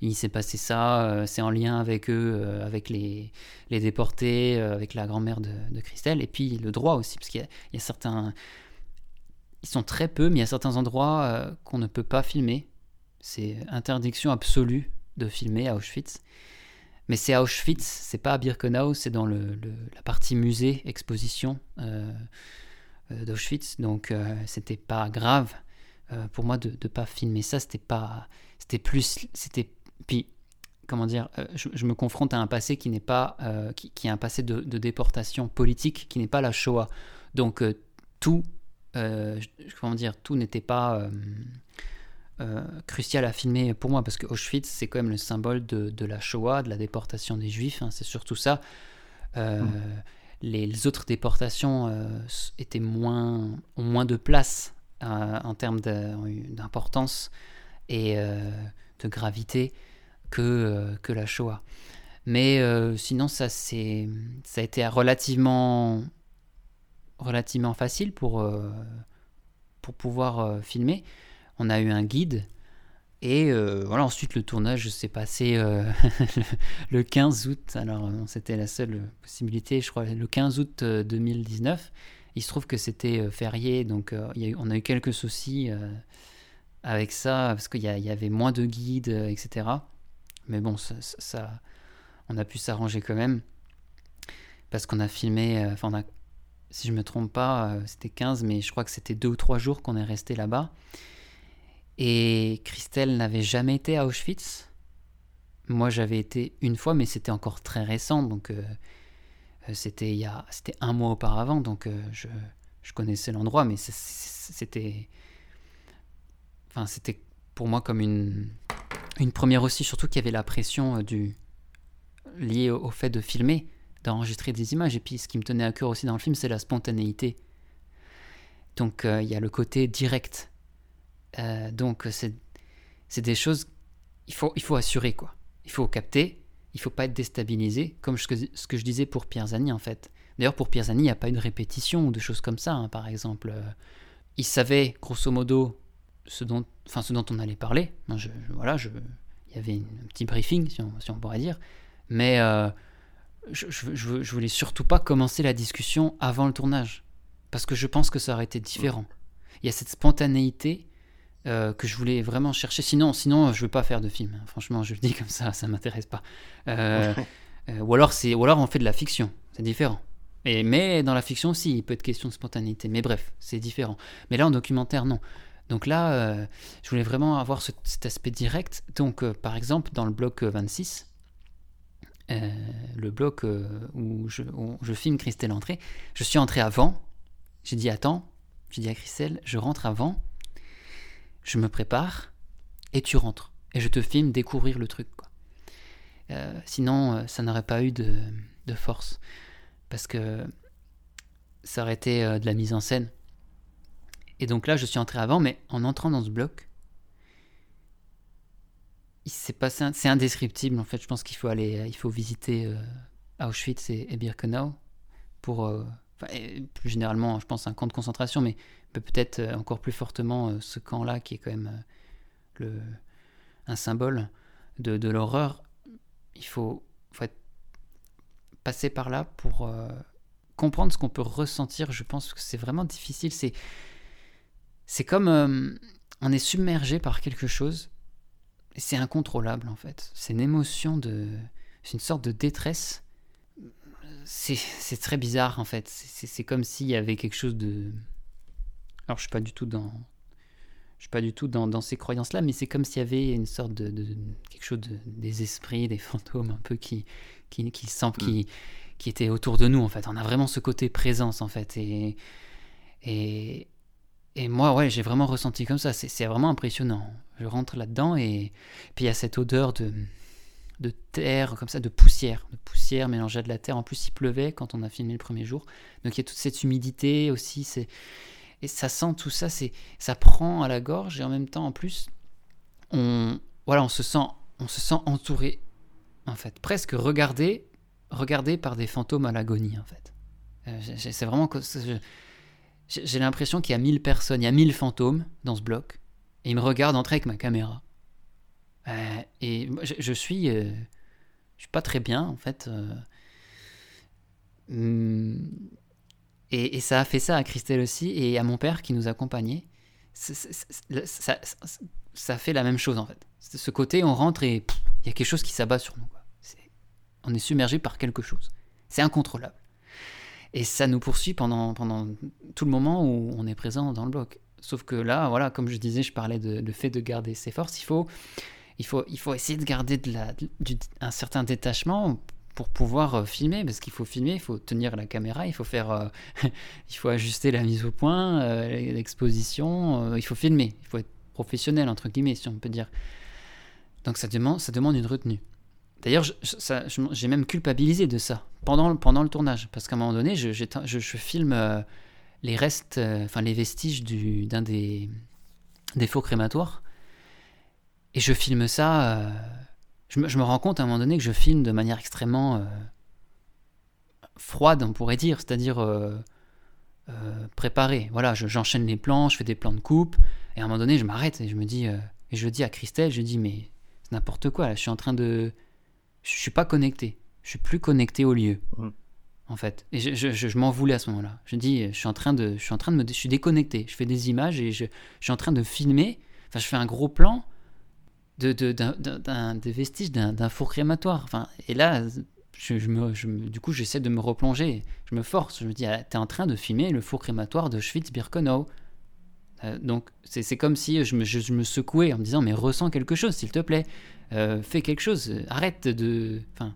il s'est passé ça, euh, c'est en lien avec eux, euh, avec les, les déportés, euh, avec la grand-mère de, Christelle, et puis le droit aussi, parce qu'il y, a certains... Ils sont très peu, mais il y a certains endroits qu'on ne peut pas filmer. C'est interdiction absolue de filmer à Auschwitz. Mais c'est à Auschwitz, c'est pas à Birkenau, c'est dans la partie musée, exposition d'Auschwitz. Donc c'était pas grave pour moi de ne pas filmer ça. C'était pas, c'était plus, c'était puis, comment dire, euh, je, me confronte à un passé qui n'est pas, euh, qui, est un passé de, déportation politique, qui n'est pas la Shoah. Donc euh, tout, comment dire, tout n'était pas crucial à filmer pour moi parce que Auschwitz c'est quand même le symbole de, la Shoah, de la déportation des Juifs. Hein, c'est surtout ça. Mmh. Les, autres déportations étaient moins, ont moins de place en termes d'importance et de gravité que, euh, que la Shoah. Mais euh, sinon, ça, ça a été relativement, relativement facile pour, euh, pour pouvoir filmer. On a eu un guide. Et voilà, ensuite le tournage s'est passé le 15 août. Alors c'était la seule possibilité, je crois, le 15 août 2019. Il se trouve que c'était férié, donc on a eu quelques soucis avec ça, parce qu'il y, avait moins de guides, etc. Mais bon, ça, on a pu s'arranger quand même. Parce qu'on a filmé, euh, enfin, si je me trompe pas, euh, c'était 15, mais je crois que c'était deux ou trois jours qu'on est resté là-bas. Et Christelle n'avait jamais été à Auschwitz. Moi, j'avais été une fois, mais c'était encore très récent, donc euh, c'était il y a, c'était un mois auparavant, donc je, je, connaissais l'endroit, mais c'était, enfin, c'était pour moi comme une, une première aussi, surtout qu'il y avait la pression euh, du liée au, fait de filmer, d'enregistrer des images. Et puis ce qui me tenait à cœur aussi dans le film, c'est la spontanéité. Donc euh, il y a le côté direct. Euh, donc c'est des choses, il faut, il faut assurer quoi. Il faut capter, il faut pas être déstabilisé, comme que, ce que je disais pour Pierre Zani en fait. D'ailleurs pour Pierre Zani, il n'y a pas eu de répétition ou de choses comme ça, hein, par exemple. il savait grosso modo ce dont, enfin, ce dont on allait parler. Je, voilà, je, il y avait un petit briefing, si on, pourrait dire. Mais euh, je, je, voulais surtout pas commencer la discussion avant le tournage. Parce que je pense que ça aurait été différent. Il y a cette spontanéité euh, que je voulais vraiment chercher. Sinon, sinon je veux pas faire de film. Franchement, je le dis comme ça, ça m'intéresse pas. Euh, ou, alors c'est, ou alors on fait de la fiction. C'est différent. Et, mais dans la fiction aussi, il peut être question de spontanéité. Mais bref, c'est différent. Mais là, en documentaire, non. Donc là, euh, je voulais vraiment avoir cet aspect direct. Donc, euh, par exemple, dans le bloc 26, euh, le bloc où je, je, filme Christelle entrée, je suis entré avant. J'ai dit attends, j'ai dit à Christelle, je rentre avant, je me prépare et tu rentres. Et je te filme découvrir le truc. sinon, ça n'aurait pas eu de, force. Parce que ça aurait été de la mise en scène. Et donc là, je suis entré avant, mais en entrant dans ce bloc, c'est indescriptible en fait. Je pense qu'il faut aller, il faut visiter euh, Auschwitz et, Birkenau pour, euh, plus généralement, je pense un camp de concentration, mais peut-être euh, encore plus fortement ce camp-là qui est quand même le, un symbole de, l'horreur. Il faut, passer par là pour comprendre ce qu'on peut ressentir. Je pense que c'est vraiment difficile. C'est c'est comme euh, on est submergé par quelque chose c'est incontrôlable en fait. C'est une émotion de. C'est une sorte de détresse. C'est très bizarre en fait. C'est comme s'il y avait quelque chose de. Alors je suis pas du tout dans. Je suis pas du tout dans, ces croyances-là, mais c'est comme s'il y avait une sorte de, quelque chose de, des esprits, des fantômes un peu qui qui, qui qui, qui étaient autour de nous en fait. On a vraiment ce côté présence en fait et et, et moi, ouais, j'ai vraiment ressenti comme ça. C'est vraiment impressionnant. Je rentre là-dedans et puis il y a cette odeur de, de terre, comme ça, de poussière, de poussière mélangée à de la terre. En plus, il pleuvait quand on a filmé le premier jour. Donc il y a toute cette humidité aussi. C'est et ça sent tout ça, c'est ça prend à la gorge et en même temps en plus on voilà, on se sent on se sent entouré en fait, presque regardé regardé par des fantômes à l'agonie en fait. Euh, c'est vraiment j'ai l'impression qu'il y a mille personnes, il y a mille fantômes dans ce bloc et ils me regardent entrer avec ma caméra. Euh, et je, suis euh, je suis pas très bien en fait. Hmm, et, ça a fait ça à Christelle aussi et à mon père qui nous accompagnait. ça, ça, fait la même chose en fait. Ce côté, on rentre et il y a quelque chose qui s'abat sur nous. on est submergé par quelque chose. C'est incontrôlable. Et ça nous poursuit pendant, pendant tout le moment où on est présent dans le bloc. Sauf que là, voilà, comme je disais, je parlais de le fait de garder ses forces. Il faut, il faut, il faut essayer de garder de la, un certain détachement pour pouvoir euh, filmer, parce qu'il faut filmer, il faut tenir la caméra, il faut faire, euh, il faut ajuster la mise au point, euh, l'exposition, il faut filmer, il faut être professionnel entre guillemets, si on peut dire. Donc ça demande, ça demande une retenue. D'ailleurs, j'ai même culpabilisé de ça pendant, pendant le tournage, parce qu'à un moment donné, je, je, je filme les restes, enfin les vestiges d'un des, des faux crématoires, et je filme ça je me, rends compte à un moment donné que je filme de manière extrêmement euh, froide, on pourrait dire, c'est-à-dire euh, euh, préparée. Voilà, j'enchaîne les plans, je fais des plans de coupe, et à un moment donné, je m'arrête et je me dis, et je dis à Christelle, je dis, mais c'est n'importe quoi, là, je suis en train de. Je suis pas connecté, je suis plus connecté au lieu. Mmh. En fait, et je, m'en voulais à ce moment-là. Je dis, je suis en train de, je suis en train de me, je suis déconnecté. Je fais des images et je, je suis en train de filmer. Enfin, je fais un gros plan de, de, des vestiges d'un four crématoire. Enfin, et là, je, me, du coup, j'essaie de me replonger. Je me force. Je me dis, ah, t'es en train de filmer le four crématoire de Schwytz-Birkenau. Euh, donc, c'est comme si je me, je, me, secouais en me disant, mais ressens quelque chose, s'il te plaît. Euh, fais quelque chose. Arrête de, enfin,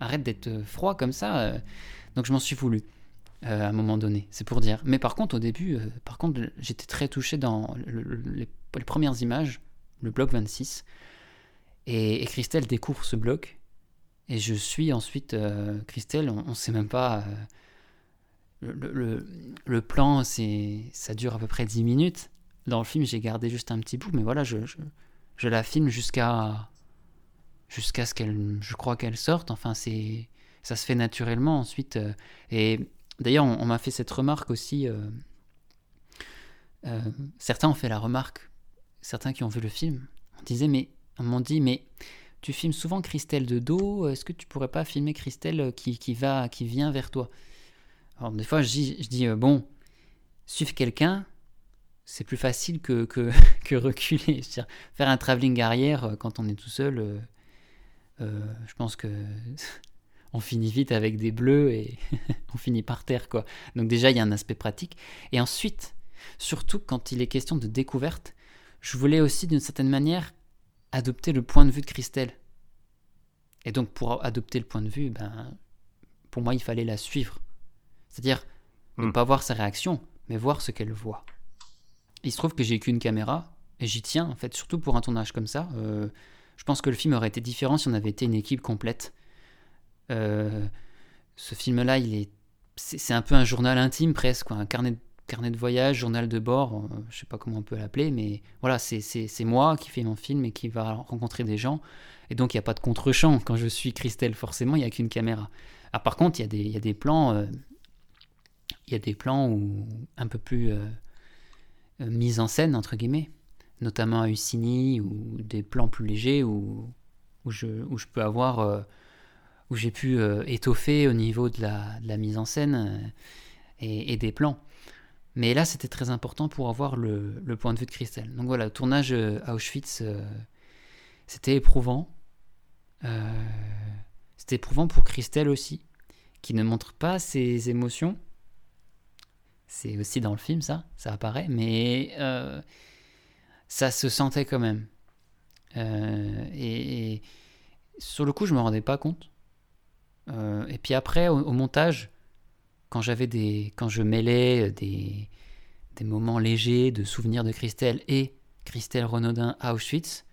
arrête d'être froid comme ça. Euh. Donc, je m'en suis voulu. à un moment donné, c'est pour dire. Mais par contre, au début, par contre, j'étais très touché dans les, premières images, le bloc 26. Et, Christelle découvre ce bloc. Et je suis ensuite euh, Christelle, on ne sait même pas. Euh, le, le, plan, ça dure à peu près 10 minutes. Dans le film, j'ai gardé juste un petit bout, mais voilà, je, je, la filme jusqu'à jusqu'à ce qu'elle, je crois qu'elle sorte. Enfin, c'est ça se fait naturellement ensuite. Euh, et d'ailleurs, on, m'a fait cette remarque aussi. certains ont fait la remarque, certains qui ont vu le film, on disait mais on m'ont dit, mais tu filmes souvent Christelle de dos, est-ce que tu pourrais pas filmer Christelle euh, qui, qui, va, qui vient vers toi? Alors des fois je dis, je dis euh, bon, suivre quelqu'un, c'est plus facile que, que, que reculer. Dire, faire un travelling arrière euh, quand on est tout seul, je pense que on finit vite avec des bleus et on finit par terre. quoi. Donc déjà, il y a un aspect pratique. Et ensuite, surtout quand il est question de découverte, je voulais aussi d'une certaine manière adopter le point de vue de Christelle. Et donc pour adopter le point de vue, ben, pour moi il fallait la suivre. C'est-à-dire ne hmm. pas voir sa réaction, mais voir ce qu'elle voit. Il se trouve que j'ai qu'une caméra, et j'y tiens en fait, surtout pour un tournage comme ça. Euh, je pense que le film aurait été différent si on avait été une équipe complète. Euh, ce film-là, il est, c'est un peu un journal intime presque, un carnet de carnet de voyage, journal de bord, euh, je sais pas comment on peut l'appeler, mais voilà, c'est moi qui fais mon film et qui va rencontrer des gens. Et donc il n'y a pas de contre-champ. Quand je suis Christelle, forcément, il n'y a qu'une caméra. Ah, par contre, il y, a des plans, euh, il y a des plans où, un peu plus euh, mis en scène, entre guillemets, notamment à Ussini, ou des plans plus légers où, je, peux avoir, où j'ai pu étoffer au niveau de la, mise en scène et des plans. Mais là, c'était très important pour avoir le, point de vue de Christelle. Donc voilà, le tournage euh, à Auschwitz, euh, c'était éprouvant. Euh, c'était éprouvant pour Christelle aussi, qui ne montre pas ses émotions. C'est aussi dans le film, ça, ça apparaît, mais ça se sentait quand même. Et, sur le coup, je me rendais pas compte. et puis après, au montage, quand j'avais des, quand je mêlais des, des moments légers de souvenirs de Christelle et Christelle Renaudin à Auschwitz,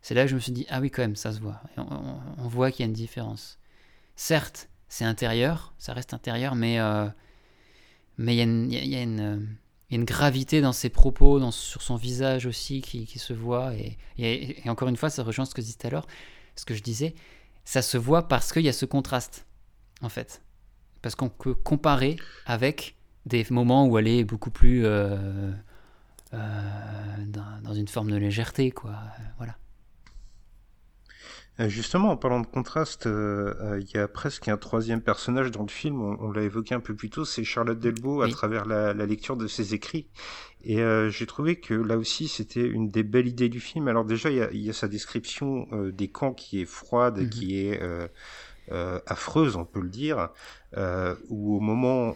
c'est là que je me suis dit ah oui quand même ça se voit, on, voit qu'il y a une différence. Certes, c'est intérieur, ça reste intérieur, mais euh, mais il y a, une, gravité dans ses propos, dans, sur son visage aussi qui, qui se voit. Et, et, encore une fois, ça rejoint ce que je disais tout à l'heure, ce que je disais. Ça se voit parce qu'il y a ce contraste, en fait. Parce qu'on peut comparer avec des moments où elle est beaucoup plus euh, euh, dans, dans, une forme de légèreté, quoi. Voilà. Euh, justement, en parlant de contraste, euh, il y a presque un troisième personnage dans le film, on, l'a évoqué un peu plus tôt, c'est Charlotte Delbo à travers la, lecture de ses écrits. Et j'ai trouvé que là aussi, c'était une des belles idées du film. Alors déjà, il y a, sa description des camps qui est froide, mhm. qui est affreuse, on peut le dire, où au moment,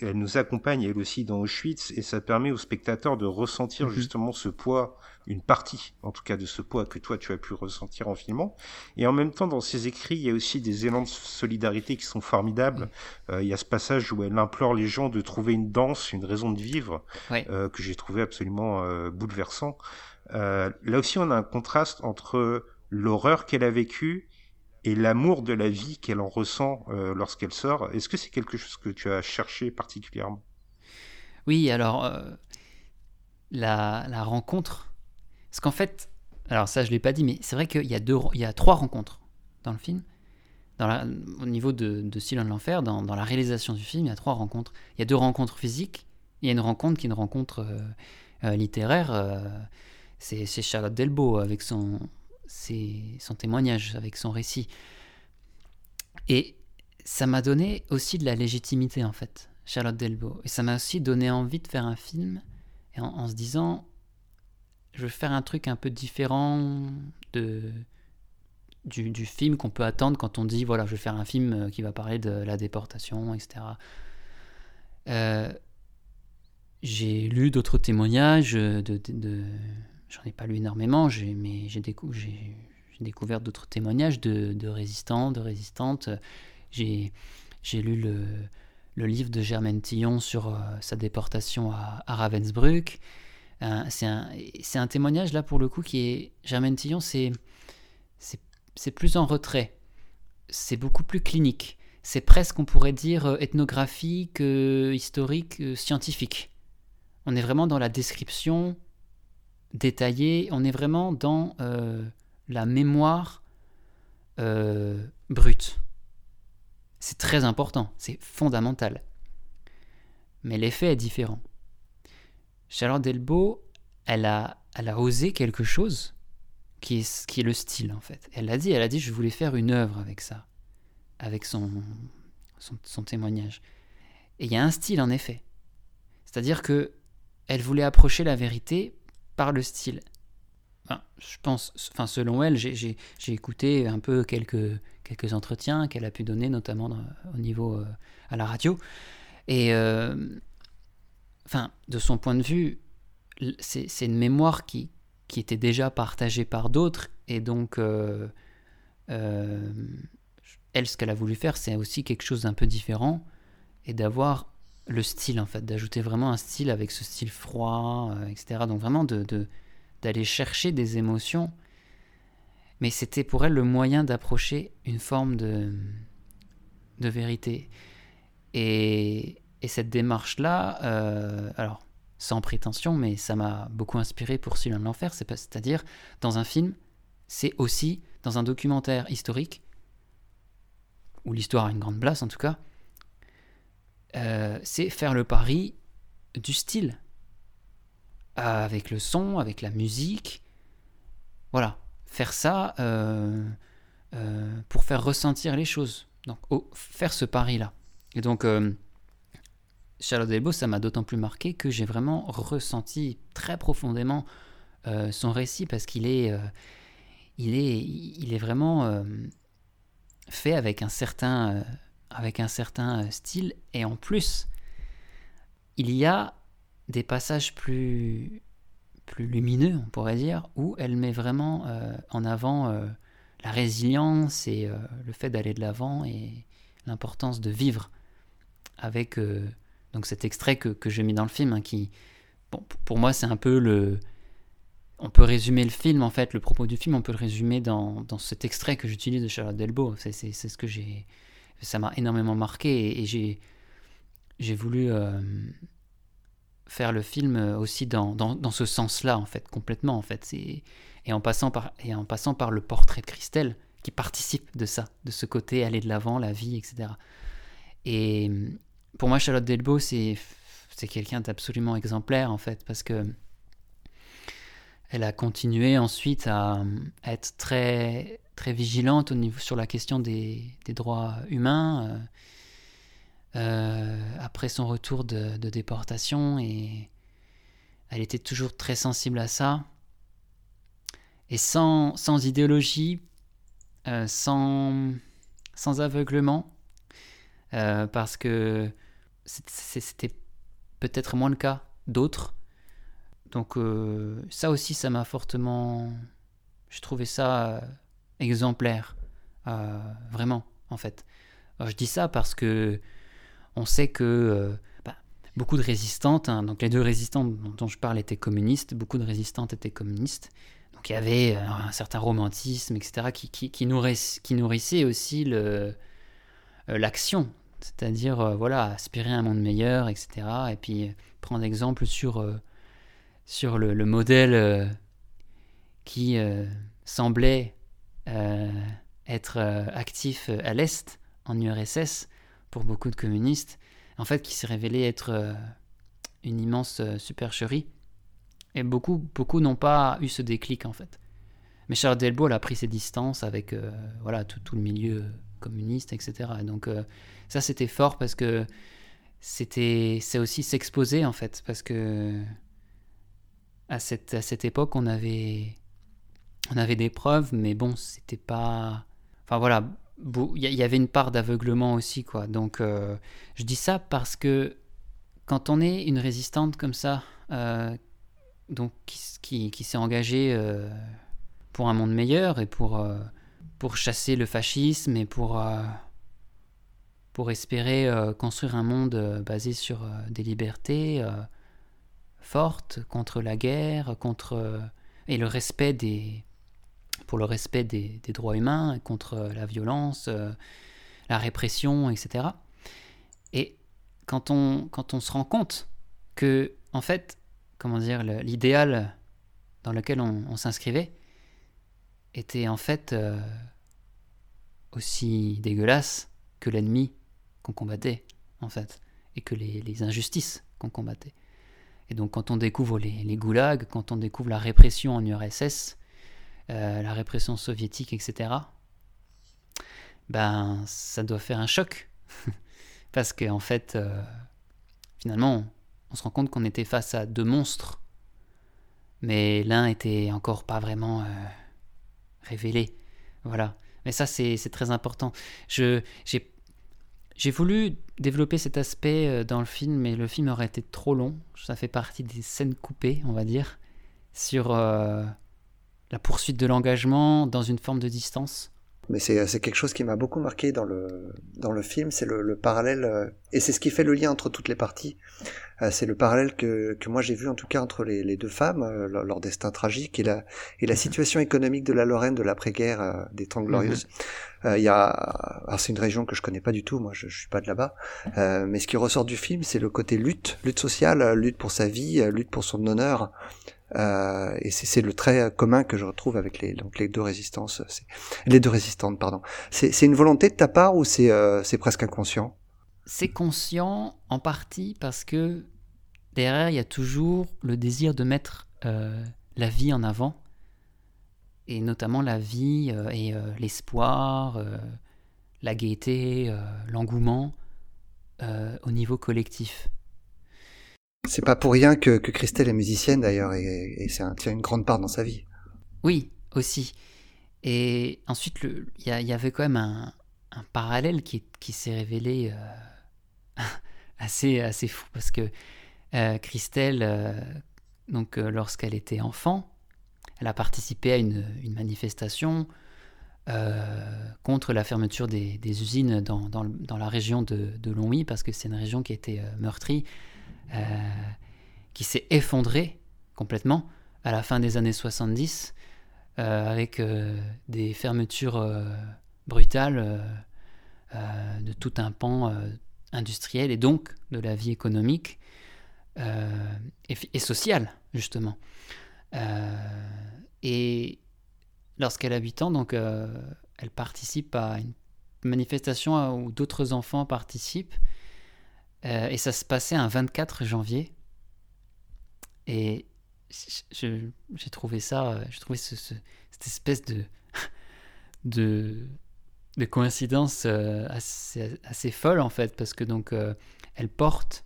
elle nous accompagne elle aussi dans Auschwitz, et ça permet aux spectateurs de ressentir mhm. justement ce poids une partie, en tout cas, de ce poids que toi tu as pu ressentir en filmant. Et en même temps, dans ses écrits, il y a aussi des élans de solidarité qui sont formidables. Euh, il y a ce passage où elle implore les gens de trouver une danse, une raison de vivre, euh, que j'ai trouvé absolument euh, bouleversant. là aussi, on a un contraste entre l'horreur qu'elle a vécue et l'amour de la vie qu'elle en ressent lorsqu'elle sort. Est-ce que c'est quelque chose que tu as cherché particulièrement? Oui, alors la, la rencontre parce qu'en fait, alors ça je ne l'ai pas dit, mais c'est vrai qu'il y, a y a trois rencontres dans le film. Au niveau de, de Sylvain de l'Enfer, dans, la réalisation du film, il y a trois rencontres. Il y a deux rencontres physiques, il y a une rencontre qui est une rencontre euh, euh, littéraire. Euh, c'est Charlotte Delbo avec son, son témoignage, avec son récit. Et ça m'a donné aussi de la légitimité en fait, Charlotte Delbo. Et ça m'a aussi donné envie de faire un film en, en se disant je veux faire un truc un peu différent de, du, film qu'on peut attendre quand on dit voilà, je vais faire un film euh, qui va parler de la déportation, etc. Euh, j'ai lu d'autres témoignages, de, de, j'en ai pas lu énormément, mais j'ai découvert d'autres témoignages de, résistants, de résistantes. J'ai lu le, livre de Germaine Tillon sur euh, sa déportation à, Ravensbrück. C'est un, témoignage là pour le coup qui est Germaine Tillon, c'est c'est plus en retrait, c'est beaucoup plus clinique, c'est presque on pourrait dire euh, ethnographique, euh, historique, scientifique. On est vraiment dans la description détaillée, on est vraiment dans la mémoire brute. C'est très important, c'est fondamental. Mais l'effet est différent. Charlotte Delbo, elle a, elle a osé quelque chose qui est, qui est le style en fait. Elle l'a dit, elle a dit je voulais faire une œuvre avec ça, avec son, son, témoignage. Et il y a un style en effet. C'est-à-dire que elle voulait approcher la vérité par le style. je pense, enfin selon elle, j'ai écouté un peu quelques, quelques entretiens qu'elle a pu donner, notamment au niveau euh, à la radio. Et euh, enfin, de son point de vue, c'est une mémoire qui, qui était déjà partagée par d'autres, et donc, euh, elle, ce qu'elle a voulu faire, c'est aussi quelque chose d'un peu différent, et d'avoir le style, en fait, d'ajouter vraiment un style avec ce style froid, euh, etc. Donc vraiment de d'aller chercher des émotions, mais c'était pour elle le moyen d'approcher une forme de, de vérité. Et, et cette démarche-là, euh, alors sans prétention, mais ça m'a beaucoup inspiré pour Sylvain de l'Enfer, c'est-à-dire dans un film, c'est aussi dans un documentaire historique, où l'histoire a une grande place en tout cas, euh, c'est faire le pari du style, avec le son, avec la musique, voilà, faire ça euh, pour faire ressentir les choses, donc faire ce pari-là. Et donc Charlotte Delbo, ça m'a d'autant plus marqué que j'ai vraiment ressenti très profondément euh, son récit parce qu'il est, euh, il est, il est vraiment euh, fait avec un certain, avec un certain style et en plus, il y a des passages plus, plus lumineux, on pourrait dire, où elle met vraiment en avant la résilience et le fait d'aller de l'avant et l'importance de vivre avec donc cet extrait que, que j'ai mis dans le film, hein, qui, bon, pour moi, c'est un peu le... On peut résumer le film, en fait, le propos du film, on peut le résumer dans, dans cet extrait que j'utilise de Charlotte Delbo. C'est ce que j'ai... Ça m'a énormément marqué et, j'ai voulu... Euh, faire le film aussi dans, ce sens-là, en fait, complètement, en fait. Et, et, en passant par, et en passant par le portrait de Christelle, qui participe de ça, de ce côté aller de l'avant, la vie, etc. Et pour moi, Charlotte Delbo, c'est c'est quelqu'un d'absolument exemplaire en fait, parce que elle a continué ensuite à, être très, très vigilante au niveau, sur la question des, droits humains euh, euh, après son retour de, déportation et elle était toujours très sensible à ça. Et sans, sans idéologie, euh, sans, sans aveuglement, parce que c'était peut-être moins le cas d'autres. Donc ça aussi, ça m'a fortement... Je trouvais ça exemplaire, euh, vraiment, en fait. je dis ça parce que on sait que bah, beaucoup de résistantes, hein, donc les deux résistantes dont je parle étaient communistes, beaucoup de résistantes étaient communistes. Donc il y avait un certain romantisme, etc., qui, qui, nourrissait aussi l'action c'est-à-dire euh, voilà, aspirer à un monde meilleur, etc. Et puis prendre exemple sur, euh, sur le, modèle euh, qui semblait être actif à l'Est, en URSS, pour beaucoup de communistes, en fait qui s'est révélé être une immense supercherie. Et beaucoup, beaucoup n'ont pas eu ce déclic en fait. Mais Charles Delbo a pris ses distances avec voilà, tout, tout, le milieu communiste, etc. donc ça, c'était fort parce que c'était, c'est aussi s'exposer en fait, parce que à cette, à cette époque, on avait, on avait des preuves, mais bon, c'était pas. Enfin voilà, il y, avait une part d'aveuglement aussi, quoi. Donc, euh, je dis ça parce que quand on est une résistante comme ça, euh, donc qui, s'est engagée euh, pour un monde meilleur et pour, chasser le fascisme et pour pour espérer construire un monde basé sur des libertés fortes contre la guerre, contre et le respect des pour le respect des, droits humains, contre la violence, la répression, etc. Et quand on, quand on se rend compte que, en fait, comment dire, l'idéal dans lequel on, s'inscrivait était en fait aussi dégueulasse que l'ennemi qu'on combattait, en fait, et que les, injustices qu'on combattait. Et donc quand on découvre les, goulags, quand on découvre la répression en URSS, euh, la répression soviétique, etc., ben ça doit faire un choc. Parce qu'en en fait, euh, finalement, on se rend compte qu'on était face à deux monstres, mais l'un était encore pas vraiment euh, révélé. Voilà. Mais ça, c'est très important. J'ai j'ai voulu développer cet aspect dans le film, mais le film aurait été trop long. Ça fait partie des scènes coupées, on va dire, sur la poursuite de l'engagement dans une forme de distance. Mais c'est quelque chose qui m'a beaucoup marqué dans le, dans le film, c'est le, le, parallèle, euh, et c'est ce qui fait le lien entre toutes les parties. Euh, c'est le parallèle que, que moi j'ai vu en tout cas entre les, les deux femmes, euh, leur, destin tragique et la, et la situation économique de la Lorraine de l'après-guerre des Trente Glorieuses. Mhm. Il y a, alors c'est une région que je connais pas du tout, moi je, je suis pas de là-bas, mais ce qui ressort du film, c'est le côté lutte, lutte sociale, lutte pour sa vie, lutte pour son honneur. Euh, et c'est le trait commun que je retrouve avec les, donc les deux résistances, les deux résistantes, pardon. C'est une volonté de ta part ou c'est euh, presque inconscient? C'est conscient en partie parce que derrière il y a toujours le désir de mettre euh, la vie en avant et notamment la vie euh, et l'espoir, la gaieté, l'engouement au niveau collectif. C'est pas pour rien que, Christelle est musicienne d'ailleurs, et, et un, tient une grande part dans sa vie. Oui, aussi. Et ensuite, il y, avait quand même un, parallèle qui, s'est révélé euh, assez, assez fou, parce que euh, Christelle, euh, donc lorsqu'elle était enfant, elle a participé à une, manifestation contre la fermeture des, usines dans, la région de, de Longwy, parce que c'est une région qui été meurtrie euh, qui s'est effondré complètement à la fin des années 70 euh, avec euh, des fermetures brutales de tout un pan industriel et donc de la vie économique. et, et, sociale, justement. et lorsqu'elle a 8 ans, donc, elle participe à une manifestation où d'autres enfants participent. Et ça se passait un 24 janvier. Et j'ai trouvé ça, j'ai trouvé ce, cette espèce de, de, de coïncidence euh, assez, folle en fait, parce que donc euh, elle porte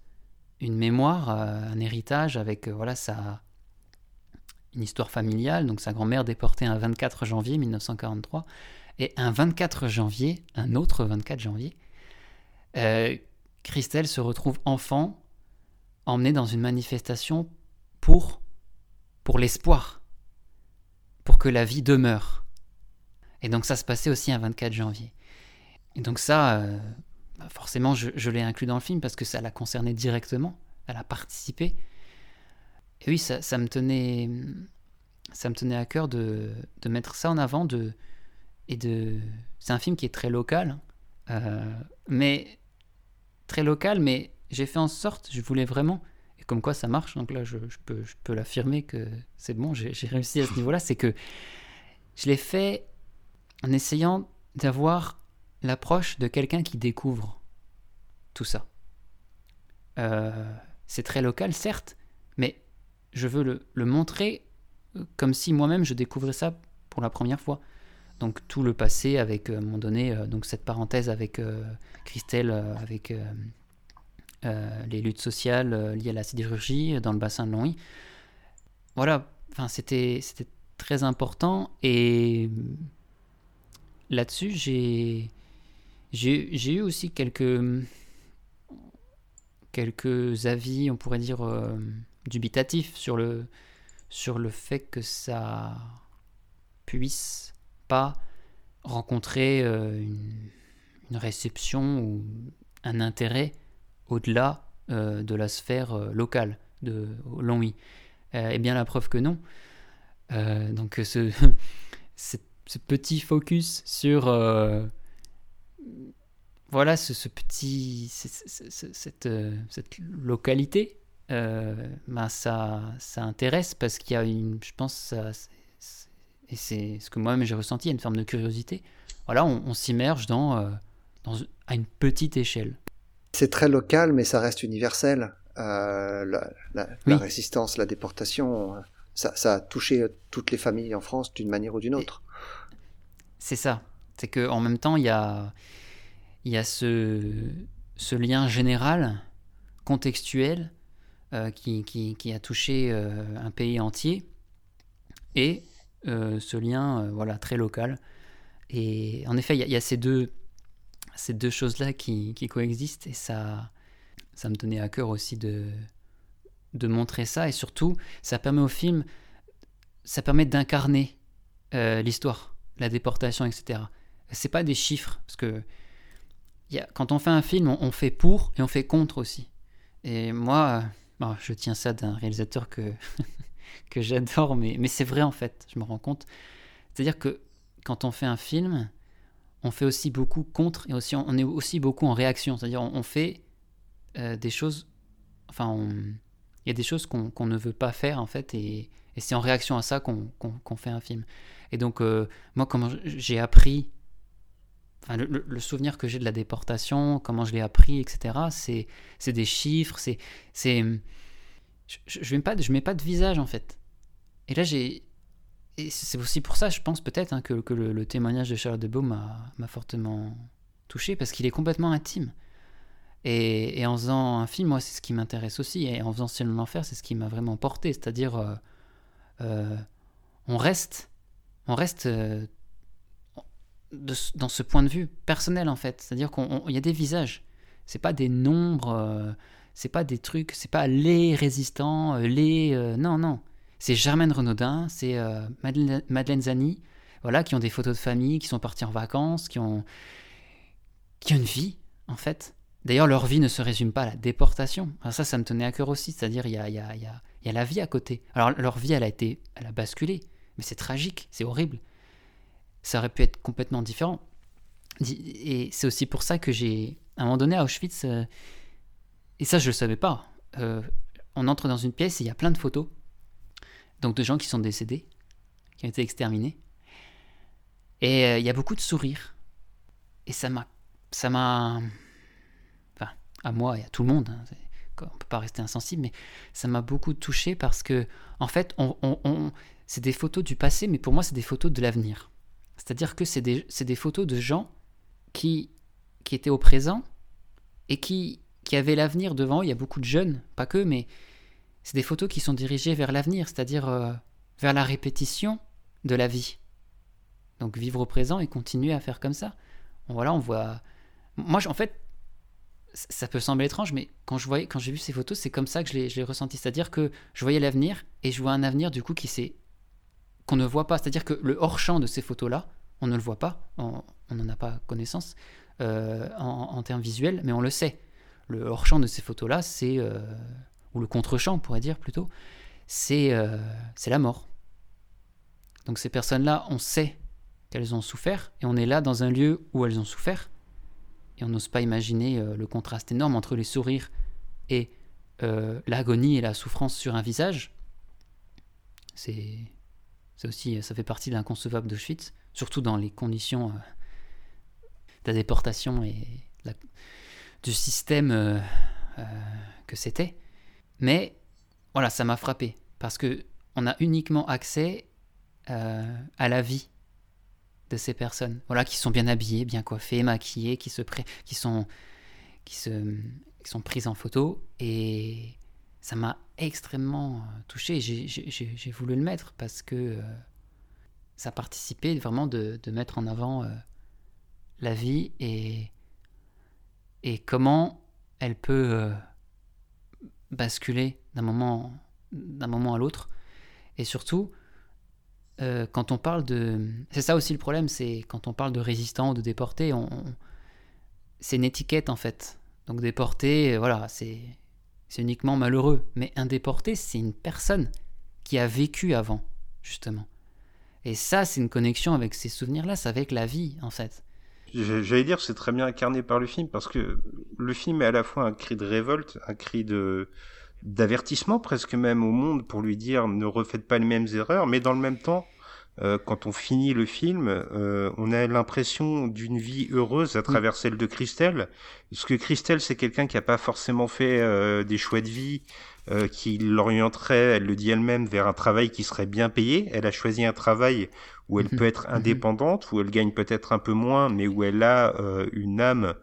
une mémoire, euh, un héritage avec voilà sa une histoire familiale. Donc sa grand-mère déportée un 24 janvier 1943 et un 24 janvier, un autre 24 janvier, Christelle se retrouve enfant emmenée dans une manifestation pour pour l'espoir, pour que la vie demeure. Et donc ça se passait aussi un 24 janvier. Et donc ça, euh, bah, forcément, je, l'ai inclus dans le film parce que ça l'a concerné directement, elle a participé. Et oui, ça, me tenait, ça me tenait à cœur de, mettre ça en avant. De, et de, c'est un film qui est très local, euh, mais très local, mais j'ai fait en sorte, je voulais vraiment comme quoi ça marche. Donc là, je, peux, je peux l'affirmer que c'est bon, j'ai réussi à ce niveau-là. C'est que je l'ai fait en essayant d'avoir l'approche de quelqu'un qui découvre tout ça. Euh, c'est très local, certes, mais je veux le, le montrer comme si moi-même je découvrais ça pour la première fois. Donc tout le passé avec, euh, à un donné, euh, donc cette parenthèse avec Christelle, avec euh, les luttes sociales euh, liées à la sidérurgie dans le bassin de Longwy. Voilà, enfin, c'était très important et là-dessus, j'ai j'ai eu aussi quelques, quelques avis, on pourrait dire, euh, dubitatifs sur le, sur le fait que ça puisse pas rencontrer une, une, réception ou un intérêt au-delà euh, de la sphère euh, locale de Longwy euh, Eh bien, la preuve que non. donc, ce, petit focus sur voilà ce, petit cette, localité ben ça ça intéresse parce qu'il y a une je pense et c'est ce que moi-même j'ai ressenti il y a une forme de curiosité voilà on, s'immerge dans, dans à une petite échelle c'est très local, mais ça reste universel. Euh, la, résistance, la déportation, euh, ça, a touché toutes les familles en France d'une manière ou d'une autre. C'est ça. C'est qu'en même temps, il y a, y a ce, ce lien général, contextuel, euh, qui, qui, a touché un pays entier, et ce lien voilà, très local. Et en effet, il y, a ces deux, ces deux choses-là qui, coexistent et ça, ça me tenait à cœur aussi de, de montrer ça et surtout ça permet au film, ça permet d'incarner euh, l'histoire, la déportation, etc. C'est pas des chiffres parce que quand on fait un film, on, fait pour et on fait contre aussi. Et moi, euh, je tiens ça d'un réalisateur que que j'adore, mais, mais c'est vrai en fait, je me rends compte. C'est-à-dire que quand on fait un film, on fait aussi beaucoup contre et aussi on est aussi beaucoup en réaction. C'est-à-dire on, fait euh, des choses, enfin il y a des choses qu'on ne veut pas faire en fait et, c'est en réaction à ça qu'on fait un film. Et donc euh, moi comment j'ai appris, enfin, le, souvenir que j'ai de la déportation, comment je l'ai appris, etc. C'est des chiffres, c'est je, je mets pas mets pas de visage en fait. Et là j'ai c'est aussi pour ça, je pense peut-être, hein, que, le, témoignage de Charles de m'a fortement touché, parce qu'il est complètement intime. Et, en faisant un film, moi, c'est ce qui m'intéresse aussi. Et en faisant Ciel l'enfer, c'est ce qui m'a vraiment porté. C'est-à-dire, euh, euh, on reste, on reste euh, dans ce point de vue personnel, en fait. C'est-à-dire qu'il y a des visages. C'est pas des nombres, c'est pas des trucs, c'est pas les résistants, les. non, non c'est Germaine Renaudin, c'est euh, Madeleine, Zani, voilà, qui ont des photos de famille, qui sont partis en vacances, qui ont, qui ont une vie, en fait. D'ailleurs, leur vie ne se résume pas à la déportation. ça, ça me tenait à cœur aussi, c'est-à-dire il y a, y, a, y, a, la vie à côté. Alors, leur vie, elle a été, elle a basculé, mais c'est tragique, c'est horrible. Ça aurait pu être complètement différent. Et c'est aussi pour ça que j'ai, à un moment donné, à Auschwitz, euh, et ça, je ne le savais pas, euh, on entre dans une pièce et il y a plein de photos, donc de gens qui sont décédés, qui ont été exterminés. Et euh, il y a beaucoup de sourires. Et ça m'a. Ça m'a. Enfin, à moi et à tout le monde. Hein, on peut pas rester insensible, mais ça m'a beaucoup touché parce que, en fait, c'est des photos du passé, mais pour moi, c'est des photos de l'avenir. C'est-à-dire que c'est des, des, photos de gens qui, qui étaient au présent et qui, qui avaient l'avenir devant. Il y a beaucoup de jeunes, pas que, mais c'est des photos qui sont dirigées vers l'avenir, c'est-à-dire euh, vers la répétition de la vie. Donc vivre au présent et continuer à faire comme ça. voilà, on voit. Moi, en fait, ça peut sembler étrange, mais quand je voyais, quand j'ai vu ces photos, c'est comme ça que je l'ai ressenti. C'est-à-dire que je voyais l'avenir et je vois un avenir du coup qui s'est qu'on ne voit pas. C'est-à-dire que le hors champ de ces photos-là, on ne le voit pas, on n'en a pas connaissance euh, en, termes visuels, mais on le sait. Le hors champ de ces photos-là, c'est euh, ou le contre-champ, on pourrait dire plutôt, c'est euh, c'est la mort. Donc ces personnes-là, on sait qu'elles ont souffert, et on est là dans un lieu où elles ont souffert, et on n'ose pas imaginer euh, le contraste énorme entre les sourires et l'agonie et la souffrance sur un visage. C'est aussi, ça fait partie de l'inconcevable d'Auschwitz, surtout dans les conditions de la déportation et du système que c'était. Mais voilà, ça m'a frappé parce que on a uniquement accès euh, à la vie de ces personnes, voilà, qui sont bien habillées, bien coiffées, maquillées, qui se qui sont qui se sont prises en photo et ça m'a extrêmement touché. J'ai voulu le mettre parce que euh, ça participait vraiment de, de mettre en avant euh, la vie et, et comment elle peut basculer d'un moment, à l'autre. Et surtout, euh, quand on parle de... C'est ça aussi le problème, c'est quand on parle de résistants ou de déportés, on... c'est une étiquette en fait. Donc déporté, voilà, c'est uniquement malheureux. Mais un déporté, c'est une personne qui a vécu avant, justement. Et ça, c'est une connexion avec ces souvenirs-là, c'est avec la vie, en fait. J'allais dire, c'est très bien incarné par le film parce que le film est à la fois un cri de révolte, un cri de d'avertissement presque même au monde pour lui dire ne refaites pas les mêmes erreurs, mais dans le même temps, euh, quand on finit le film, euh, on a l'impression d'une vie heureuse à travers celle de Christelle. Parce que Christelle, c'est quelqu'un qui n'a pas forcément fait euh, des choix de vie euh, qui l'orienterait, elle le dit elle-même, vers un travail qui serait bien payé. Elle a choisi un travail où elle mhm. peut être mhm. indépendante, où elle gagne peut-être un peu moins, mais où elle a euh, une âme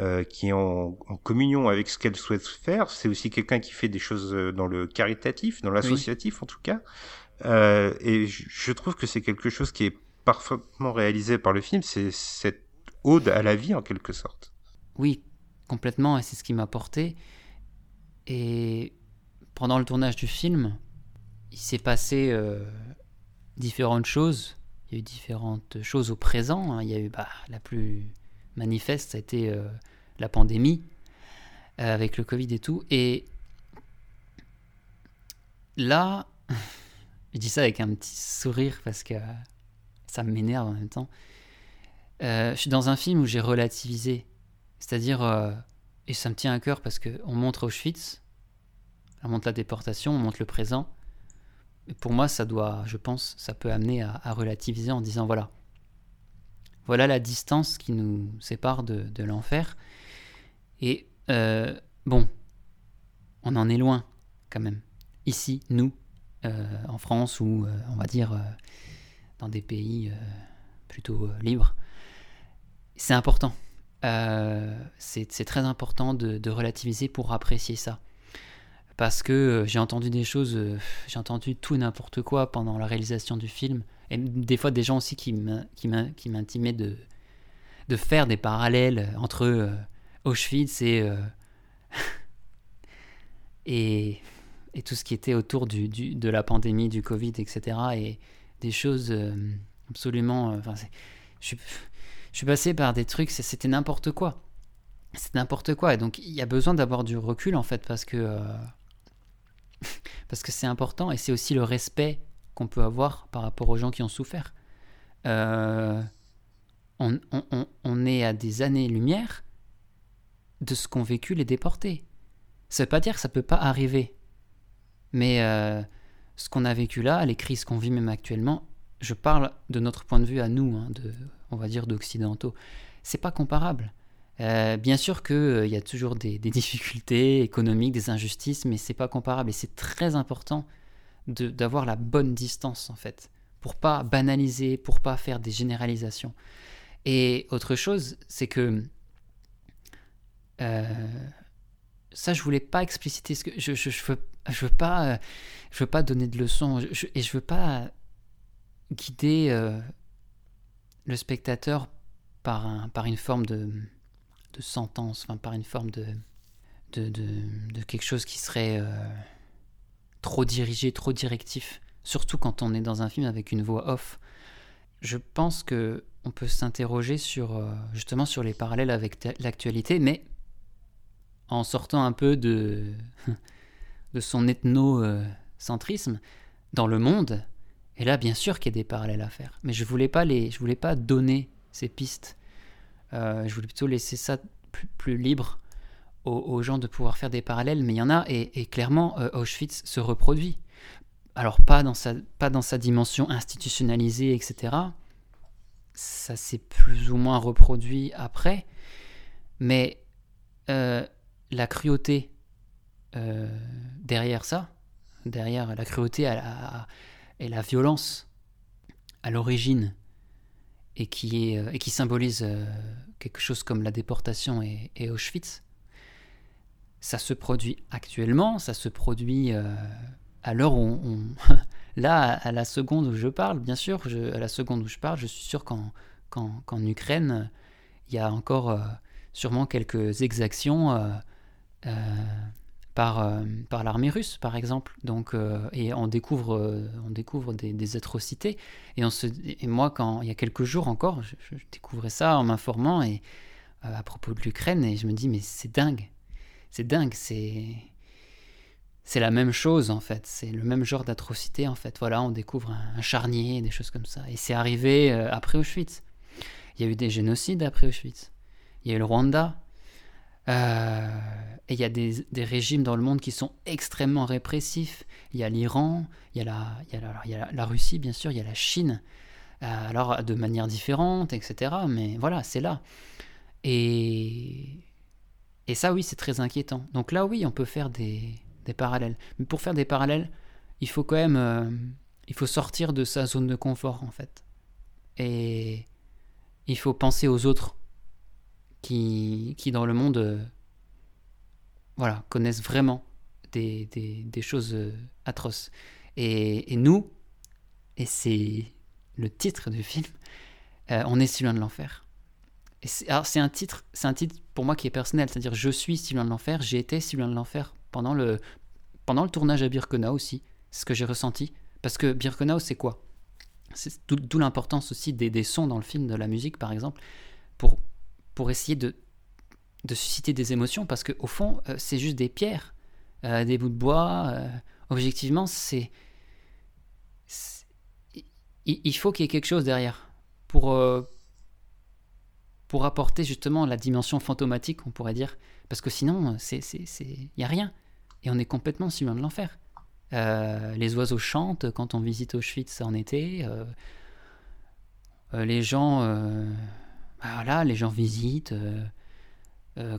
euh, qui est en, communion avec ce qu'elle souhaite faire. C'est aussi quelqu'un qui fait des choses dans le caritatif, dans l'associatif en tout cas. Euh, et je trouve que c'est quelque chose qui est parfaitement réalisé par le film, c'est cette ode à la vie en quelque sorte. Oui, complètement, et c'est ce qui m'a porté. Et pendant le tournage du film, il s'est passé différentes choses il y a eu différentes choses au présent. Hein. Il y a eu bah, la plus manifeste, ça a été euh, la pandémie euh, avec le Covid et tout. Et là, je dis ça avec un petit sourire parce que ça m'énerve en même temps. Euh, je suis dans un film où j'ai relativisé, c'est-à-dire, et ça me tient à cœur parce qu'on montre Auschwitz, on montre la déportation, on montre le présent, pour moi, ça doit, je pense, ça peut amener à, relativiser en disant voilà, voilà la distance qui nous sépare de, l'enfer. Et euh, bon, on en est loin quand même. Ici, nous, euh, en France ou euh, on va dire dans des pays plutôt libres, c'est important. c'est très important de relativiser pour apprécier ça parce que euh, j'ai entendu des choses, euh, j'ai entendu tout et n'importe quoi pendant la réalisation du film, et des fois des gens aussi qui m'intimaient de, de faire des parallèles entre euh, Auschwitz et, et, et, tout ce qui était autour du, de la pandémie, du Covid, etc. Et des choses absolument... Enfin, je, suis, je suis passé par des trucs, c'était n'importe quoi. C'est n'importe quoi. Et donc il y a besoin d'avoir du recul en fait parce que parce que c'est important et c'est aussi le respect qu'on peut avoir par rapport aux gens qui ont souffert. Euh, on, est à des années-lumière de ce qu'ont vécu les déportés. Ça ne veut pas dire que ça ne peut pas arriver Mais euh, ce qu'on a vécu là, les crises qu'on vit même actuellement, je parle de notre point de vue à nous, hein, de, on va dire d'occidentaux. C'est pas comparable. Euh, bien sûr qu'il euh, y a toujours des, difficultés économiques, des injustices, mais c'est pas comparable. Et c'est très important d'avoir la bonne distance, en fait, pour pas banaliser, pour pas faire des généralisations. Et autre chose, c'est que ça, je voulais pas expliciter ce que je, je, veux, je veux pas, euh, je veux pas donner de leçons et je veux pas guider euh, le spectateur par, un, par une forme de, de sentence, enfin par une forme de, de, de, quelque chose qui serait euh, trop dirigé, trop directif, surtout quand on est dans un film avec une voix off. Je pense que on peut s'interroger sur justement sur les parallèles avec l'actualité, mais en sortant un peu de, de son ethnocentrisme dans le monde. Et là, bien sûr qu'il y a des parallèles à faire. Mais je voulais voulais pas donner ces pistes. Euh, je voulais plutôt laisser ça plus, plus libre aux, gens de pouvoir faire des parallèles. Mais il y en a, et, et clairement, euh, Auschwitz se reproduit. Alors pas dans sa, pas dans sa dimension institutionnalisée, etc. Ça s'est plus ou moins reproduit après. Mais euh, la cruauté euh, derrière ça, derrière la cruauté et la violence à l'origine, et qui, est, et qui symbolise euh, quelque chose comme la déportation et, Auschwitz, ça se produit actuellement, ça se produit euh, à l'heure où on, là, à la seconde où je parle, bien sûr, à la seconde où je parle, je suis sûr qu'en, Ukraine, il y a encore euh, sûrement quelques exactions euh, euh, par, euh, par l'armée russe, par exemple. Donc, euh, et on découvre, on découvre des, atrocités. Et, on se, et moi, quand il y a quelques jours encore, je, je découvrais ça en m'informant et à propos de l'Ukraine, et je me dis mais c'est dingue, c'est dingue, c'est c'est la même chose en fait, c'est le même genre d'atrocité en fait. Voilà, on découvre un, charnier, des choses comme ça. Et c'est arrivé euh, après Auschwitz. Il y a eu des génocides après Auschwitz. Il y a eu le Rwanda. Euh, et il y a des, régimes dans le monde qui sont extrêmement répressifs. Il y a l'Iran, il y a, la, il y a, la, Russie bien sûr, il y a la Chine. Euh, alors de manière différente, etc. Mais voilà, c'est là. Et, ça oui, c'est très inquiétant. Donc là oui, on peut faire des des parallèles. Mais pour faire des parallèles, il faut quand même euh, il faut sortir de sa zone de confort en fait. Et il faut penser aux autres qui, dans le monde euh, voilà, connaissent vraiment des, choses euh, atroces. Et, et, nous, et c'est le titre du film, euh, on est si loin de l'enfer. Alors c'est un titre, c'est un titre pour moi qui est personnel, c'est-à-dire je suis si loin de l'enfer, j'ai été si loin de l'enfer pendant le, pendant le tournage à Birkenau aussi, c'est ce que j'ai ressenti. Parce que Birkenau, c'est quoi? C'est d'où l'importance aussi des, des, sons dans le film, de la musique par exemple, pour, pour essayer de, de susciter des émotions, parce qu'au fond, euh, c'est juste des pierres, euh, des bouts de bois. Euh, objectivement, c'est. Il, faut qu'il y ait quelque chose derrière pour, pour apporter justement la dimension fantomatique, on pourrait dire. Parce que sinon, il n'y a rien et on est complètement loin de l'enfer. Les oiseaux chantent quand on visite Auschwitz en été. Les gens, bah voilà, les gens visitent.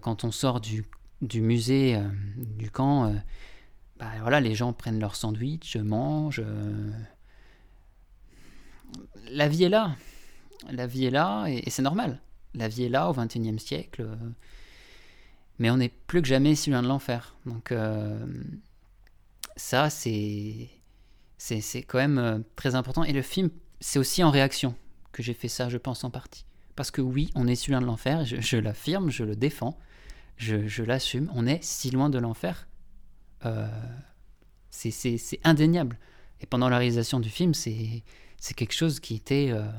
quand on sort du, du musée du camp, bah voilà, les gens prennent leur sandwich, mangent. La vie est là. La vie est là et, c'est normal. La vie est là au XXIe siècle mais on est plus que jamais si loin de l'enfer. Donc euh, ça, c'est c'est quand même euh, très important. Et le film, c'est aussi en réaction que j'ai fait ça, je pense en partie. Parce que oui, on est si loin de l'enfer, je, je l'affirme, je le défends, je, l'assume, on est si loin de l'enfer. Euh, c'est indéniable. Et pendant la réalisation du film, c'est quelque chose qui était... Euh...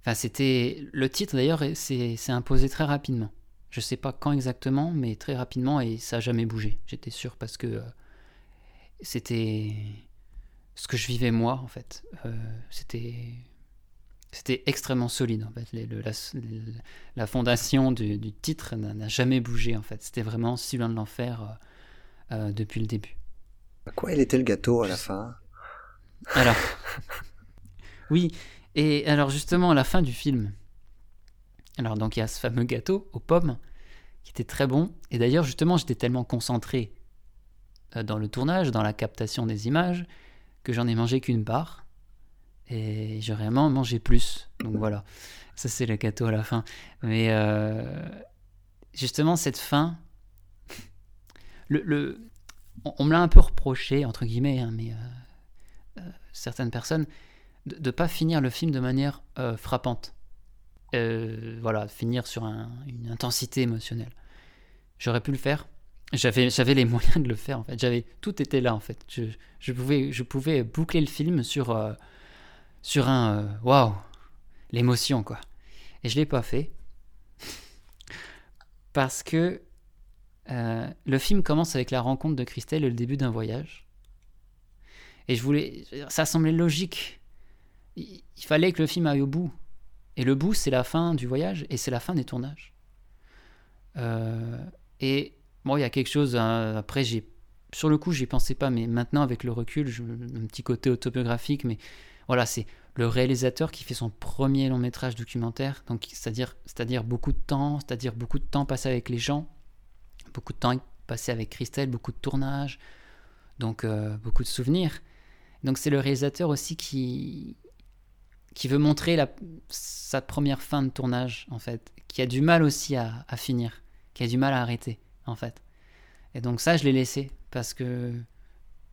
Enfin, c'était... Le titre, d'ailleurs, c'est imposé très rapidement. Je sais pas quand exactement, mais très rapidement et ça n'a jamais bougé. J'étais sûr parce que euh, c'était ce que je vivais moi en fait. C'était c'était extrêmement solide en fait. Les, le, la, la, fondation du, du titre n'a jamais bougé en fait. C'était vraiment si loin de l'enfer euh, depuis le début. Quoi, il était le gâteau à la fin? Alors, oui, et alors justement à la fin du film, alors donc il y a ce fameux gâteau aux pommes qui était très bon, et d'ailleurs justement j'étais tellement concentré euh, dans le tournage, dans la captation des images, que j'en ai mangé qu'une part, et j'ai vraiment mangé plus, donc voilà, ça c'est le gâteau à la fin. Mais euh, justement cette fin, on, me l'a un peu reproché, entre guillemets, hein, mais euh, certaines personnes, de ne pas finir le film de manière euh, frappante. Euh, voilà, finir sur une intensité émotionnelle. J'aurais pu le faire. J'avais, les moyens de le faire en fait. J'avais tout était là en fait. Je, pouvais, boucler le film sur euh, sur un waouh, l'émotion quoi. Et je l'ai pas fait parce que le film commence avec la rencontre de Christelle et le début d'un voyage. Et je voulais, ça semblait logique il, fallait que le film aille au bout. Et le bout, c'est la fin du voyage et c'est la fin des tournages. Euh, et bon, il y a quelque chose. Hein, après, j'ai sur le coup, j'y pensais pas, mais maintenant, avec le recul, un petit côté autobiographique, mais voilà, c'est le réalisateur qui fait son premier long métrage documentaire, donc c'est-à-dire, c'est-à-dire beaucoup de temps, c'est-à-dire beaucoup de temps passé avec les gens, beaucoup de temps passé avec Christelle, beaucoup de tournages, donc euh, beaucoup de souvenirs. Donc c'est le réalisateur aussi qui, qui veut montrer la, sa première fin de tournage, en fait, qui a du mal aussi à, finir, qui a du mal à arrêter, en fait. Et donc ça, je l'ai laissé, parce que...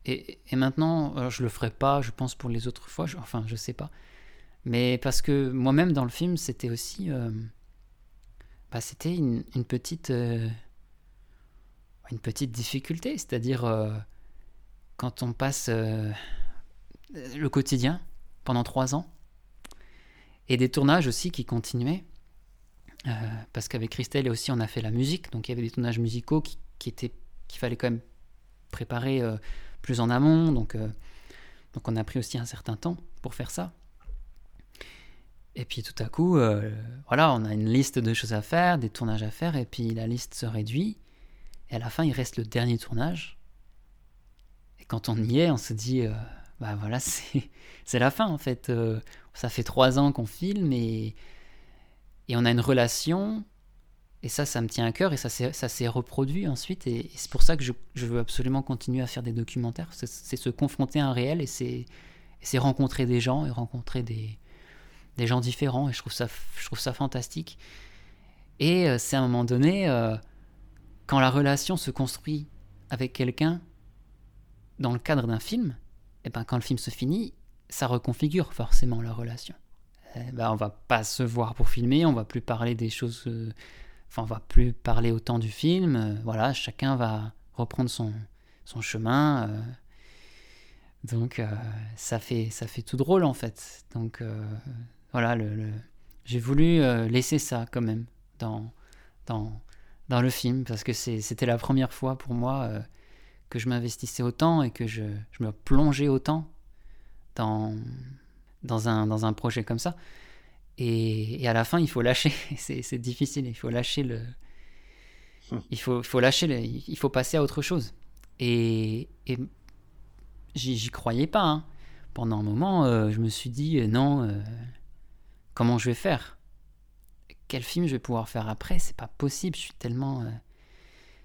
Et, maintenant, je le ferai pas, je pense, pour les autres fois, enfin, je sais pas. Mais parce que moi-même, dans le film, c'était aussi... Euh, bah, c'était une, petite... Euh, une petite difficulté, c'est-à-dire euh, quand on passe le quotidien pendant trois ans, et des tournages aussi qui continuaient. Euh, parce qu'avec Christelle aussi on a fait la musique, donc il y avait des tournages musicaux qui, qui qu'il fallait quand même préparer euh, plus en amont, donc, euh, donc on a pris aussi un certain temps pour faire ça. Et puis tout à coup, voilà, on a une liste de choses à faire, des tournages à faire, et puis la liste se réduit, et à la fin il reste le dernier tournage. Et quand on y est, on se dit, bah voilà, c'est la fin en fait ça fait trois ans qu'on filme et, et on a une relation. Et ça, ça me tient à cœur et ça s'est reproduit ensuite. Et, c'est pour ça que je, je, veux absolument continuer à faire des documentaires. C'est se confronter à un réel et c'est rencontrer des gens et rencontrer des, des gens différents. Et je trouve ça, je trouve ça fantastique. Et euh, c'est à un moment donné, euh, quand la relation se construit avec quelqu'un dans le cadre d'un film, et ben quand le film se finit, ça reconfigure forcément la relation. Eh ben, on va pas se voir pour filmer, on va plus parler des choses, euh, enfin on va plus parler autant du film. Euh, voilà, chacun va reprendre son, chemin. Euh. donc ça fait ça fait tout drôle en fait. Donc voilà, j'ai voulu laisser ça quand même dans dans dans le film parce que c'était la première fois pour moi que je m'investissais autant et que je, je me plongeais autant dans, dans, un, dans un projet comme ça. Et, à la fin, il faut lâcher. c'est difficile. Il faut lâcher le. Il faut, faut lâcher. Le, il faut passer à autre chose. Et, et j'y croyais pas. Hein. Pendant un moment, euh, je me suis dit euh, non. Euh, comment je vais faire? Quel film je vais pouvoir faire après? C'est pas possible. Je suis tellement.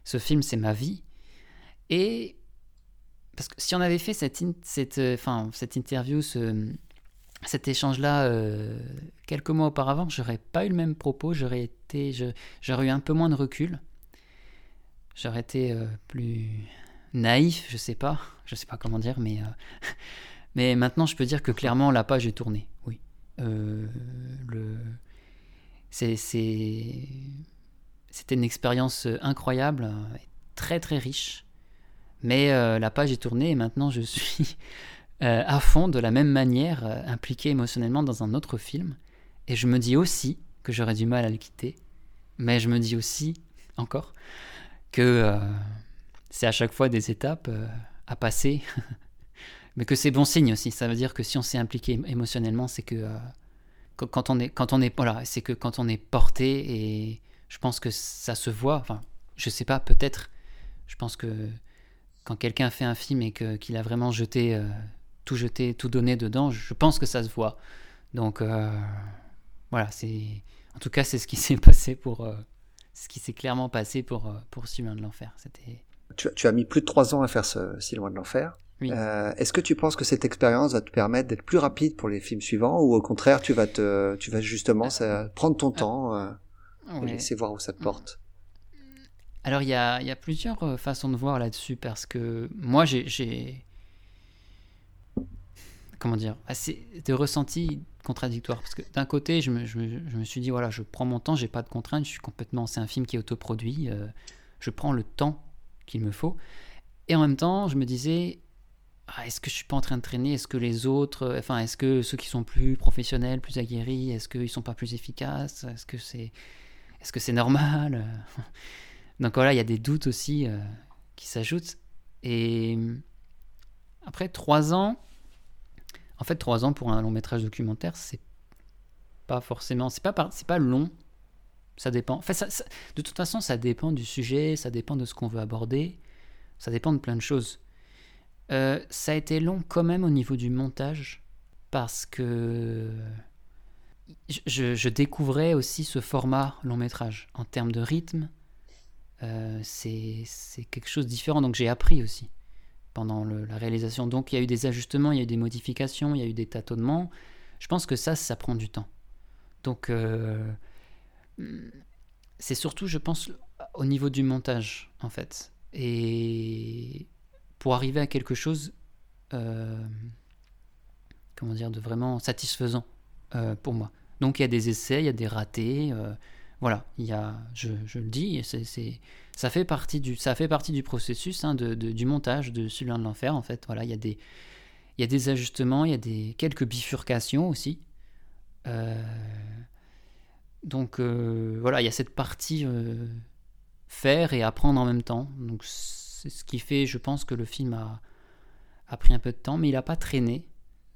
ce film, c'est ma vie. Et parce que si on avait fait cette, cette, enfin, cette interview, ce, cet échange-là euh, quelques mois auparavant, j'aurais pas eu le même propos, j'aurais été, j'aurais eu un peu moins de recul, j'aurais été euh, plus naïf, je sais pas, je sais pas comment dire, mais mais maintenant je peux dire que clairement la page est tournée, oui. le, c'était une expérience incroyable, très très riche. Mais euh, la page est tournée et maintenant je suis euh, à fond de la même manière euh, impliqué émotionnellement dans un autre film. Et je me dis aussi que j'aurais du mal à le quitter. Mais je me dis aussi, encore, que c'est à chaque fois des étapes à passer. mais que c'est bon signe aussi. Ça veut dire que si on s'est impliqué émotionnellement, c'est que quand on est, quand on est, voilà, c'est que quand on est porté et je pense que ça se voit. Enfin, je sais pas, peut-être. Je pense que quand quelqu'un fait un film et qu'il a vraiment jeté, euh, tout jeté, tout donné dedans, je pense que ça se voit. Donc euh, voilà, c'est en tout cas c'est ce qui s'est passé pour euh, ce qui s'est clairement passé pour pour Si loin de l'enfer. C'était tu, tu, as mis plus de trois ans à faire ce Si loin de l'enfer. Oui. Euh, Est-ce que tu penses que cette expérience va te permettre d'être plus rapide pour les films suivants ou au contraire tu vas te, tu vas justement ça, prendre ton temps euh, et Ouais. laisser voir où ça te porte? Alors il y a, y a plusieurs euh, façons de voir là-dessus parce que moi j'ai comment dire assez des ressentis contradictoires parce que d'un côté je me, je, je me suis dit voilà je prends mon temps j'ai pas de contraintes je suis complètement c'est un film qui est autoproduit euh, je prends le temps qu'il me faut. Et en même temps je me disais ah, est-ce que je suis pas en train de traîner? Est-ce que les autres, euh, enfin, est-ce que ceux qui sont plus professionnels, plus aguerris, est-ce qu'ils sont pas plus efficaces? Est-ce que c'est, est-ce normal? Donc voilà, il y a des doutes aussi euh, qui s'ajoutent. Et après trois ans, en fait, trois ans pour un long métrage documentaire, c'est pas forcément, c'est pas, c'est pas long. Ça dépend. Enfin, ça- ça- de toute façon, ça dépend du sujet, ça dépend de ce qu'on veut aborder, ça dépend de plein de choses. Euh, ça a été long quand même au niveau du montage parce que je- je, découvrais aussi ce format long métrage en termes de rythme. euh, c'est quelque chose de différent, donc j'ai appris aussi pendant la réalisation. Donc il y a eu des ajustements, il y a eu des modifications, il y a eu des tâtonnements. Je pense que ça, ça prend du temps. Donc euh, c'est surtout, je pense, au niveau du montage en fait. Et pour arriver à quelque chose, euh, comment dire, de vraiment satisfaisant euh, pour moi. Donc il y a des essais, il y a des ratés, voilà, il y a, je, je le dis, c'est- ça fait partie du, ça fait partie du processus hein, de, du montage de celui de l'enfer en fait. Voilà, il y a des, il y a des ajustements, il y a des quelques bifurcations aussi. Euh, donc euh, voilà, il y a cette partie euh, faire et apprendre en même temps. Donc c'est ce qui fait, je pense, que le film a, a pris un peu de temps, mais il n'a pas traîné.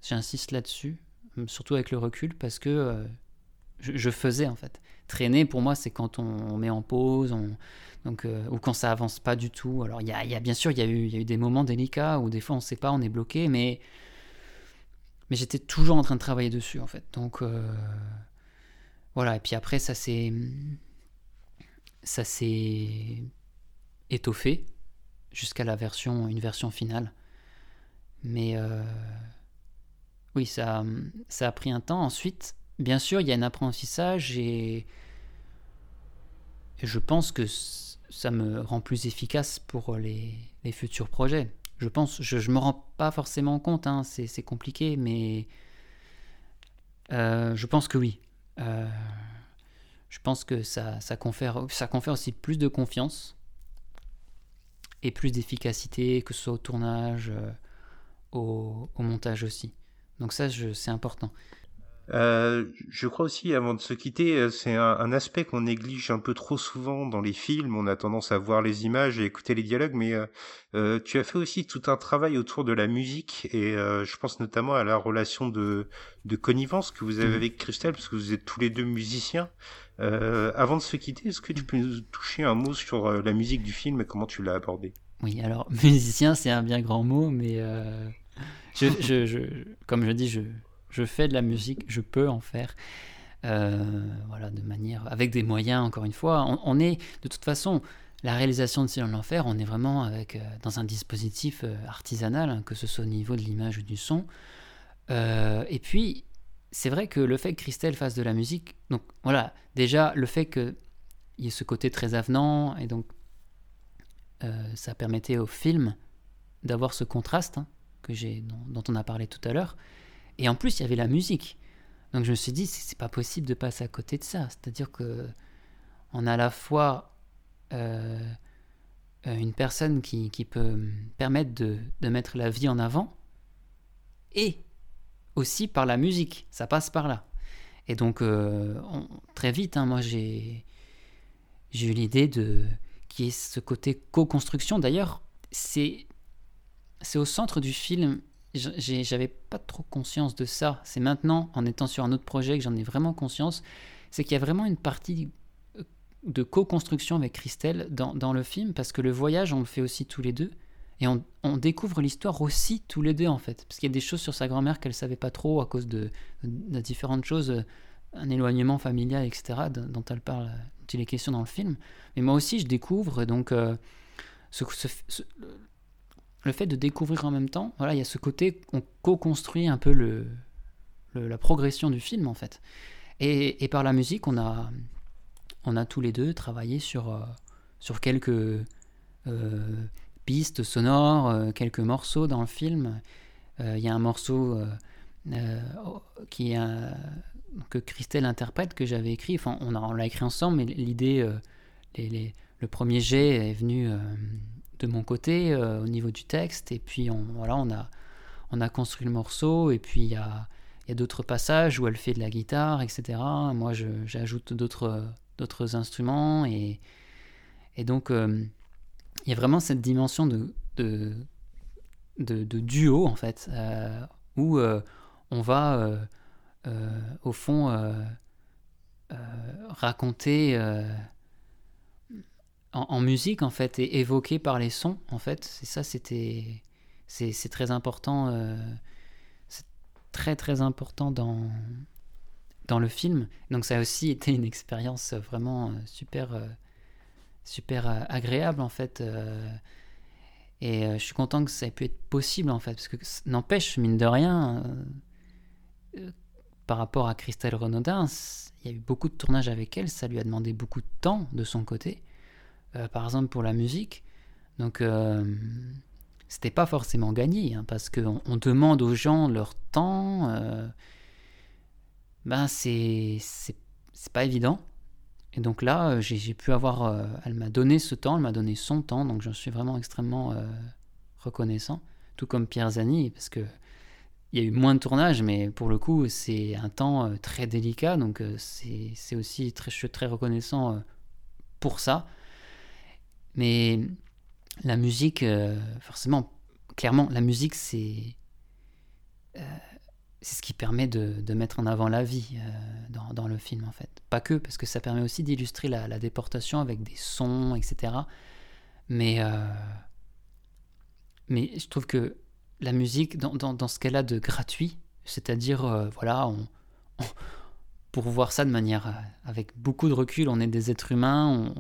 J'insiste là-dessus, surtout avec le recul, parce que je faisais en fait. Traîner pour moi, c'est quand on, met en pause, on, donc, euh, ou quand ça avance pas du tout. Alors y a, bien sûr, il y, y a eu des moments délicats où des fois on ne sait pas, on est bloqué, mais, mais j'étais toujours en train de travailler dessus en fait. Donc euh, voilà, et puis après ça s'est ça s'est étoffé jusqu'à la version une version finale. Mais euh, oui, ça, ça a pris un temps. Ensuite, bien sûr, il y a un apprentissage et, je pense que ça me rend plus efficace pour les, futurs projets. Je pense, je ne me rends pas forcément compte, hein, c'est compliqué, mais euh, je pense que oui. Euh, je pense que ça, confère, aussi plus de confiance et plus d'efficacité, que ce soit au tournage, euh, au, montage aussi. Donc ça, c'est important. Euh, je crois aussi, avant de se quitter, euh, c'est un, un aspect qu'on néglige un peu trop souvent dans les films. On a tendance à voir les images et écouter les dialogues, mais euh, tu as fait aussi tout un travail autour de la musique, et euh, je pense notamment à la relation de, de connivence que vous avez Mhm. avec Christelle, parce que vous êtes tous les deux musiciens. Avant de se quitter, est-ce que tu peux nous toucher un mot sur la musique du film et comment tu l'as abordé? Oui, alors musicien, c'est un bien grand mot, mais je, je, je, comme je dis, je, je fais de la musique, je peux en faire. Euh, voilà, de manière, avec des moyens, encore une fois. On, est, de toute façon, la réalisation de Silence de l'Enfer, on est vraiment avec, euh, dans un dispositif euh, artisanal, hein, que ce soit au niveau de l'image ou du son. Et puis, c'est vrai que le fait que Christelle fasse de la musique, donc voilà, déjà, le fait qu'il y ait ce côté très avenant, et donc ça permettait au film d'avoir ce contraste hein, que j'ai, dont on a parlé tout à l'heure. Et en plus, il y avait la musique. Donc je me suis dit, c'est pas possible de passer à côté de ça. C'est-à-dire que on a à la fois euh, euh, une personne qui, peut me permettre de, mettre la vie en avant, et aussi par la musique. Ça passe par là. Et donc, euh, très vite, hein, moi, j'ai eu l'idée de qui est ce côté co-construction. D'ailleurs, c'est au centre du film. J'avais pas trop conscience de ça. C'est maintenant, en étant sur un autre projet, que j'en ai vraiment conscience. C'est qu'il y a vraiment une partie euh, de co-construction avec Christelle dans, le film, parce que le voyage, on le fait aussi tous les deux. Et on, découvre l'histoire aussi tous les deux, en fait. Parce qu'il y a des choses sur sa grand-mère qu'elle savait pas trop à cause de, différentes choses, un éloignement familial, etc., dont elle parle, dont il est question dans le film. Mais moi aussi, je découvre, donc, euh, ce, le fait de découvrir en même temps, voilà, il y a ce côté, on co-construit un peu le, la progression du film, en fait. Et, par la musique, on a, on a tous les deux travaillé sur, euh, sur quelques euh, pistes sonores, euh, quelques morceaux dans le film. Il y a un morceau que Christelle interprète, que j'avais écrit. Enfin, on, l'a écrit ensemble, mais l'idée, le premier jet est venu de mon côté au niveau du texte. Et puis, on, voilà, on a, on a construit le morceau. Et puis, il y a, d'autres passages où elle fait de la guitare, etc. Moi, j'ajoute d'autres d'autres instruments. Et, donc, euh, il y a vraiment cette dimension de, de, duo, en fait, euh, où euh, on va, euh, euh, au fond, euh, raconter en, musique, en fait, et évoquer par les sons, en fait. C'est ça, c'était... C'est très important. c'est très, très important dans dans le film. Donc ça a aussi été une expérience vraiment super, super agréable en fait. Et je suis content que ça ait pu être possible en fait, parce que n'empêche, mine de rien, par rapport à Christelle Renaudin, il y a eu beaucoup de tournages avec elle, ça lui a demandé beaucoup de temps de son côté, euh, par exemple pour la musique. Donc euh, c'était pas forcément gagné, hein, parce qu'on on demande aux gens leur temps. Euh, ben c'est c'est pas évident. Et donc là, j'ai pu avoir, elle m'a donné ce temps, elle m'a donné son temps, donc j'en suis vraiment extrêmement reconnaissant. Tout comme Pierre Zani, parce que il y a eu moins de tournage, mais pour le coup, c'est un temps très délicat, donc euh, c'est aussi très, je suis très reconnaissant pour ça. Mais la musique, forcément, clairement, la musique, c'est c'est ce qui permet de, de, mettre en avant la vie euh, dans, dans, le film en fait. Pas que, parce que ça permet aussi d'illustrer la, déportation avec des sons, etc. Mais, euh, mais je trouve que la musique, dans, dans, dans ce qu'elle a de gratuit, c'est-à-dire, euh, voilà, on, pour voir ça de manière euh, avec beaucoup de recul, on est des êtres humains,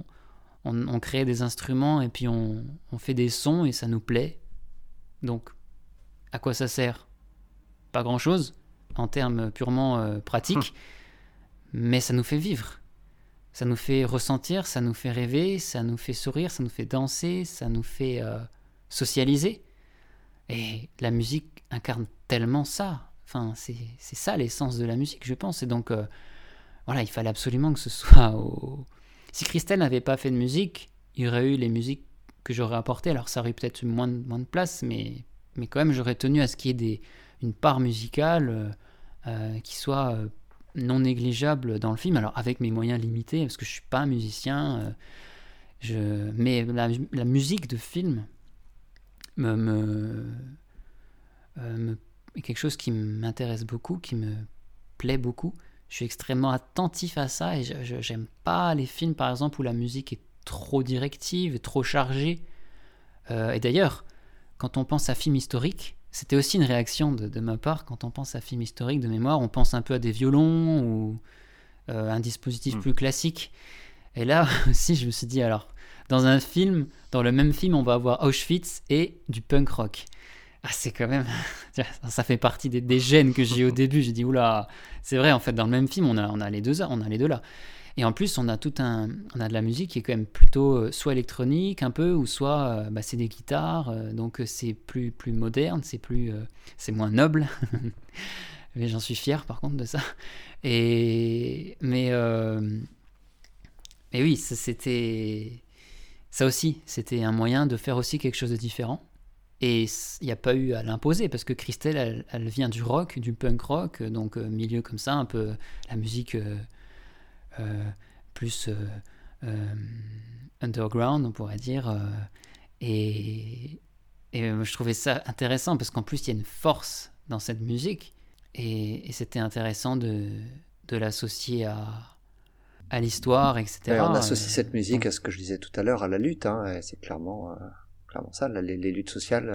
on crée des instruments et puis on, fait des sons et ça nous plaît. Donc, à quoi ça sert? Pas grand chose en termes purement euh, pratiques, mais ça nous fait vivre. Ça nous fait ressentir, ça nous fait rêver, ça nous fait sourire, ça nous fait danser, ça nous fait euh, socialiser. Et la musique incarne tellement ça. Enfin, c'est ça l'essence de la musique, je pense. Et donc, euh, voilà, il fallait absolument que ce soit au... Si Christelle n'avait pas fait de musique, il y aurait eu les musiques que j'aurais apportées. Alors, ça aurait peut-être eu moins de, place, mais, mais quand même, j'aurais tenu à ce qu'il y ait une part musicale euh, euh, qui soit euh, non négligeable dans le film. Alors avec mes moyens limités, parce que je suis pas musicien, mais la, musique de film est quelque chose qui m'intéresse beaucoup, qui me plaît beaucoup. Je suis extrêmement attentif à ça et j'aime pas les films par exemple où la musique est trop directive, trop chargée. Euh, et d'ailleurs, quand on pense à film historique, c'était aussi une réaction de, de, ma part quand on pense à film historique de mémoire, on pense un peu à des violons ou euh, un dispositif mmh. plus classique. Et là aussi, je me suis dit, alors, dans un film, dans le même film, on va avoir Auschwitz et du punk rock. Ah, c'est quand même. ça fait partie des, des gènes que j'ai au début. J'ai dit, oula, c'est vrai, en fait, dans le même film, on a, on a, les, deux, on a les deux là. Et en plus, on a tout un, on a de la musique qui est quand même plutôt euh, soit électronique un peu, ou soit euh, bah, c'est des guitares, euh, donc c'est plus plus moderne, c'est plus, c'est moins noble. mais j'en suis fier par contre de ça. Et mais mais oui, c'était ça aussi, c'était un moyen de faire aussi quelque chose de différent. Et il n'y a pas eu à l'imposer parce que Christelle, elle, elle, vient du rock, du punk rock, donc milieu comme ça, un peu la musique. Euh, plus euh, euh, underground, on pourrait dire. et, et je trouvais ça intéressant parce qu'en plus, il y a une force dans cette musique. Et, et c'était intéressant de, de l'associer à, à l'histoire, etc. Et on associe cette musique à ce que je disais tout à l'heure, à la lutte. Hein, c'est clairement, euh, clairement ça, les, les, luttes sociales,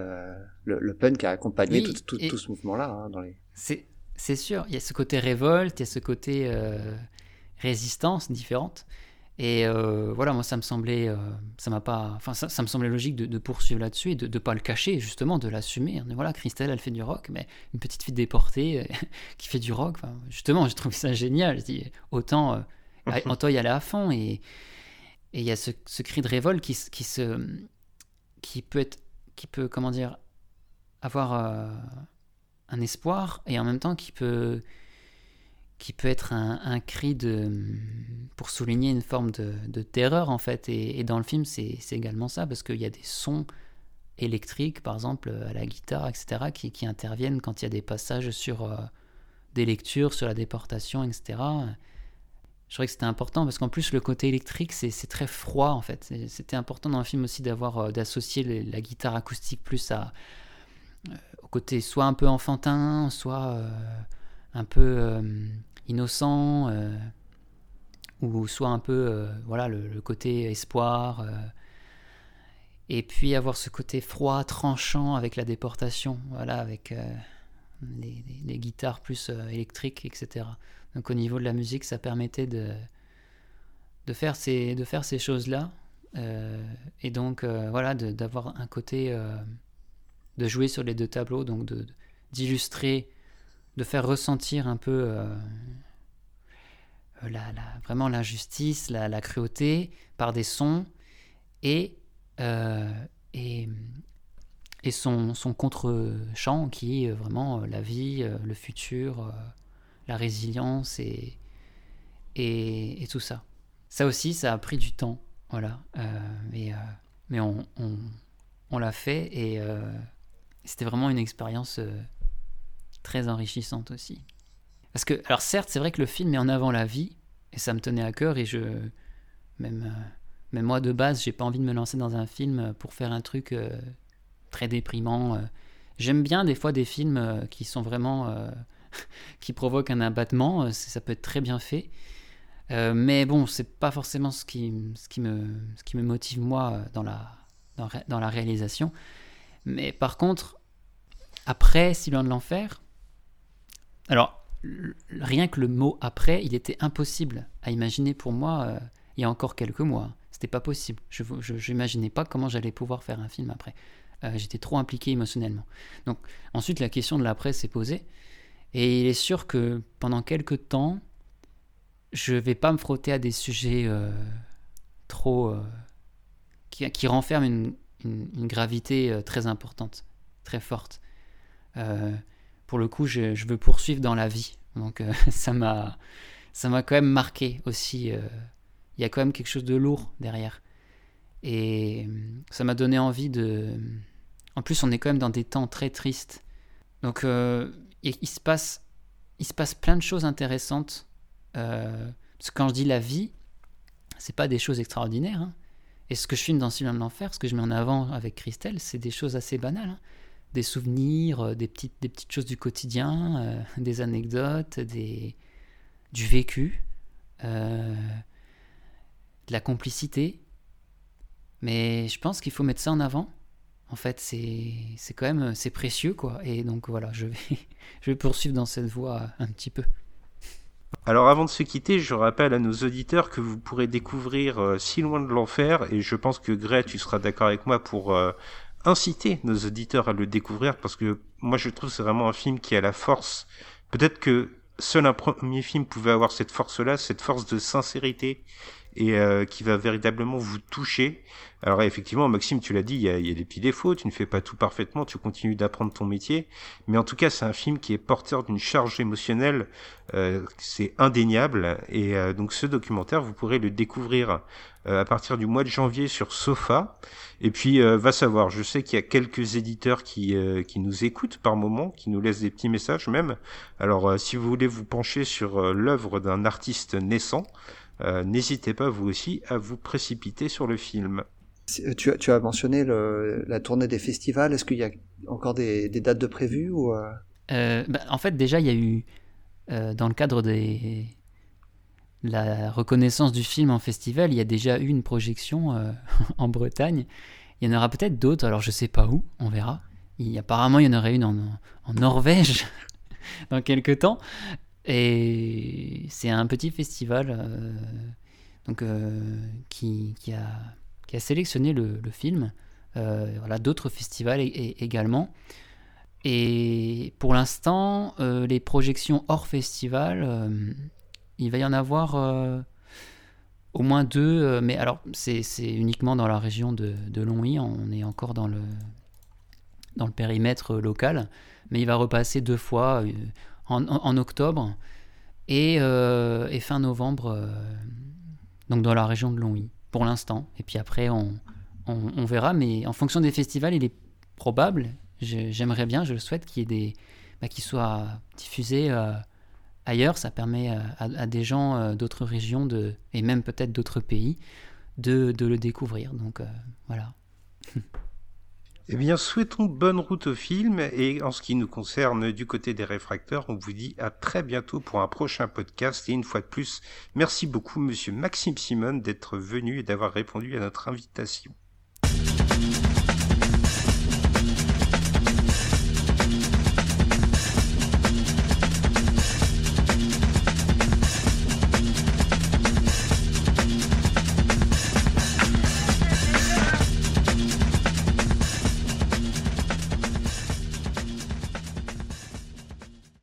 le, le, punk a accompagné Oui, tout, tout, tout ce mouvement-là hein, dans les. C'est sûr, il y a ce côté révolte, il y a ce côté euh, résistance différente. Et euh, voilà, moi, ça me semblait, euh, ça m'a pas, enfin, ça, ça me semblait logique de, de poursuivre là-dessus et de ne pas le cacher, justement, de l'assumer. Dit, Voilà, Christelle, elle fait du rock, mais une petite fille déportée euh, qui fait du rock, justement, j'ai trouvé ça génial. Je dis, autant, euh, ah, autant y aller à fond. Et et il y a ce, ce cri de révolte qui, qui se, qui peut être, qui peut, comment dire, avoir euh, un espoir et en même temps qui peut qui peut être un, cri de pour souligner une forme de, terreur en fait. Et, dans le film c'est c'est également ça parce qu'il y a des sons électriques par exemple à la guitare etc qui, qui interviennent quand il y a des passages sur euh, des lectures sur la déportation etc je trouvais que c'était important parce qu'en plus le côté électrique c'est très froid en fait c'était important dans le film aussi d'avoir euh, d'associer la guitare acoustique plus à au côté soit un peu enfantin, soit euh, un peu euh, innocent, euh, ou soit un peu euh, voilà le, côté espoir. euh, et puis avoir ce côté froid, tranchant avec la déportation, voilà, avec euh, les, guitares plus euh, électriques, etc. Donc au niveau de la musique, ça permettait de, de faire ces, de faire ces choses-là. euh, et donc euh, voilà, d'avoir un côté... euh, de jouer sur les deux tableaux, donc d'illustrer, de faire ressentir un peu la, la- vraiment l'injustice, la, la cruauté par des sons et et, et son, son contre-champ qui est vraiment la vie, le futur, la résilience et, et, tout ça. Ça aussi, ça a pris du temps, voilà. Euh, mais euh, mais on, on, l'a fait et euh, c'était vraiment une expérience très enrichissante aussi. Parce que, alors certes, c'est vrai que le film met en avant la vie, et ça me tenait à cœur, et je, même, même moi de base, j'ai pas envie de me lancer dans un film pour faire un truc très déprimant. J'aime bien des fois des films qui sont vraiment, qui provoquent un abattement, euh, ça peut être très bien fait. Euh, mais bon, c'est pas forcément ce qui, me, motive moi euh, dans la, réalisation. Mais par contre, après Silent de l'enfer, alors rien que le mot après, il était impossible à imaginer pour moi il y a encore quelques mois. C'était pas possible. Je n'imaginais pas comment j'allais pouvoir faire un film après. J'étais trop impliqué émotionnellement. Donc ensuite la question de l'après s'est posée. Et il est sûr que pendant quelques temps, je vais pas me frotter à des sujets euh, trop euh, qui, renferment une, gravité euh, très importante, très forte. Pour le coup, je, veux poursuivre dans la vie. Donc ça m'a ça m'a quand même marqué aussi. Il y a quand même quelque chose de lourd derrière. Et ça m'a donné envie de... En plus, on est quand même dans des temps très tristes. Donc il, se passe, il se passe plein de choses intéressantes. Euh, parce que quand je dis la vie, c'est pas des choses extraordinaires. hein. Et ce que je filme dans Silent de l'Enfer, ce que je mets en avant avec Christelle, c'est des choses assez banales. hein. Des souvenirs, euh, des petites, des petites choses du quotidien, euh, des anecdotes, des, du vécu, de la complicité. Mais je pense qu'il faut mettre ça en avant. En fait, c'est quand même c'est précieux, quoi. Et donc voilà, je vais, je vais poursuivre dans cette voie un petit peu. Alors avant de se quitter, je rappelle à nos auditeurs que vous pourrez découvrir euh, Si loin de l'enfer, et je pense que Gray, tu seras d'accord avec moi pour euh, inciter nos auditeurs à le découvrir, parce que moi je trouve c'est vraiment un film qui a la force, peut-être que seul un premier film pouvait avoir cette force-là, cette force de sincérité, et euh, qui va véritablement vous toucher. Alors effectivement, Maxime, tu l'as dit, il y a, des petits défauts, tu ne fais pas tout parfaitement, tu continues d'apprendre ton métier, mais en tout cas c'est un film qui est porteur d'une charge émotionnelle euh, c'est indéniable. Et euh, donc ce documentaire, vous pourrez le découvrir euh, à partir du mois de janvier sur Sofa. Et puis, euh, va savoir, je sais qu'il y a quelques éditeurs qui, qui nous écoutent par moment, qui nous laissent des petits messages même. Alors, si vous voulez vous pencher sur l'œuvre d'un artiste naissant, n'hésitez pas vous aussi à vous précipiter sur le film. C'est- Tu, as- tu as mentionné le, la tournée des festivals. Est-ce qu'il y a encore des, des dates de prévues ou euh, Euh, bah, en fait, déjà, il y a eu, euh, dans le cadre des la reconnaissance du film en festival, il y a déjà eu une projection euh, en Bretagne. Il y en aura peut-être d'autres, alors je sais pas où, on verra. Il, apparemment, il y en aurait une en, en Norvège dans quelques temps. Et c'est un petit festival euh, donc, euh, qui, a, sélectionné le, film. Euh, voilà, d'autres festivals également. Et pour l'instant, les projections hors festival, il va y en avoir au moins deux, mais alors c'est uniquement dans la région de, de Longwy, on est encore dans le périmètre local, mais il va repasser deux fois en, octobre euh, et, fin novembre, euh, donc dans la région de Longwy, pour l'instant. Et puis après, on, on, verra, mais en fonction des festivals, il est probable, j'aimerais bien, je le souhaite, qu'il bah, soit diffusé euh, ailleurs. Ça permet à, des gens d'autres régions de, et même peut-être d'autres pays de, de, le découvrir. Donc voilà. Eh bien, souhaitons bonne route au film et en ce qui nous concerne du côté des réfracteurs, on vous dit à très bientôt pour un prochain podcast et une fois de plus, merci beaucoup monsieur Maxime Simon d'être venu et d'avoir répondu à notre invitation.